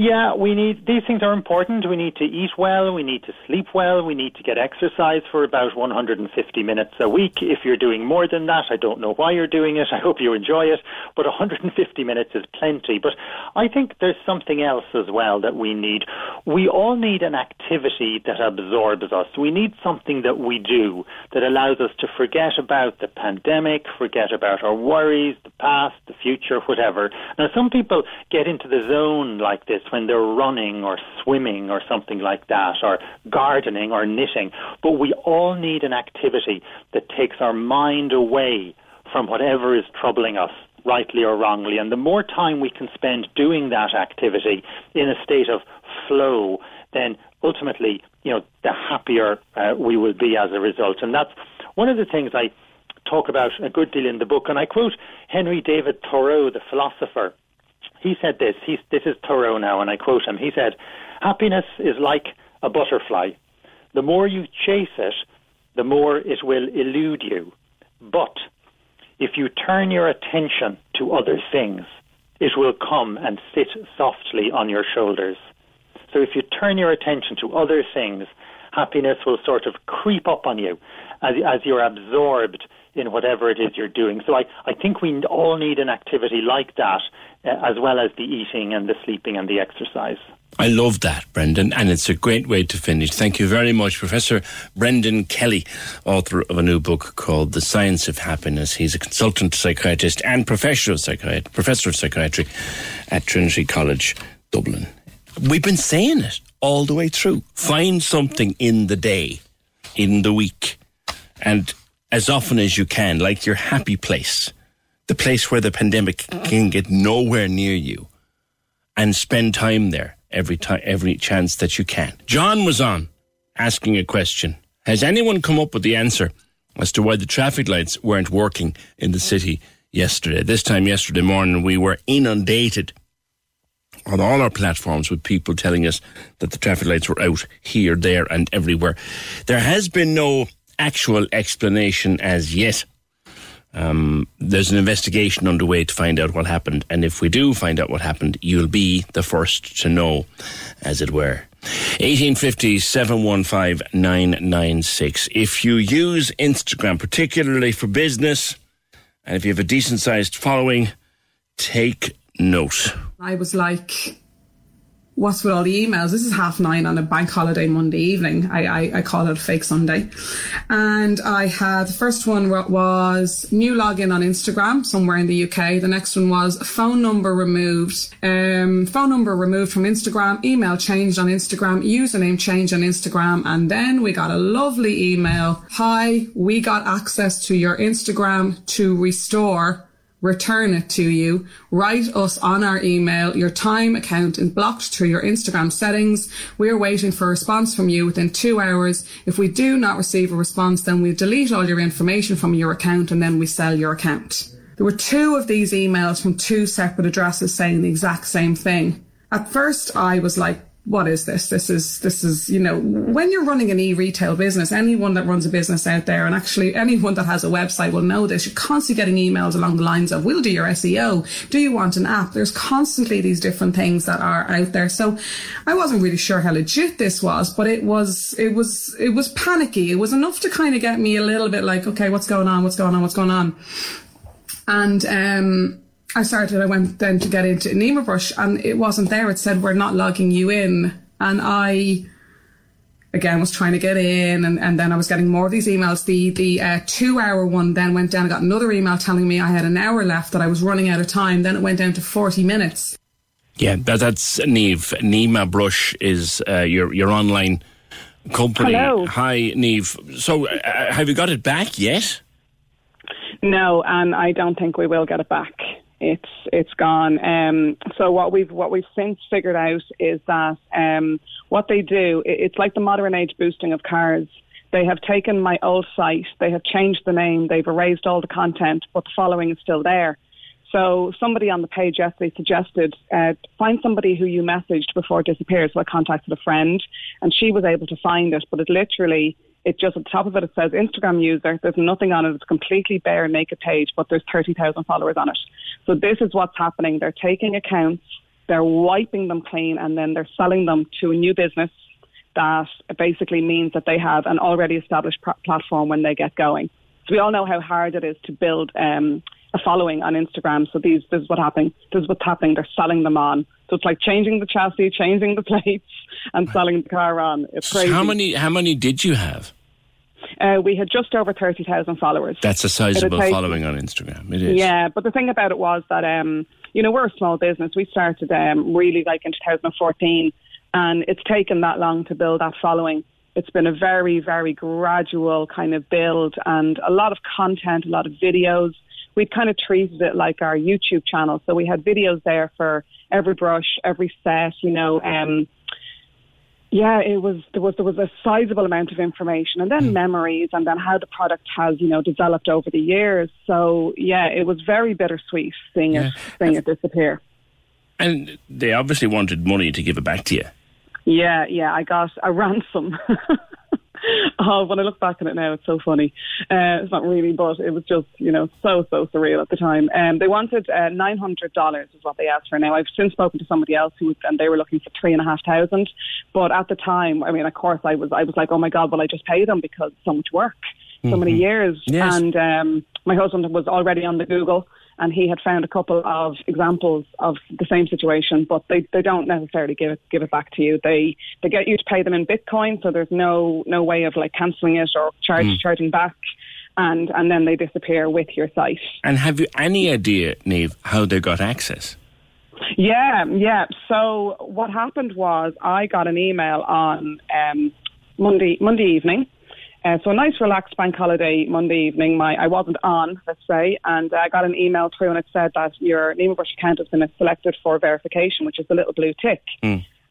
Yeah, we need these things are important. We need to eat well, we need to sleep well, we need to get exercise for about 150 minutes a week. If you're doing more than that, I don't know why you're doing it. I hope you enjoy it, but 150 minutes is plenty. But I think there's something else as well that we need. We all need an activity that absorbs us. We need something that we do that allows us to forget about the pandemic, forget about our worries, the past, the future, whatever. Now some people get into the zone like this when they're running or swimming or something like that, or gardening or knitting. But we all need an activity that takes our mind away from whatever is troubling us rightly or wrongly. And the more time we can spend doing that activity in a state of flow, then ultimately, you know, the happier uh, we will be as a result. And that's one of the things I talk about a good deal in the book. And I quote Henry David Thoreau, the philosopher, he said this. He's, this is Thoreau now, and I quote him. He said, Happiness is like a butterfly. The more you chase it, the more it will elude you. But if you turn your attention to other things, it will come and sit softly on your shoulders. So if you turn your attention to other things, happiness will sort of creep up on you as, as you're absorbed in whatever it is you're doing. So I, I think we all need an activity like that, uh, as well as the eating and the sleeping and the exercise. I love that, Brendan, and it's a great way to finish. Thank you very much, Professor Brendan Kelly, author of a new book called The Science of Happiness. He's a consultant psychiatrist and professor of professor of psychiatry at Trinity College, Dublin. We've been saying it all the way through. Find something in the day, in the week, and as often as you can, like your happy place, the place where the pandemic can get nowhere near you, and spend time there every time, every chance that you can. John was on asking a question. Has anyone come up with the answer as to why the traffic lights weren't working in the city yesterday? This time yesterday morning, we were inundated on all our platforms with people telling us that the traffic lights were out here, there, and everywhere. There has been no actual explanation as yet. Um, there's an investigation underway to find out what happened, and if we do find out what happened, you'll be the first to know, as it were. 1850 715 996. If you use Instagram, particularly for business, and if you have a decent sized following, take note. I was like, what's with all the emails? This is half nine on a bank holiday Monday evening. I, I, I call it a fake Sunday. And I had the first one was new login on Instagram somewhere in the UK. The next one was phone number removed. Um, phone number removed from Instagram, email changed on Instagram, username changed on Instagram. And then we got a lovely email. Hi, we got access to your Instagram to restore return it to you. Write us on our email. Your time account is blocked through your Instagram settings. We are waiting for a response from you within two hours. If we do not receive a response, then we delete all your information from your account and then we sell your account. There were two of these emails from two separate addresses saying the exact same thing. At first, I was like, what is this? This is, this is, you know, when you're running an e-retail business, anyone that runs a business out there and actually anyone that has a website will know this. You're constantly getting emails along the lines of, we'll do your SEO. Do you want an app? There's constantly these different things that are out there. So I wasn't really sure how legit this was, but it was, it was, it was panicky. It was enough to kind of get me a little bit like, okay, what's going on? What's going on? What's going on? And, um, I started, I went then to get into Nima Brush and it wasn't there. It said, we're not logging you in. And I, again, was trying to get in and, and then I was getting more of these emails. The, the uh, two hour one then went down. I got another email telling me I had an hour left that I was running out of time. Then it went down to 40 minutes. Yeah, that, that's Neve. Nima Brush is uh, your your online company. Hello. Hi, Neve. So, uh, have you got it back yet? No, and I don't think we will get it back. It's it's gone. Um, so what we've what we've since figured out is that um, what they do it, it's like the modern age boosting of cars. They have taken my old site, they have changed the name, they've erased all the content, but the following is still there. So somebody on the page yesterday suggested uh, find somebody who you messaged before it disappeared. So I contacted a friend, and she was able to find it, but it literally it just at the top of it it says Instagram user. There's nothing on it. It's completely bare, naked page, but there's thirty thousand followers on it. So this is what's happening. They're taking accounts, they're wiping them clean, and then they're selling them to a new business that basically means that they have an already established pr- platform when they get going. So we all know how hard it is to build um, a following on Instagram. So these, this is what happening. This is what's happening. They're selling them on. So it's like changing the chassis, changing the plates, and selling the car on. It's crazy. How many how many did you have? Uh, we had just over thirty thousand followers. That's a sizable take- following on Instagram. It is. Yeah, but the thing about it was that um, you know we're a small business. We started um, really like in 2014, and it's taken that long to build that following. It's been a very, very gradual kind of build, and a lot of content, a lot of videos. We kind of treated it like our YouTube channel, so we had videos there for every brush, every set. You know, um, yeah, it was there was there was a sizable amount of information, and then memories, and then how the product has you know developed over the years. So yeah, it was very bittersweet seeing it seeing it disappear. And they obviously wanted money to give it back to you. Yeah, yeah, I got a ransom. oh, when I look back on it now, it's so funny. Uh, it's not really, but it was just, you know, so, so surreal at the time. Um, they wanted uh, $900 is what they asked for. Now, I've since spoken to somebody else who, and they were looking for three and a half thousand. But at the time, I mean, of course, I was, I was like, oh my God, will I just pay them because so much work, so many Mhm. years. Yes. And um, my husband was already on the Google and he had found a couple of examples of the same situation, but they, they don't necessarily give it give it back to you. They they get you to pay them in Bitcoin, so there's no no way of like cancelling it or charge, Mm. charging back, and and then they disappear with your site. And have you any idea, Neve, how they got access? Yeah, yeah. So what happened was I got an email on um, Monday Monday evening. Uh, so a nice relaxed bank holiday Monday evening. My I wasn't on, let's say, and I got an email through and it said that your Nima Brush account has been selected for verification, which is the little blue tick.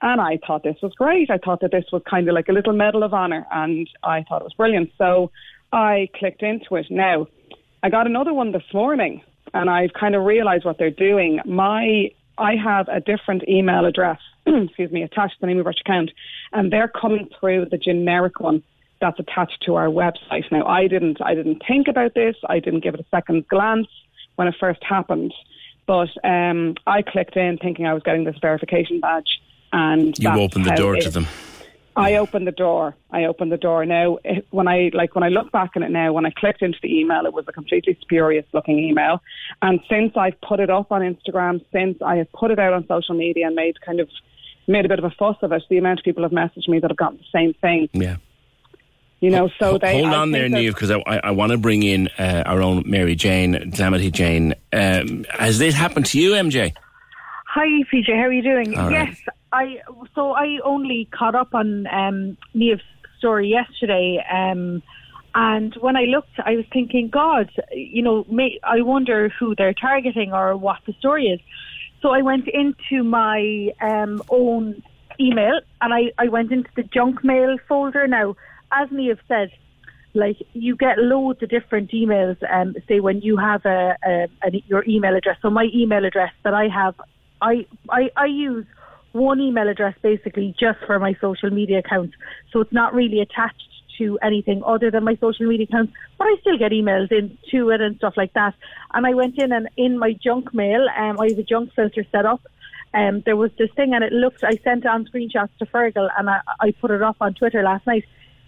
And I thought this was great. I thought that this was kind of like a little medal of honor, and I thought it was brilliant. So I clicked into it. Now, I got another one this morning, and I've kind of realized what they're doing. My I have a different email address, excuse me, attached to the name of our account, and they're coming through the generic one that's attached to our website. Now, I didn't, I didn't think about this. I didn't give it a second glance when it first happened, but um, I clicked in thinking I was getting this verification badge, and You opened the door it- to them. I opened the door. I opened the door. Now, it, when I like when I look back on it now, when I clicked into the email, it was a completely spurious looking email. And since I've put it up on Instagram, since I have put it out on social media and made kind of made a bit of a fuss of it, the amount of people have messaged me that have gotten the same thing. Yeah. You know, so they Hold on there, Neve, because I, I, I want to bring in uh, our own Mary Jane, Damity Jane. Um, has this happened to you, MJ? Hi, PJ. How are you doing? All right. yes, I. So I only caught up on um, Neve's story yesterday, um, And when I looked, I was thinking, God, you know, may, I wonder who they're targeting or what the story is. So I went into my um, own email and I, I went into the junk mail folder. Now, as Neve said, like you get loads of different emails. Um, say when you have a, a, a your email address. So my email address that I have, I I, I use one email address basically just for my social media accounts. So it's not really attached to anything other than my social media accounts, but I still get emails into it and stuff like that. And I went in and in my junk mail, um, I have a junk filter set up. Um, there was this thing and it looked, I sent on screenshots to Fergal and I, I put it up on Twitter last night.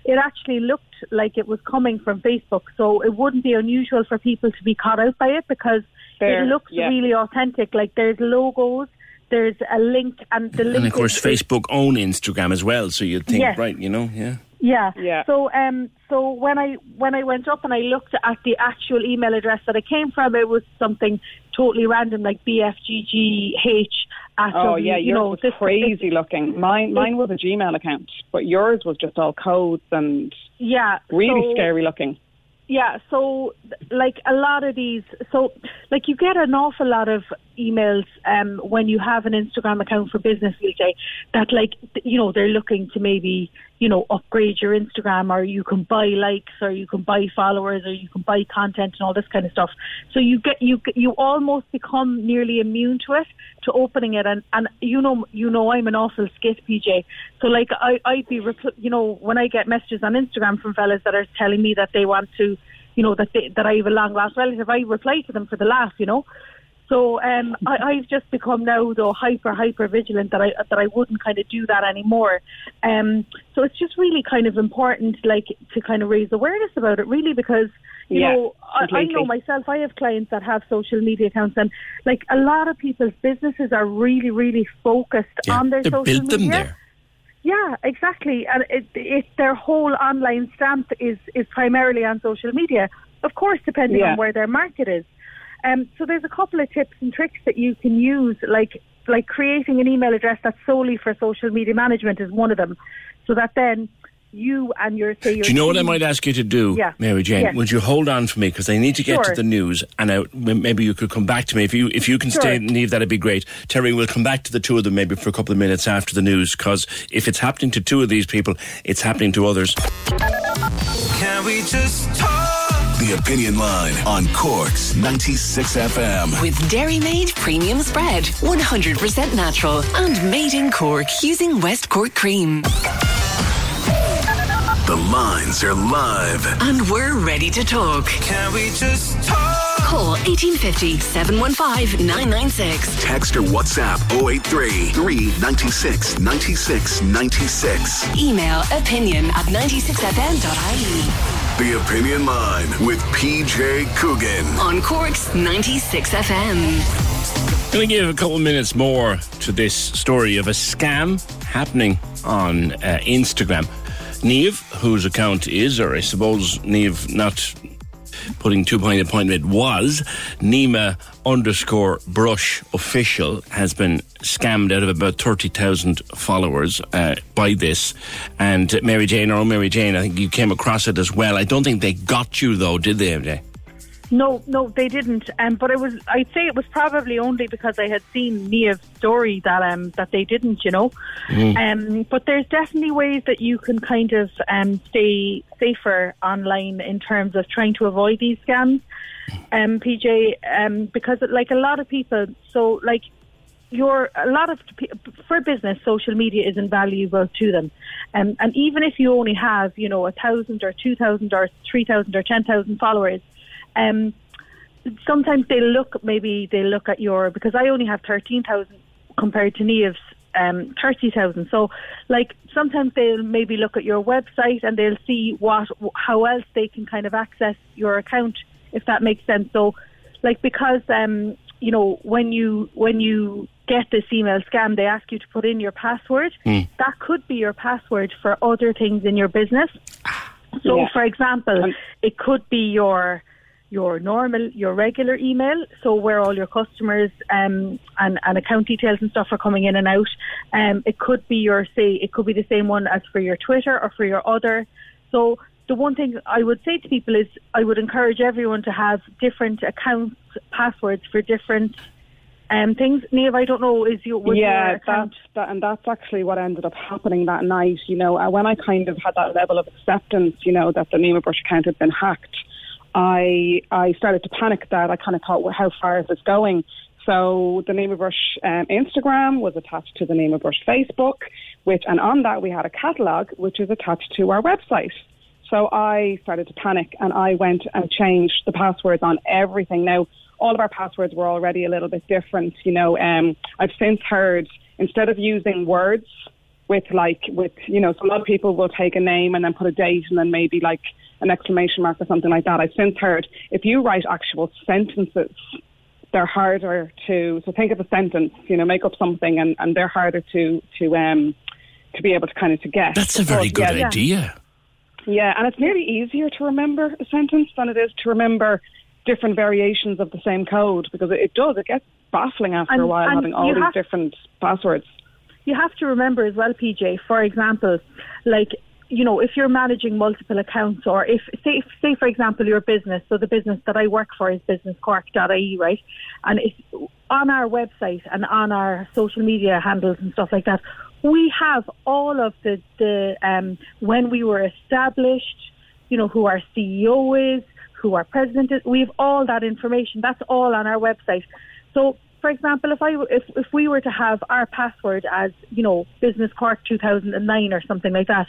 It actually looked like it was coming from Facebook, so it wouldn't be unusual for people to be caught out by it because Fair, it looks yeah. really authentic. Like there's logos, there's a link, and the link And of course, is, Facebook own Instagram as well, so you'd think, Yes. right, you know, yeah. Yeah. Yeah. So um so when I when I went up and I looked at the actual email address that it came from, it was something totally random like BFGGH at Oh W, yeah, you yours know was this crazy looking. Mine mine was a Gmail account, but yours was just all codes and yeah really so- scary looking. Yeah, so like a lot of these, so like you get an awful lot of emails um, when you have an Instagram account for business, say that like you know they're looking to maybe you know upgrade your Instagram or you can buy likes or you can buy followers or you can buy content and all this kind of stuff. So you get you you almost become nearly immune to it, to opening it, and and you know you know I'm an awful skit, PJ. So like I I'd be you know when I get messages on Instagram from fellas that are telling me that they want to you know, that they, that I have a long lost relative, I reply to them for the laugh, you know. So um, I, I've just become now though hyper hyper vigilant that I that I wouldn't kind of do that anymore. Um, so it's just really kind of important, like to kind of raise awareness about it, really, because you Yeah, know I, I know myself. I have clients that have social media accounts, and like a lot of people's businesses are really really focused on their They social built them media. there. Yeah, exactly. And it, it, their whole online stamp is, is primarily on social media, of course, depending Yeah. on where their market is. Um, so there's a couple of tips and tricks that you can use, like like creating an email address that's solely for social media management is one of them, so that then you and your say your Do you know what I might ask you to do, Yeah. Mary Jane? Yes. Would you hold on for me because I need to get to the news, and I, m- maybe you could come back to me if you if you can Sure. stay and leave. That'd be great. Terry, we'll come back to the two of them maybe for a couple of minutes after the news because if it's happening to two of these people, it's happening to others. Can we just talk? The Opinion Line on Cork's 96 FM. With Dairy Made Premium Spread, 100% natural and made in Cork using West Cork cream. The lines are live. And we're ready to talk. Can we just talk? Call 1850 715 996. Text or WhatsApp 083 396 96 96. Email opinion at 96fm.ie. The Opinion Line with PJ Coogan. On Cork's 96 FM. Going to give a couple minutes more to this story of a scam happening on uh, Instagram. Neve, whose account is, or I suppose Neve not putting two point appointment was Nima underscore brush official has been scammed out of about 30,000 followers uh, by this. And Mary Jane, or Mary Jane, I think you came across it as well. I don't think they got you though, did they? No, no, they didn't. Um, but it was. I'd say it was probably only because I had seen Nia's story that um that they didn't. You know. Mm. Um, but there's definitely ways that you can kind of um stay safer online in terms of trying to avoid these scams. Um, PJ, um, because like a lot of people, so like your a lot of for business, social media is invaluable to them, um, and even if you only have you know a thousand or two thousand or three thousand or ten thousand followers, um, sometimes they look maybe they look at your because I only have thirteen thousand compared to Neve's um, thirty thousand. So like sometimes they'll maybe look at your website and they'll see what how else they can kind of access your account if that makes sense. So like because um, you know when you when you get this email scam they ask you to put in your password that could be your password for other things in your business so Yeah. for example it could be your your normal your regular email so where all your customers um, and, and account details and stuff are coming in and out um, it could be your say it could be the same one as for your twitter or for your other so the one thing I would say to people is I would encourage everyone to have different account passwords for different um, things. Neve, I don't know, is your was your yeah, account? that's that, and that's actually what ended up happening that night. You know, uh, when I kind of had that level of acceptance, you know, that the Nima Brush account had been hacked, I I started to panic. That I kind of thought, well, how far is this going? So the Nima Brush um, Instagram was attached to the Nima Brush Facebook, which and on that we had a catalogue which is attached to our website. So I started to panic and I went and changed the passwords on everything. Now, all of our passwords were already a little bit different. You know, um, I've since heard instead of using words with like, with, you know, so a lot of people will take a name and then put a date and then maybe like an exclamation mark or something like that. I've since heard if you write actual sentences, they're harder to, so think of a sentence, you know, make up something and, and they're harder to, to, um, to be able to kind of to get. That's a very good yeah, idea. yeah, and it's nearly easier to remember a sentence than it is to remember different variations of the same code because it, it does. It gets baffling after And- a while having all these have- different passwords. you have to remember as well, PJ. For example, like you know, if you're managing multiple accounts, or if say, say for example, your business. So the business that I work for is businesscork.ie, right? And on our website and on our social media handles and stuff like that. We have all of the the um, when we were established, you know, who our CEO is, who our president is. We have all that information. That's all on our website. So, for example, if I if if we were to have our password as you know Business Cork 2009 or something like that,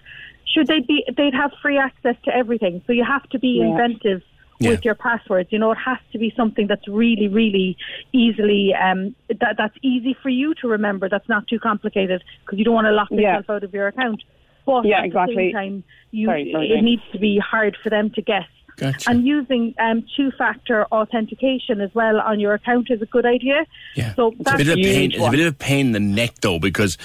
should they be? They'd have free access to everything. So you have to be Yeah. inventive with your passwords. You know, it has to be something that's really, really easily um, that that's easy for you to remember. That's not too complicated because you don't want to lock Yeah. yourself out of your account. But Yeah, at the exactly. same time, you Sorry, sorry, it Jane. needs to be hard for them to guess. Gotcha. And using um, two-factor authentication as well on your account is a good idea. Yeah. So It's a bit of a pain. It's a bit of a pain in the neck though because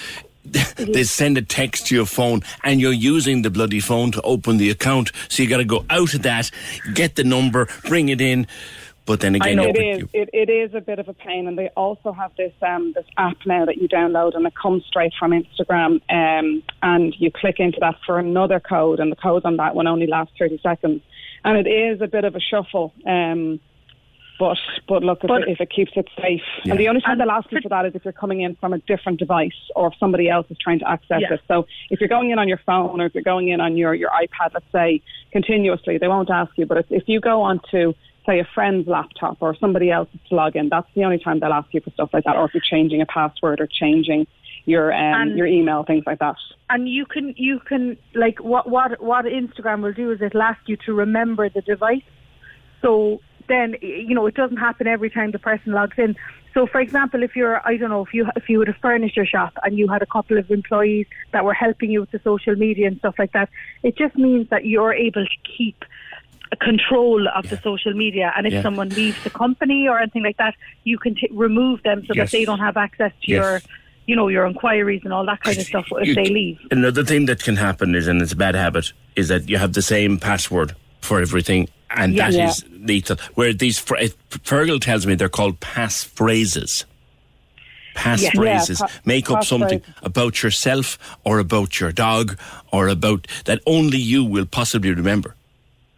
they send a text to your phone and you're using the bloody phone to open the account. So you got to go out of that, get the number, bring it in. But then again, it you- is. It, it is a bit of a pain, and they also have this um, this app now that you download, and it comes straight from Instagram. Um, and you click into that for another code, and the code on that one only lasts thirty seconds, and it is a bit of a shuffle. Um, but but look, if, it, if it keeps it safe, and the only time they'll ask you for that is if you're coming in from a different device or if somebody else is trying to access Yeah. it. So if you're going in on your phone or if you're going in on your your iPad, let's say continuously, they won't ask you. But if, if you go onto say a friend's laptop or somebody else's to log in, that's the only time they'll ask you for stuff like that, or if you're changing a password or changing your um, And- your email, things like that. and you can you can like what what what Instagram will do is it'll ask you to remember the device. So then you know it doesn't happen every time the person logs in. So for example, if you're I don't know if you if you had a furniture shop and you had a couple of employees that were helping you with the social media and stuff like that, it just means that you're able to keep control of the social media. And if Yeah. someone leaves the company or anything like that, you can t- remove them so Yes. that they don't have access to Yes. your you know your inquiries and all that kind of stuff if you- they leave. Another thing that can happen is, and it's a bad habit, is that you have the same password for everything, and Yeah. that Yeah. is lethal. Where these, fr- Fergal tells me they're called pass phrases. Pass Yeah. phrases. Yeah, pa- Make up something phrases. about yourself or about your dog or about that only you will possibly remember.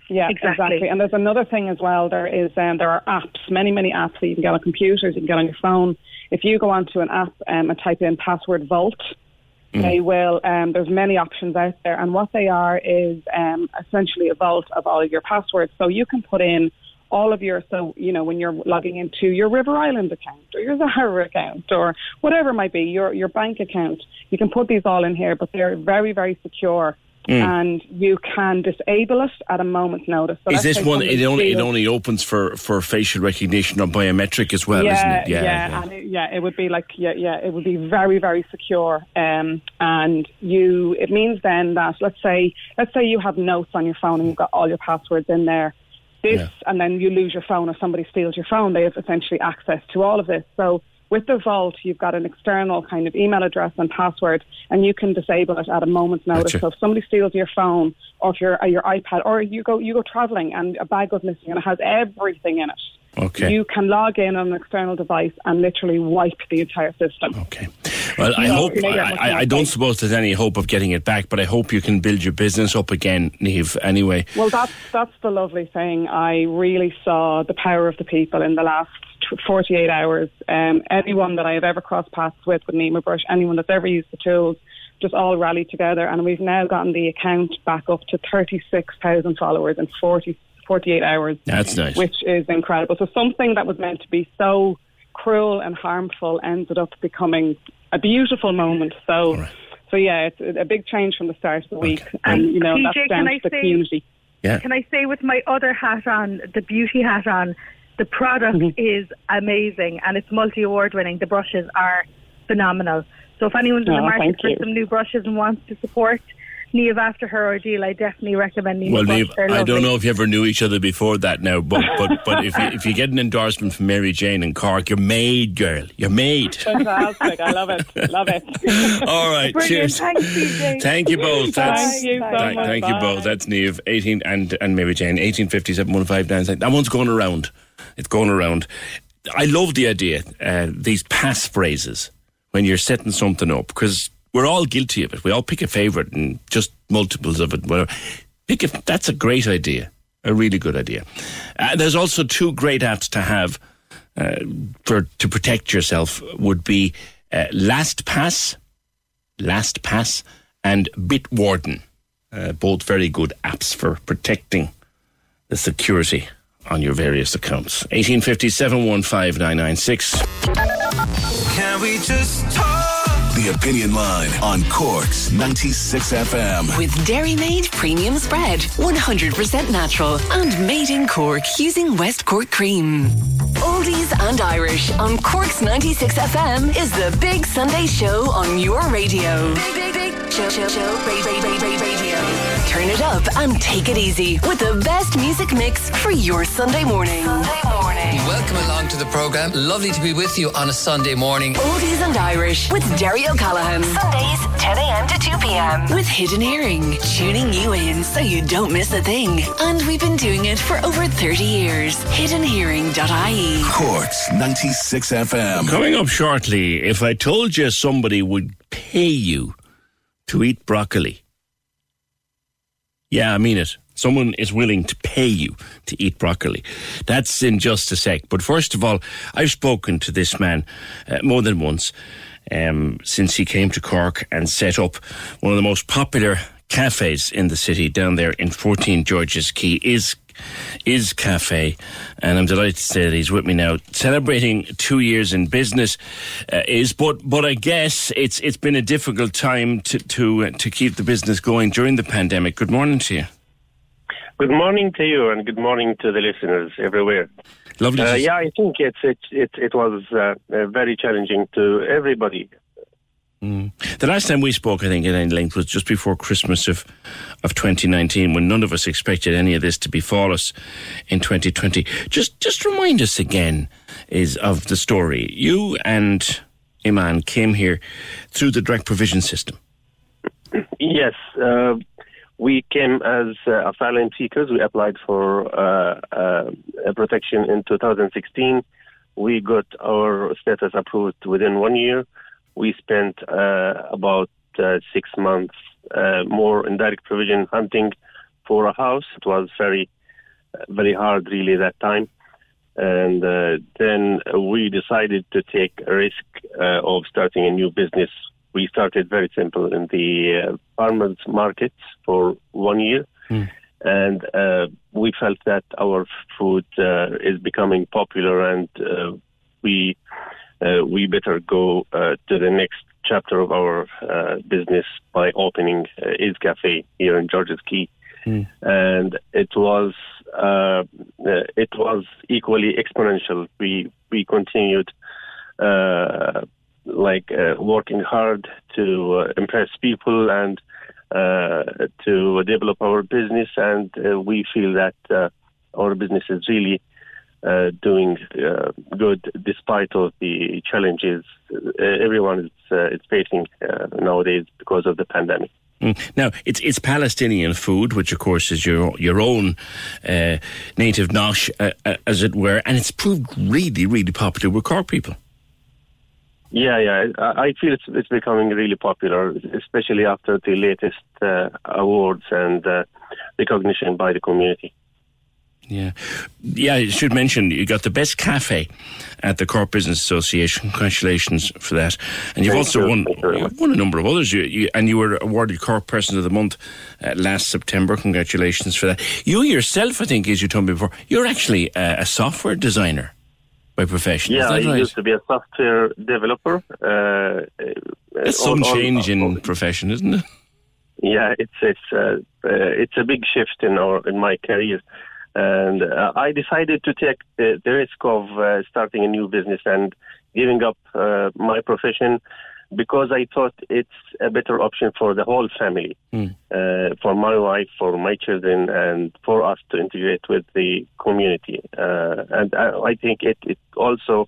Yeah, exactly. And there's another thing as well. There is um, there are apps, many many apps that you can get on computers, you can get on your phone. If you go onto an app um, and type in password vault, they will. Um, there's many options out there, and what they are is um, essentially a vault of all of your passwords. So you can put in all of your so you know when you're logging into your River Island account or your Zahara account or whatever it might be your your bank account. You can put these all in here, but they're very very secure. Mm. And you can disable it at a moment's notice. So is this one? It only it only opens for, for facial recognition or biometric as well, yeah, isn't it? Yeah, And it, yeah, it would be like yeah, yeah, it would be very, very secure. Um, and you, it means then that let's say, let's say you have notes on your phone and you've got all your passwords in there. This, and then you lose your phone or somebody steals your phone. They have essentially access to all of this. So with the vault, you've got an external kind of email address and password, and you can disable it at a moment's notice. Gotcha. So if somebody steals your phone or if your uh, your iPad, or you go you go traveling and a bag goes missing and it has everything in it. Okay. You can log in on an external device and literally wipe the entire system. Okay. Well, I hope I, I, I don't suppose there's any hope of getting it back, but I hope you can build your business up again, Neve. Anyway, Well, that's that's the lovely thing. I really saw the power of the people in the last 48 hours. Um, anyone that I have ever crossed paths with with Nima Brush, anyone that's ever used the tools, just all rallied together, and we've now gotten the account back up to 36,000 followers in 40, 48 hours. That's nice. Which is incredible. So something that was meant to be so cruel and harmful ended up becoming a beautiful moment. So. So yeah, it's a big change from the start of the week, and you know PJ, that's down to the say- community. Yeah. Can I say with my other hat on, the beauty hat on, the product Mm-hmm. is amazing and it's multi award winning. The brushes are phenomenal. So if anyone's in the Oh, market for you. some new brushes and wants to support Neve after her ordeal, I definitely recommend Neve. well, Brush. Neve, I don't know if you ever knew each other before that now, but but but if you, if you get an endorsement from Mary Jane and Cork, you're made, girl. You're made. Fantastic. I love it. Love it. All right, Brilliant. cheers. Thanks, PJ. Thank you both. That's, Thank you so thank, much. thank you both. That's Neve, 18, and, and Mary Jane, 1857 159. That one's going around. It's going around. I love the idea, uh, these pass phrases when you're setting something up, because we're all guilty of it. We all pick a favourite and just multiples of it. Whatever. Pick a, that's a great idea, a really good idea. Uh, there's also two great apps to have uh, for to protect yourself would be uh, LastPass, LastPass, and Bitwarden. Uh, both very good apps for protecting the security on your various accounts. 1857 15996. Can we just talk? The Opinion Line on Cork's 96 FM. With Dairy Made Premium Spread, 100% natural and made in Cork using West Cork cream. Oldies and Irish on Cork's 96 FM is the big Sunday show on your radio. Big, big, big show, show, show, ra- ra- ra- ra- radio. Turn it up and take it easy with the best music mix for your Sunday morning. Sunday morning. Welcome along to the programme. Lovely to be with you on a Sunday morning. Oldies and Irish with Derry O'Callaghan. Sundays, 10 a.m. to 2 p.m. With Hidden Hearing, tuning you in so you don't miss a thing. And we've been doing it for over 30 years. Hiddenhearing.ie. Cork's 96 FM. Coming up shortly, if I told you somebody would pay you to eat broccoli. Yeah, I mean it. Someone is willing to pay you to eat broccoli. That's in just a sec. But first of all, I've spoken to this man uh, more than once um, since he came to Cork and set up one of the most popular cafes in the city down there in 14 George's Quay. Is Izz Cafe, and I'm delighted to say that he's with me now, celebrating two years in business. Uh, is but but I guess it's it's been a difficult time to to uh, to keep the business going during the pandemic. Good morning to you. Good morning to you, and good morning to the listeners everywhere. Lovely. Uh, yeah, I think it's it it, it was uh, uh, very challenging to everybody. Mm. The last time we spoke, I think, at any length was just before Christmas of of 2019, when none of us expected any of this to befall us in 2020. Just just remind us again is of the story. You and Iman came here through the direct provision system. Yes, uh, we came as uh, asylum seekers. We applied for uh, uh, protection in 2016. We got our status approved within one year. We spent uh, about uh, six months uh, more in direct provision hunting for a house. It was very, very hard, really, that time. And uh, then we decided to take a risk uh, of starting a new business. We started very simple in the uh, farmers markets for one year, and uh, we felt that our food uh, is becoming popular, and uh, we uh, we better go uh, to the next chapter of our uh, business by opening uh, Izz Cafe here in George's Quay and it was uh, uh, it was equally exponential. We we continued uh, like uh, working hard to uh, impress people and uh, to develop our business, and uh, we feel that uh, our business is really. Uh, doing uh, good despite of the challenges uh, everyone is, uh, is facing uh, nowadays because of the pandemic. Mm. Now it's it's Palestinian food, which of course is your your own uh, native nosh, uh, uh, as it were, and it's proved really really popular with Cork people. Yeah, yeah. I I feel it's, it's becoming really popular, especially after the latest uh, awards and uh, recognition by the community. Yeah. Yeah, I should mention you got the best cafe at the Cork Business Association. Congratulations for that. And you've Thank also you. won, you won a number of others. You, you, and you were awarded Cork Person of the Month uh, last September. Congratulations for that. You yourself, I think, as you told me before, you're actually uh, a software designer by profession. Yeah, I right? used to be a software developer. Uh, That's uh, some on- change in profession, isn't it? Yeah, it's it's uh, uh, it's a big shift in our in my career, and uh, I decided to take the, the risk of uh, starting a new business and giving up uh, my profession because I thought it's a better option for the whole family, uh, for my wife, for my children, and for us to integrate with the community. Uh, and I, I think it, it also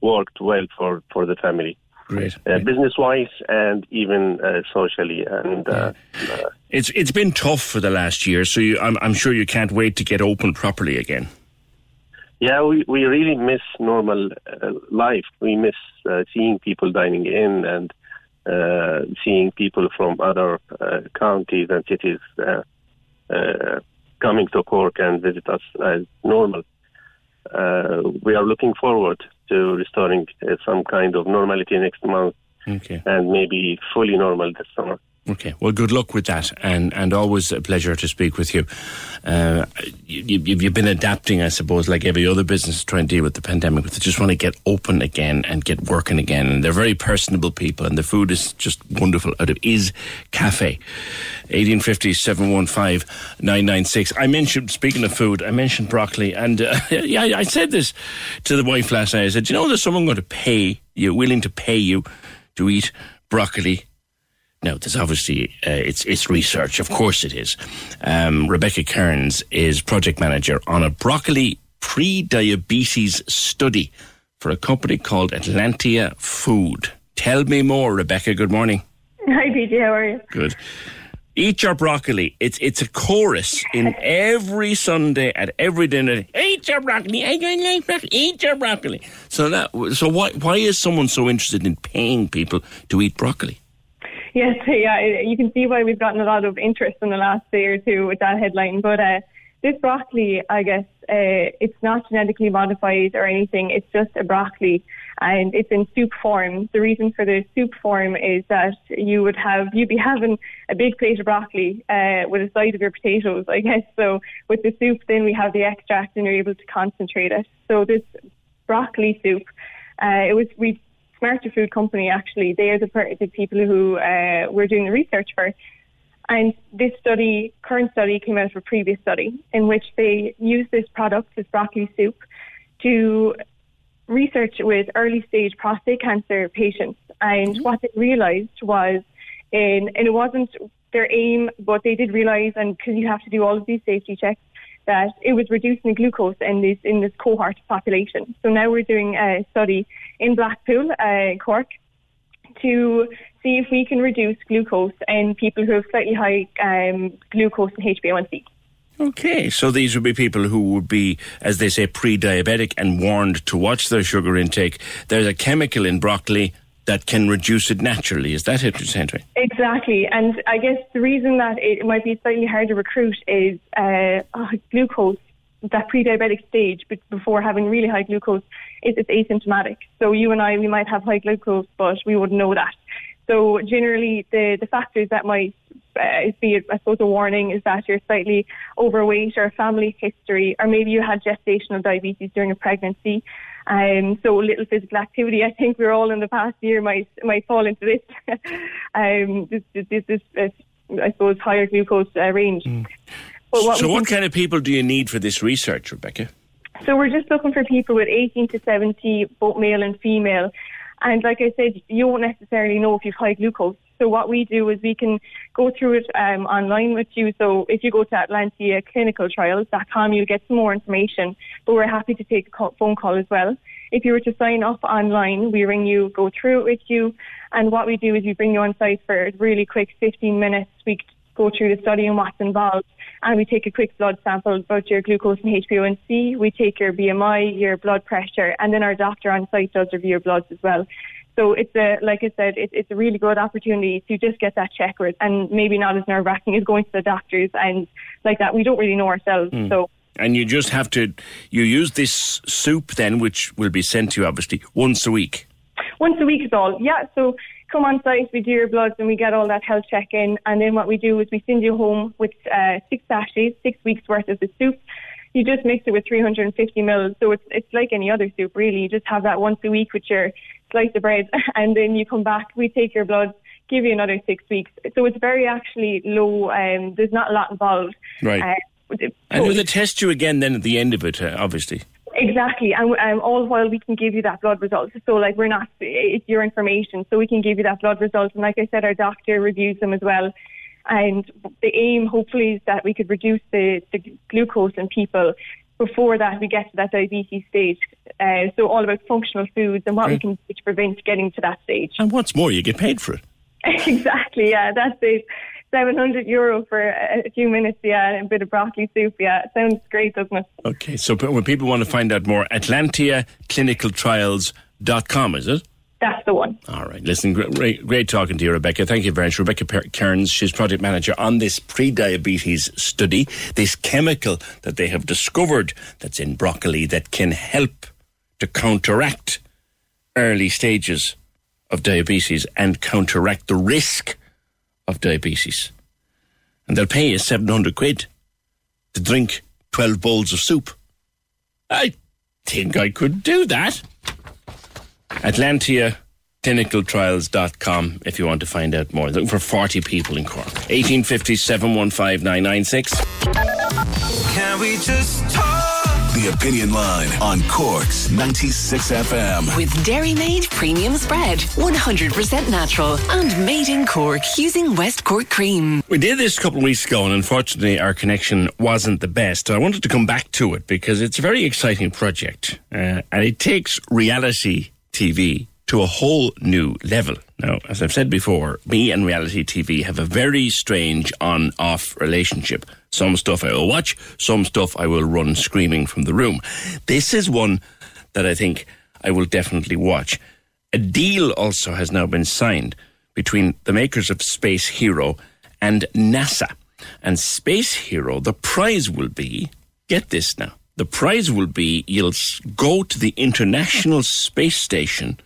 worked well for, for the family Great. uh, business wise and even uh, socially. And uh, It's it's been tough for the last year, so you, I'm, I'm sure you can't wait to get open properly again. yeah, we, we really miss normal uh, life. We miss uh, seeing people dining in and uh, seeing people from other uh, counties and cities uh, uh, coming to Cork and visit us as normal. Uh, we are looking forward to restoring uh, some kind of normality next month Okay. and maybe fully normal this summer. Okay. Well, good luck with that, and and always a pleasure to speak with you. Uh, you, you you've been adapting, I suppose, like every other business, trying to deal with the pandemic. But they just want to get open again and get working again. And they're very personable people, and the food is just wonderful. Out of Izz Cafe, eighteen fifty seven one five nine nine six. I mentioned speaking of food, I mentioned broccoli, and uh, yeah, I said this to the wife last night. I said, "You know, there's someone going to pay you, willing to pay you to eat broccoli." Now, there's obviously uh, it's it's research, of course it is. Um, Rebecca Kearns is project manager on a broccoli pre-diabetes study for a company called Atlantia Food. Tell me more, Rebecca. Good morning. Hi, PJ. How are you? Good. Eat your broccoli. It's it's a chorus in every Sunday at every dinner. Eat your broccoli. I don't like broccoli. Eat your broccoli. So that so why why is someone so interested in paying people to eat broccoli? Yes, yeah, you can see why we've gotten a lot of interest in the last day or two with that headline. But uh, this broccoli, I guess, uh, it's not genetically modified or anything. It's just a broccoli, and it's in soup form. The reason for the soup form is that you would have you'd be having a big plate of broccoli uh, with a side of your potatoes, I guess. So with the soup, then we have the extract, and you're able to concentrate it. So this broccoli soup, uh, it was we Smarter Food Company actually. They are the, per- the people who uh, were doing the research for. And this study, current study, came out of a previous study in which they used this product, this broccoli soup, to research with early stage prostate cancer patients. And what they realised was, in, and it wasn't their aim, but they did realise, and because you have to do all of these safety checks, that it was reducing the glucose in this in this cohort population. So now we're doing a study in Blackpool, uh, Cork, to see if we can reduce glucose in people who have slightly high um, glucose and HbA1c. Okay, so these would be people who would be, as they say, pre-diabetic and warned to watch their sugar intake. There's a chemical in broccoli that can reduce it naturally. Is that it, Henry? Exactly, and I guess the reason that it might be slightly hard to recruit is uh, uh, glucose. That pre-diabetic stage, but before having really high glucose, is it's asymptomatic. So you and I, we might have high glucose, but we wouldn't know that. So generally, the the factors that might uh, be, I suppose, a warning is that you're slightly overweight or family history, or maybe you had gestational diabetes during a pregnancy. Um, so little physical activity. I think we're all in the past year might might fall into this. um, this this, this, this I suppose higher glucose uh, range. But what so, what kind of people do you need for this research, Rebecca? So we're just looking for people with 18 to 70, both male and female. And like I said, you won't necessarily know if you've high glucose. So what we do is we can go through it um, online with you. So if you go to atlantiaclinicaltrials.com, you'll get some more information. But we're happy to take a phone call as well. If you were to sign up online, we ring you, go through it with you. And what we do is we bring you on site for a really quick 15 minutes. We go through the study and what's involved. And we take a quick blood sample about your glucose and HbA1c. We take your BMI, your blood pressure, and then our doctor on site does review your bloods as well So it's a, like I said, it, it's a really good opportunity to just get that check and maybe not as nerve wracking as going to the doctors and like that. We don't really know ourselves. Mm. So And you just have to, you use this soup then, which will be sent to you obviously once a week. once a week is all. Yeah, so come on site, we do your bloods and we get all that health check in. And then what we do is we send you home with uh, six sachets, six weeks worth of the soup. You just mix it with 350 mils. So it's, it's like any other soup, really. You just have that once a week with your slice of bread. And then you come back, we take your blood, give you another six weeks. So it's very actually low. Um, there's not a lot involved. Right. Uh, And will they test you again then at the end of it, uh, obviously? Exactly, and um, all while we can give you that blood result. So, like, we're not, it's your information, so we can give you that blood result. And, like I said, our doctor reviews them as well. And the aim, hopefully, is that we could reduce the, the glucose in people before that we get to that diabetes stage. Uh, so, all about functional foods and what we can do to prevent getting to that stage. And what's more, you get paid for it. exactly, yeah, that's it. 700 euro for a a few minutes, yeah, and a bit of broccoli soup, yeah. It sounds great, doesn't it? Okay, so when people want to find out more, AtlantiaClinicalTrials.com, is it? That's the one. All right. Listen, great, great, talking to you, Rebecca. Thank you very much. Rebecca Kearns, she's project manager on this pre-diabetes study, this chemical that they have discovered that's in broccoli that can help to counteract early stages of diabetes and counteract the risk of diabetes. And they'll pay you 700 quid to drink 12 bowls of soup. I think I could do that. AtlantiaClinicalTrials.com if you want to find out more. Looking for 40 people in Cork. 1850 715 996. Can we just talk? The Opinion Line on Cork's 96 FM. With Dairy Made Premium Spread, 100% natural and made in Cork using West Cork cream. We did this a couple of weeks ago, and unfortunately, our connection wasn't the best. I wanted to come back to it because it's a very exciting project, uh, and it takes reality TV to a whole new level. Now, as I've said before, me and reality TV have a very strange on off relationship. Some stuff I will watch, some stuff I will run screaming from the room. This is one that I think I will definitely watch. A deal also has now been signed between the makers of Space Hero and NASA. And Space Hero, the prize will be get this now. The prize will be you'll go to the International Space Station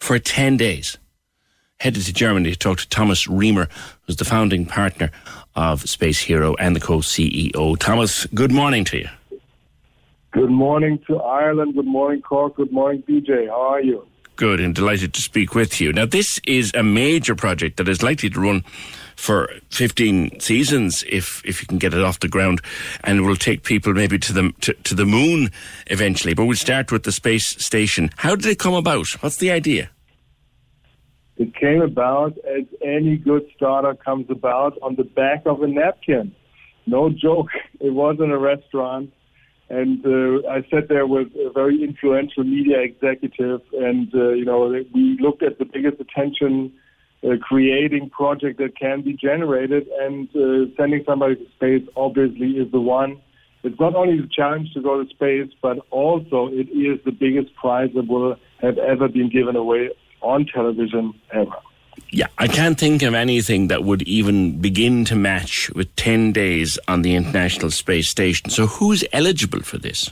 for 10 days. Headed to Germany to talk to Thomas Reemer, who's the founding partner of Space Hero and the co CEO. Thomas, good morning to you. Good morning to Ireland. Good morning, Cork. Good morning, BJ. How are you? Good and delighted to speak with you. Now, this is a major project that is likely to run for 15 seasons if if you can get it off the ground and it will take people maybe to the to, to the moon eventually but we'll start with the space station how did it come about what's the idea It came about as any good startup comes about on the back of a napkin. No joke. It wasn't a restaurant. And uh, I sat there with a very influential media executive, and uh, you know we looked at the biggest attention uh, creating project that can be generated, and uh, sending somebody to space obviously is the one. It's not only the challenge to go to space, but also it is the biggest prize that will have ever been given away on television ever. yeah i can't think of anything that would even begin to match with 10 days on the international space station so who's eligible for this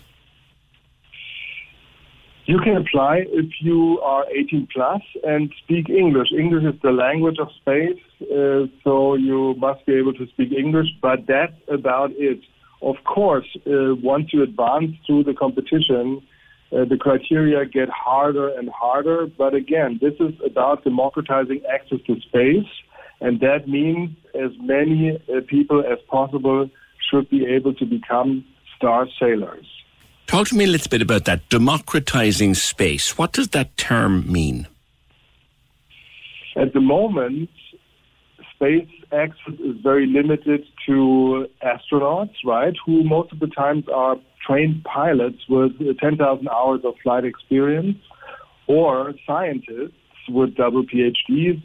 You can apply if you are 18 plus and speak English. English is the language of space, uh, so you must be able to speak English, but that's about it. Of course, uh, once you advance through the competition, uh, the criteria get harder and harder. But again, this is about democratizing access to space, and that means as many uh, people as possible should be able to become star sailors. Talk to me a little bit about that democratizing space what does that term mean At the moment, space access is very limited to astronauts, right? Who most of the times are trained pilots with 10,000 hours of flight experience, or scientists with double PhDs.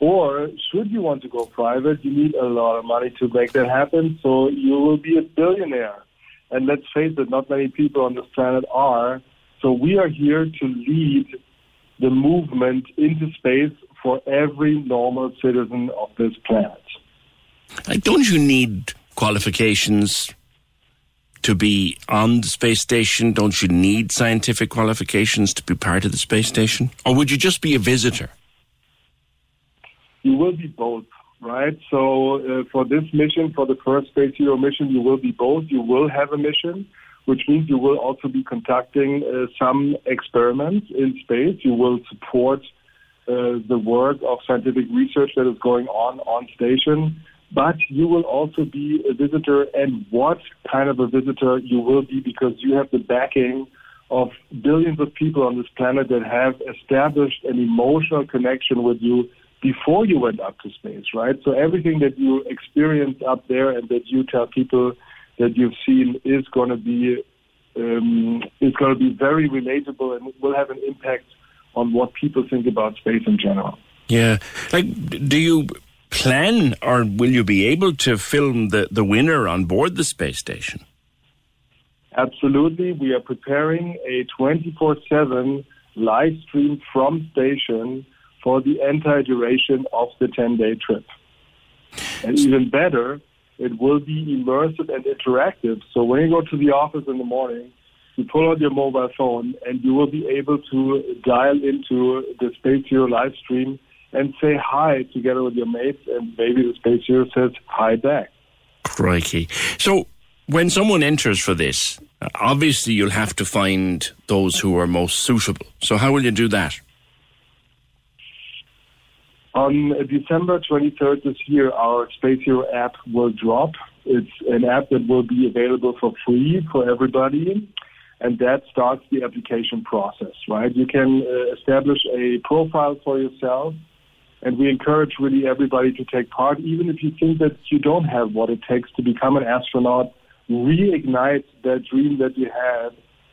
Or should you want to go private, you need a lot of money to make that happen. So you will be a billionaire. And let's face it, not many people on this planet are. So we are here to lead the movement into space for every normal citizen of this planet. Like, don't you need qualifications to be on the space station? Don't you need scientific qualifications to be part of the space station? Or would you just be a visitor? You will be both, right? So uh, for this mission, for the first Space Hero mission, you will be both. You will have a mission, which means you will also be conducting uh, some experiments in space. You will support uh, the work of scientific research that is going on on station but you will also be a visitor and what kind of a visitor you will be because you have the backing of billions of people on this planet that have established an emotional connection with you before you went up to space, right? So everything that you experience up there and that you tell people that you've seen is going to be um, is going to be very relatable and will have an impact on what people think about space in general. Yeah, like do you plan or will you be able to film the, the winner on board the space station? Absolutely. We are preparing a 24 7 live stream from station for the entire duration of the 10 day trip. And even better, it will be immersive and interactive. So when you go to the office in the morning, you pull out your mobile phone and you will be able to dial into the Space Hero live stream and say hi together with your mates, and maybe the Space Hero says hi back. Crikey. So when someone enters for this, obviously you'll have to find those who are most suitable. So how will you do that? On December 23rd this year, our Space Hero app will drop. It's an app that will be available for free for everybody. And that starts the application process, right? You can uh, establish a profile for yourself and we encourage really everybody to take part, even if you think that you don't have what it takes to become an astronaut. Reignite that dream that you had,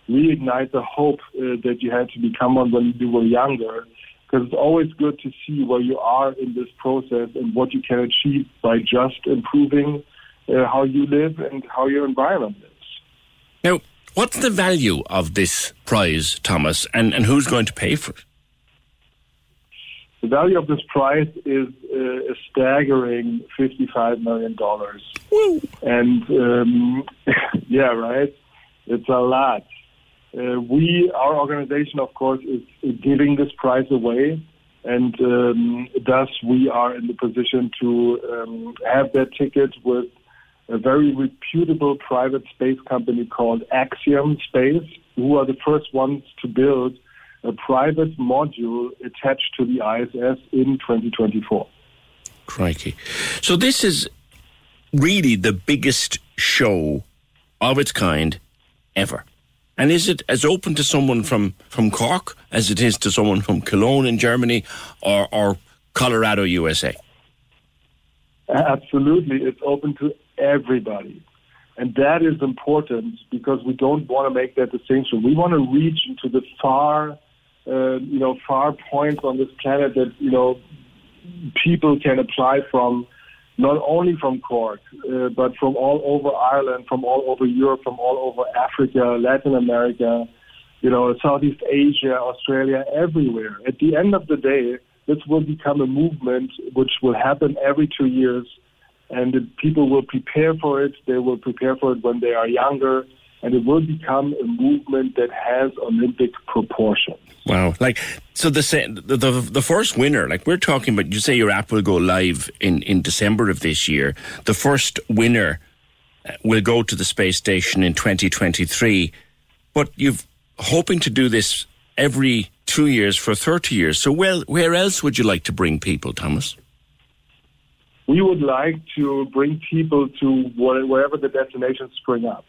reignite the hope uh, that you had to become one when you were younger. Because it's always good to see where you are in this process and what you can achieve by just improving uh, how you live and how your environment is. Now, what's the value of this prize, Thomas, and, and who's going to pay for it? The value of this prize is uh, a staggering $55 million. Woo. And um, yeah, right? It's a lot. Uh, we, our organization, of course, is giving this prize away. And um, thus, we are in the position to um, have that ticket with a very reputable private space company called Axiom Space, who are the first ones to build a private module attached to the ISS in 2024. Crikey. So this is really the biggest show of its kind ever. And is it as open to someone from, from Cork as it is to someone from Cologne in Germany or, or Colorado, USA? Absolutely. It's open to everybody. And that is important because we don't want to make that distinction. We want to reach into the far uh, you know, far points on this planet that, you know, people can apply from, not only from Cork, uh, but from all over Ireland, from all over Europe, from all over Africa, Latin America, you know, Southeast Asia, Australia, everywhere. At the end of the day, this will become a movement which will happen every two years, and people will prepare for it. They will prepare for it when they are younger and it will become a movement that has Olympic proportions. Wow! Like so, the the the, first winner, like we're talking about, you say your app will go live in in December of this year. The first winner uh, will go to the space station in 2023, but you've hoping to do this every two years for 30 years. So, well, where else would you like to bring people, Thomas? We would like to bring people to wherever the destinations spring up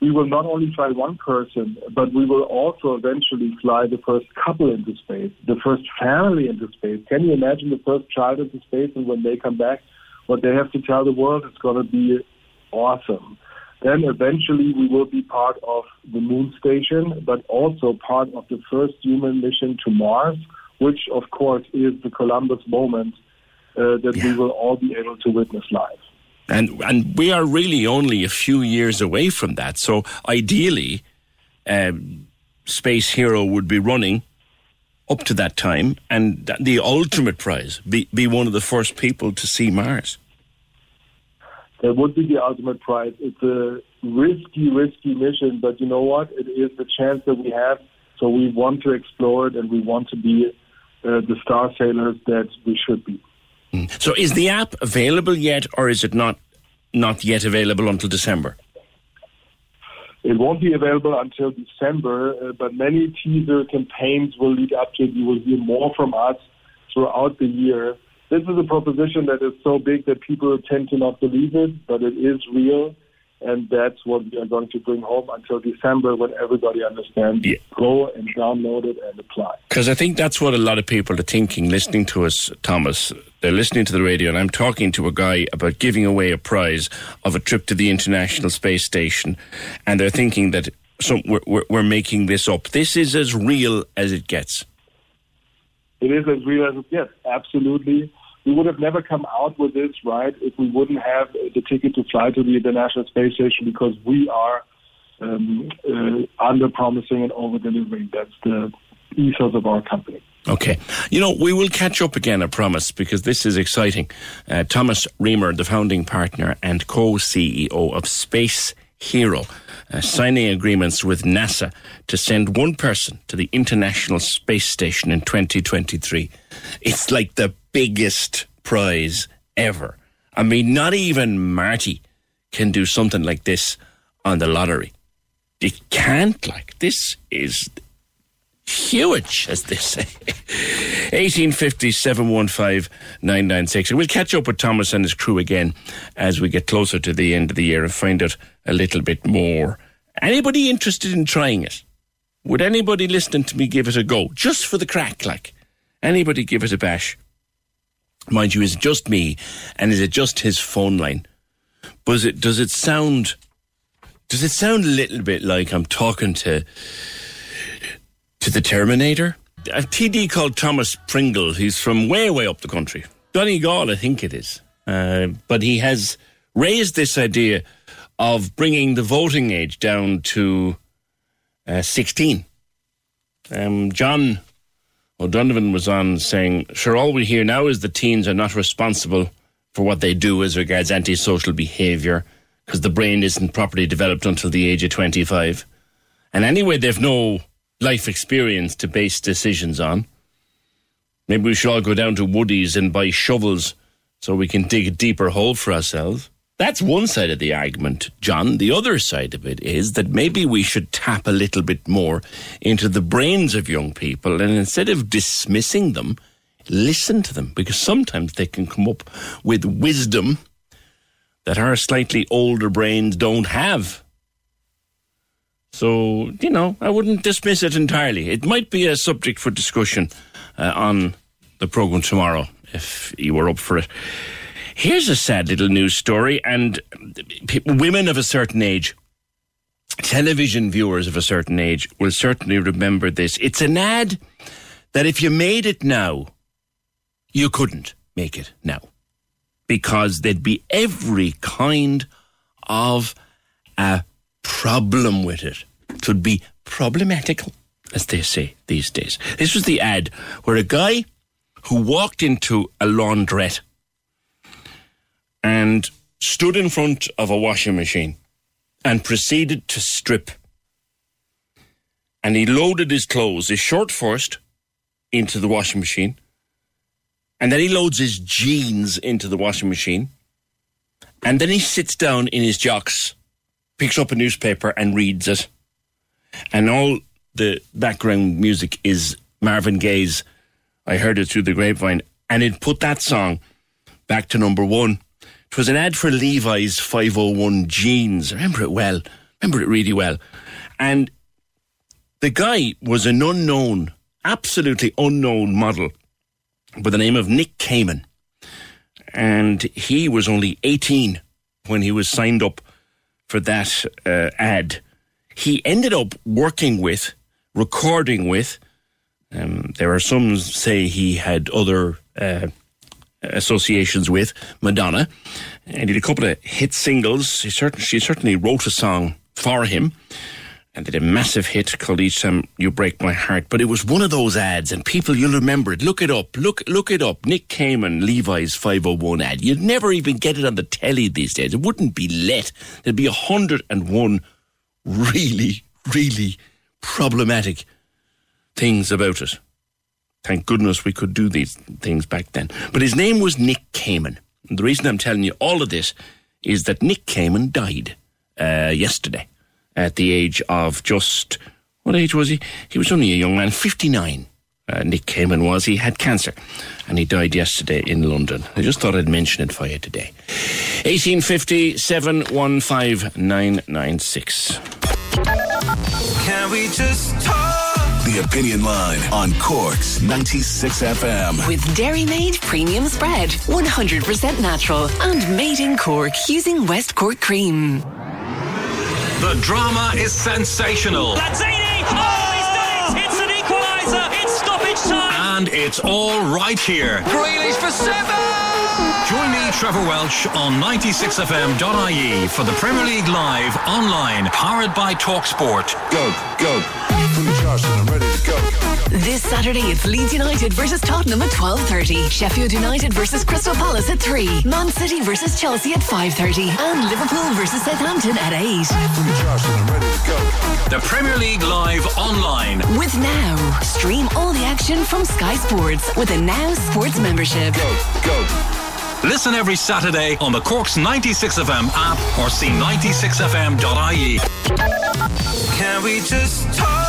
we will not only fly one person, but we will also eventually fly the first couple into space, the first family into space. Can you imagine the first child into space and when they come back, what they have to tell the world? It's going to be awesome. Then eventually we will be part of the moon station, but also part of the first human mission to Mars, which of course is the Columbus moment uh, that yeah. we will all be able to witness live. And and we are really only a few years away from that. So ideally, um, Space Hero would be running up to that time and the ultimate prize be, be one of the first people to see Mars? That would be the ultimate prize. It's a risky, risky mission, but you know what? It is the chance that we have. So we want to explore it and we want to be uh, the star sailors that we should be. So is the app available yet, or is it not not yet available until December? It won't be available until December, uh, but many teaser campaigns will lead up to it. You will hear more from us throughout the year. This is a proposition that is so big that people tend to not believe it, but it is real. And that's what we are going to bring home until December when everybody understands. Go and download it and apply. Because I think that's what a lot of people are thinking, listening to us, Thomas. They're listening to the radio, and I'm talking to a guy about giving away a prize of a trip to the International Space Station, and they're thinking that some, we're, we're, we're making this up. This is as real as it gets. It is as real as it gets, absolutely. We would have never come out with this, right, if we wouldn't have the ticket to fly to the International Space Station because we are um, uh, under promising and over delivering. That's the ethos of our company. Okay. You know, we will catch up again, I promise, because this is exciting. Uh, Thomas Reemer, the founding partner and co CEO of Space Hero, uh, signing agreements with NASA to send one person to the International Space Station in 2023. It's like the biggest prize ever. I mean, not even Marty can do something like this on the lottery. It can't, like, this is huge, as they say. 1850 715 996. And we'll catch up with Thomas and his crew again as we get closer to the end of the year and find out a little bit more. Anybody interested in trying it? Would anybody listening to me give it a go? Just for the crack, like? Anybody give it a bash? Mind you, is it just me and is it just his phone line? Does it, does it sound, does it sound a little bit like I'm talking to, to the Terminator? A TD called Thomas Pringle. He's from way, way up the country. Donegal, I think it is. Uh, but he has raised this idea of bringing the voting age down to uh, 16. Um, John O'Donovan was on saying, sure, all we hear now is the teens are not responsible for what they do as regards antisocial behaviour because the brain isn't properly developed until the age of 25. And anyway, they've no life experience to base decisions on. Maybe we should all go down to Woody's and buy shovels so we can dig a deeper hole for ourselves. That's one side of the argument, John. The other side of it is that maybe we should tap a little bit more into the brains of young people and instead of dismissing them, listen to them because sometimes they can come up with wisdom that our slightly older brains don't have. So, you know, I wouldn't dismiss it entirely. It might be a subject for discussion uh, on the programme tomorrow if you were up for it. Here's a sad little news story, and women of a certain age, television viewers of a certain age, will certainly remember this. It's an ad that if you made it now, you couldn't make it now because there'd be every kind of a problem with it. It would be problematical, as they say these days. This was the ad where a guy who walked into a laundrette and stood in front of a washing machine and proceeded to strip. And he loaded his clothes, his shirt first, into the washing machine. And then he loads his jeans into the washing machine. And then he sits down in his jocks, picks up a newspaper and reads it. And all the background music is Marvin Gaye's I Heard It Through the Grapevine. And it put that song back to number one. It was an ad for Levi's 501 jeans. I remember it well. Remember it really well. And the guy was an unknown, absolutely unknown model by the name of Nick Kamen. And he was only 18 when he was signed up for that uh, ad. He ended up working with, recording with, um, there are some say he had other uh, associations with Madonna. And did a couple of hit singles. He certain, she certainly wrote a song for him. and did a massive hit called Each Time You Break My Heart. But it was one of those ads, and people, you'll remember it. Look it up. Look look it up. Nick Kamen, Levi's 501 ad. You'd never even get it on the telly these days. It wouldn't be let. There'd be 101 really, really problematic things about it. Thank goodness we could do these things back then. But his name was Nick Kamen. And the reason I'm telling you all of this is that Nick Kamen died uh, yesterday at the age of just, what age was he? He was only a young man, 59. Uh, Nick Kamen was. He had cancer and he died yesterday in London. I just thought I'd mention it for you today. 1850 715 996. Can we just talk? The Opinion Line on Cork's 96 FM. With Dairy Made Premium Spread, 100% natural and made in Cork using West Cork cream. The drama is sensational. Lazzini! Oh, he's done it! It's an equaliser! It's stoppage time! And it's all right here. Grealish for seven! Join me, Trevor Welch, on 96fm.ie for the Premier League Live online, powered by TalkSport. Go, go. Fully charged I'm ready to go. This Saturday, it's Leeds United versus Tottenham at 12.30. Sheffield United versus Crystal Palace at 3. Man City versus Chelsea at 5.30. And Liverpool versus Southampton at 8. Fully charged I'm ready to go. The Premier League Live online. With Now. Stream all the action from Sky Sports with a Now Sports membership. Go, go. Listen every Saturday on the Cork's 96FM app or see 96fm.ie. Can we just talk?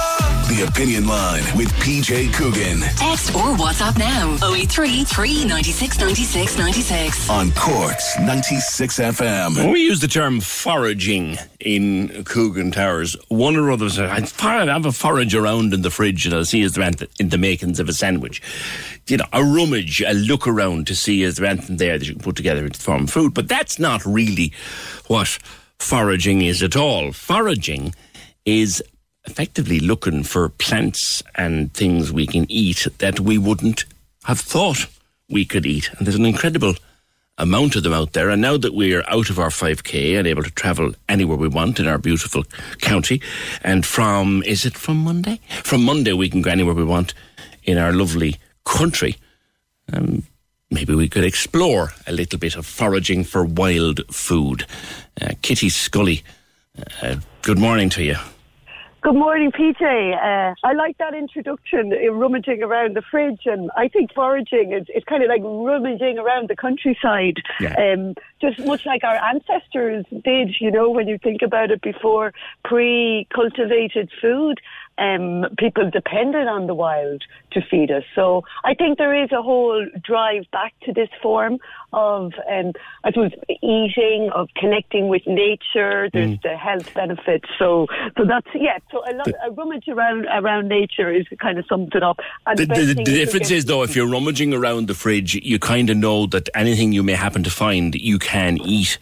The Opinion Line with PJ Coogan Text or WhatsApp now 083 396 96 96. on Cork's 96 FM. When we use the term foraging in Coogan Towers, one or other says, I'd I'd have a forage around in the fridge and I'll see is there anything in the makings of a sandwich. You know, a rummage, a look around to see is there anything there that you can put together into form of food. But that's not really what foraging is at all. Foraging is effectively looking for plants and things we can eat that we wouldn't have thought we could eat. And there's an incredible amount of them out there. And now that we're out of our 5K and able to travel anywhere we want in our beautiful county, and from, is it from Monday? From Monday, we can go anywhere we want in our lovely country. Um, maybe we could explore a little bit of foraging for wild food. Uh, Kitty Scully, uh, good morning to you. Good morning, PJ. Uh, I like that introduction, uh, rummaging around the fridge, and I think foraging is it's kind of like rummaging around the countryside, Yeah. um, just much like our ancestors did. You know, when you think about it, before pre-cultivated food, um, people depended on the wild to feed us. So I think there is a whole drive back to this form of, um, I suppose, eating, of connecting with nature. There's Mm. the health benefits. So, so that's yeah. So a, lot, a rummage around around nature is kind of sums it up. And The, the, the difference is, though, if you're rummaging around the fridge, you kind of know that anything you may happen to find, you can eat.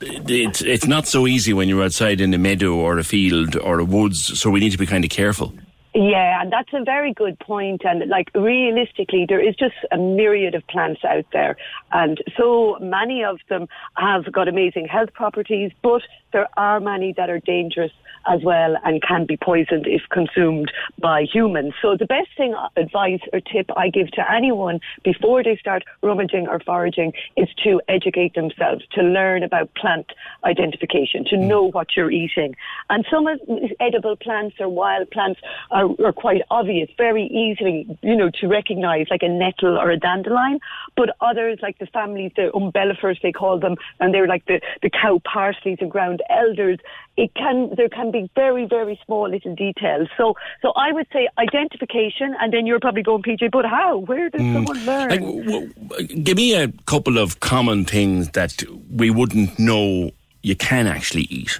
It's, it's not so easy when you're outside in a meadow or a field or a woods, so we need to be kind of careful. Yeah, and that's a very good point. And like realistically, there is just a myriad of plants out there, and so many of them have got amazing health properties, but there are many that are dangerous as well and can be poisoned if consumed by humans. So the best thing, uh, advice or tip I give to anyone before they start rummaging or foraging is to educate themselves, to learn about plant identification, to know what you're eating. And some of these edible plants or wild plants are, are quite obvious, very easily, you know, to recognize, like a nettle or a dandelion. But others, like the families, the umbellifers they call them, and they're like the, the cow parsleys and ground elders. It can there can be very very small little details. So so I would say identification, and then you're probably going PJ, but how? Where does Mm. someone learn? Like, w- w- give me a couple of common things that we wouldn't know you can actually eat.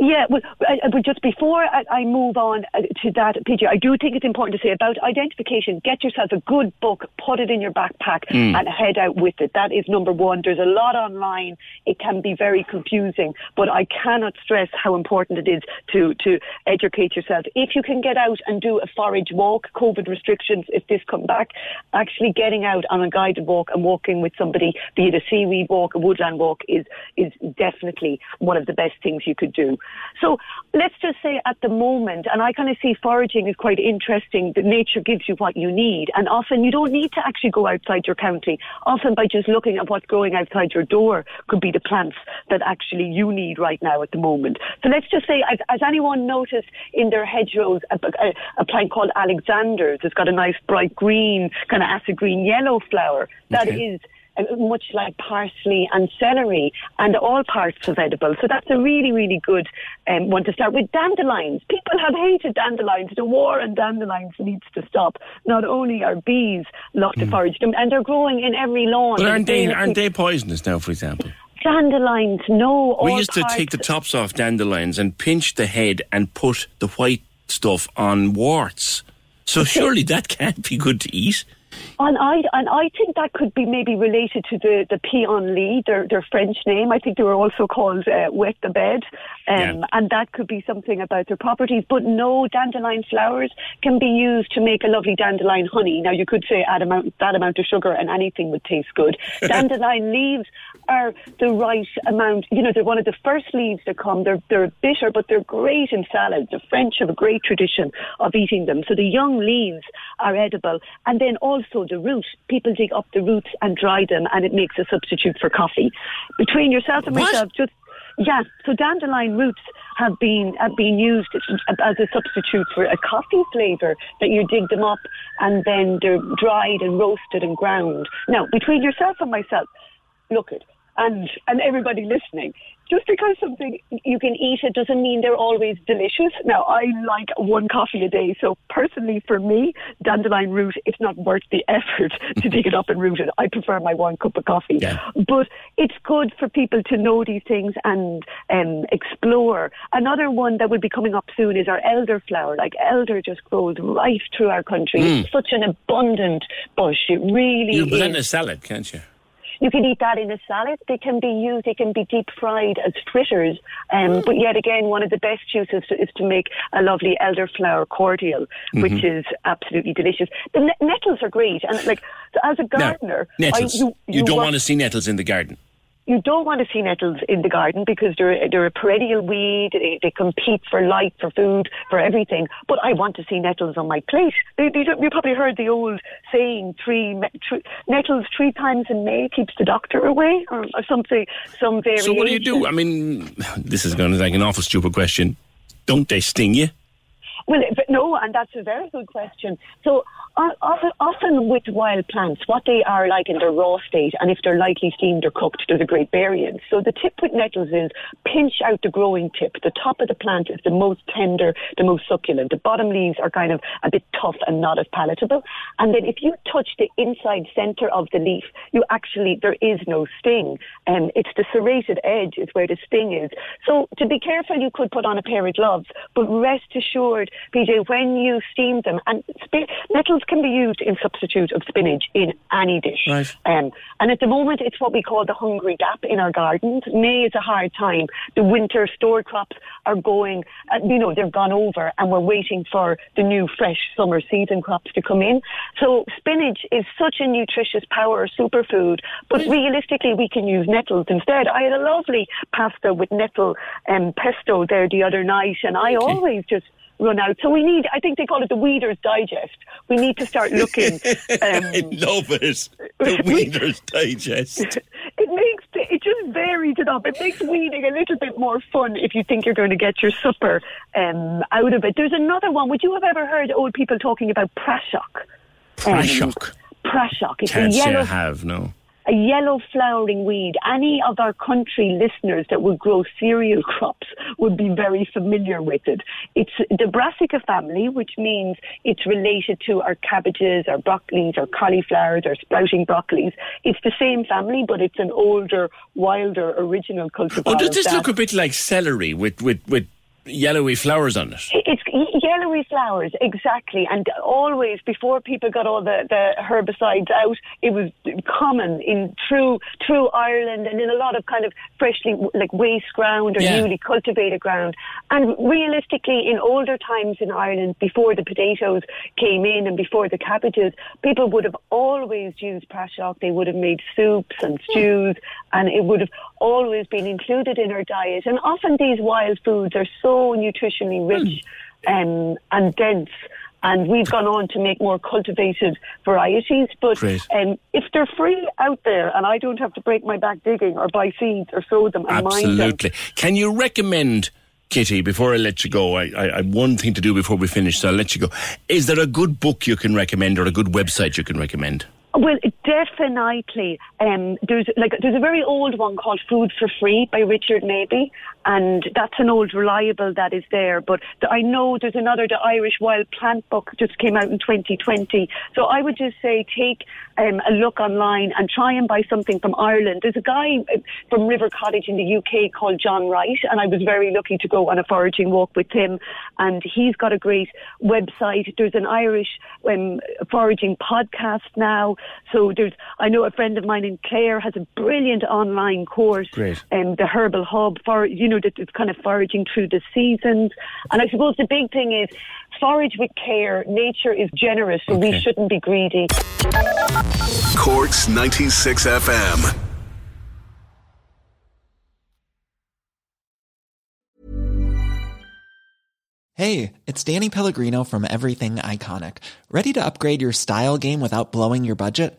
Yeah, well, but just before I, I move on uh, to that, PJ, I do think it's important to say about identification. Get yourself a good book, put it in your backpack, Mm. and head out with it. That is number one. There's a lot online. It can be very confusing, but I cannot stress how important it is to to educate yourself. If you can get out and do a forage walk, COVID restrictions, if this come back, actually getting out on a guided walk and walking with somebody, be it a seaweed walk, a woodland walk, is is definitely one of the best things you could do. So let's just say at the moment, and I kind of see foraging is quite interesting, that nature gives you what you need. And often you don't need to actually go outside your county. Often by just looking at what's growing outside your door could be the plants that actually you need right now at the moment. So let's just say, has, has anyone noticed in their hedgerows a, a, a plant called Alexander's? It's got a nice bright green, kind of acid green yellow flower. That is uh, much like parsley and celery and all parts of edible. So that's a really, really good um, one to start with. Dandelions. People have hated dandelions. The war on dandelions needs to stop. Not only are bees love to forage them, and they're growing in every lawn. But aren't they, aren't they poisonous now, for example? Dandelions, no. we used to take the tops off dandelions and pinch the head and put the white stuff on warts. So surely that can't be good to eat. And I and I think that could be maybe related to the the pissenlit, their their French name. I think they were also called uh, wet the bed, um, and that could be something about their properties. But no, dandelion flowers can be used to make a lovely dandelion honey. Now you could say add amount that amount of sugar and anything would taste good. dandelion leaves are the right amount. You know, they're one of the first leaves that come. They're they're bitter, but they're great in salads. The French have a great tradition of eating them. So the young leaves are edible, and then also the root. People dig up the roots and dry them, and it makes a substitute for coffee. Between yourself and myself, just yeah. So dandelion roots have been have been used as a substitute for a coffee flavour. That you dig them up and then they're dried and roasted and ground. Now, between yourself and myself, look it and and everybody listening. Just because something you can eat it doesn't mean they're always delicious. Now I like one coffee a day, so personally for me, dandelion root, it's not worth the effort to dig it up and root it. I prefer my one cup of coffee. But it's good for people to know these things and um, explore. Another one that will be coming up soon is our elderflower. Like elder just grows right through our country. Mm. It's such an abundant bush. It really You can put is. a salad, can't you? You can eat that in a salad. They can be used. They can be deep fried as fritters. Um, But yet again, one of the best uses is to make a lovely elderflower cordial, which Mhm. is absolutely delicious. The ne- nettles are great, and like so as a gardener, I- Nettles. you, you don't want to see nettles in the garden. You don't want to see nettles in the garden because they're they're a perennial weed. They, they compete for light, for food, for everything. But I want to see nettles on my plate. They, they don't, you probably heard the old saying: three, nettles three times in May keeps the doctor away, or, or something. Some variation. So what do you do? I mean, this is going to like an awful stupid question. Don't they sting you? Well, but no, and that's a very good question. So often, with wild plants, what they are like in their raw state, and if they're lightly steamed or cooked, there's a great variance. So the tip with nettles is pinch out the growing tip. The top of the plant is the most tender, the most succulent. The bottom leaves are kind of a bit tough and not as palatable. And then if you touch the inside center of the leaf, you actually there is no sting. Um, it's the serrated edge is where the sting is. So to be careful, you could put on a pair of gloves, but rest assured, PJ, when you steam them, and nettles can be used in substitute of spinach in any dish. Right. Um, and at the moment, it's what we call the hungry gap in our gardens. May is a hard time. The winter store crops are going, uh, you know, they've gone over, and we're waiting for the new fresh summer season crops to come in. So spinach is such a nutritious power superfood, but realistically, we can use nettles instead. I had a lovely pasta with nettle um, pesto there the other night, and I always just run out. So we need, I think they call it the Weeder's Digest. We need to start looking. Um, I love it. The Weeder's Digest. it makes it just varies it up. It makes weeding a little bit more fun if you think you're going to get your supper um, out of it. There's another one. Would you have ever heard old people talking about prashok? Prashok. Prashok. It's Can't a say I have, no. A yellow flowering weed. Any of our country listeners that would grow cereal crops would be very familiar with it. It's the Brassica family, which means it's related to our cabbages, our broccolis, our cauliflowers, our sprouting broccolis. It's the same family, but it's an older, wilder, original cultivar. Oh, does this look a bit like celery with, with, with yellowy flowers on it. It's yellowy flowers, exactly. And always, before people got all the, the herbicides out, it was common in through through Ireland and in a lot of kind of freshly like waste ground or Yeah. newly cultivated ground. And realistically, in older times in Ireland, before the potatoes came in and before the cabbages, people would have always used prashok. They would have made soups and stews, and it would have always been included in our diet. And often these wild foods are so nutritionally rich um, and dense. And we've gone on to make more cultivated varieties. But um, if they're free out there and I don't have to break my back digging or buy seeds or sow them and mind them, Absolutely. Can you recommend, Kitty, before I let you go, I, I, I have one thing to do before we finish, so I'll let you go. Is there a good book you can recommend or a good website you can recommend? Well, definitely. Um, there's like there's a very old one called Food for Free by Richard Mabey, and that's an old reliable that is there. But the, I know there's another, the Irish Wild Plant book just came out in 2020. So I would just say take um, a look online and try and buy something from Ireland. There's a guy uh, from River Cottage in the UK called John Wright, and I was very lucky to go on a foraging walk with him. And he's got a great website. There's an Irish um, foraging podcast now. So there's, I know a friend of mine in Clare has a brilliant online course. Great. Um, the Herbal Hub for you know that it's kind of foraging through the seasons. And I suppose the big thing is forage with care. Nature is generous, so we shouldn't be greedy. Corks 96 FM. Hey, it's Danny Pellegrino from Everything Iconic. Ready to upgrade your style game without blowing your budget?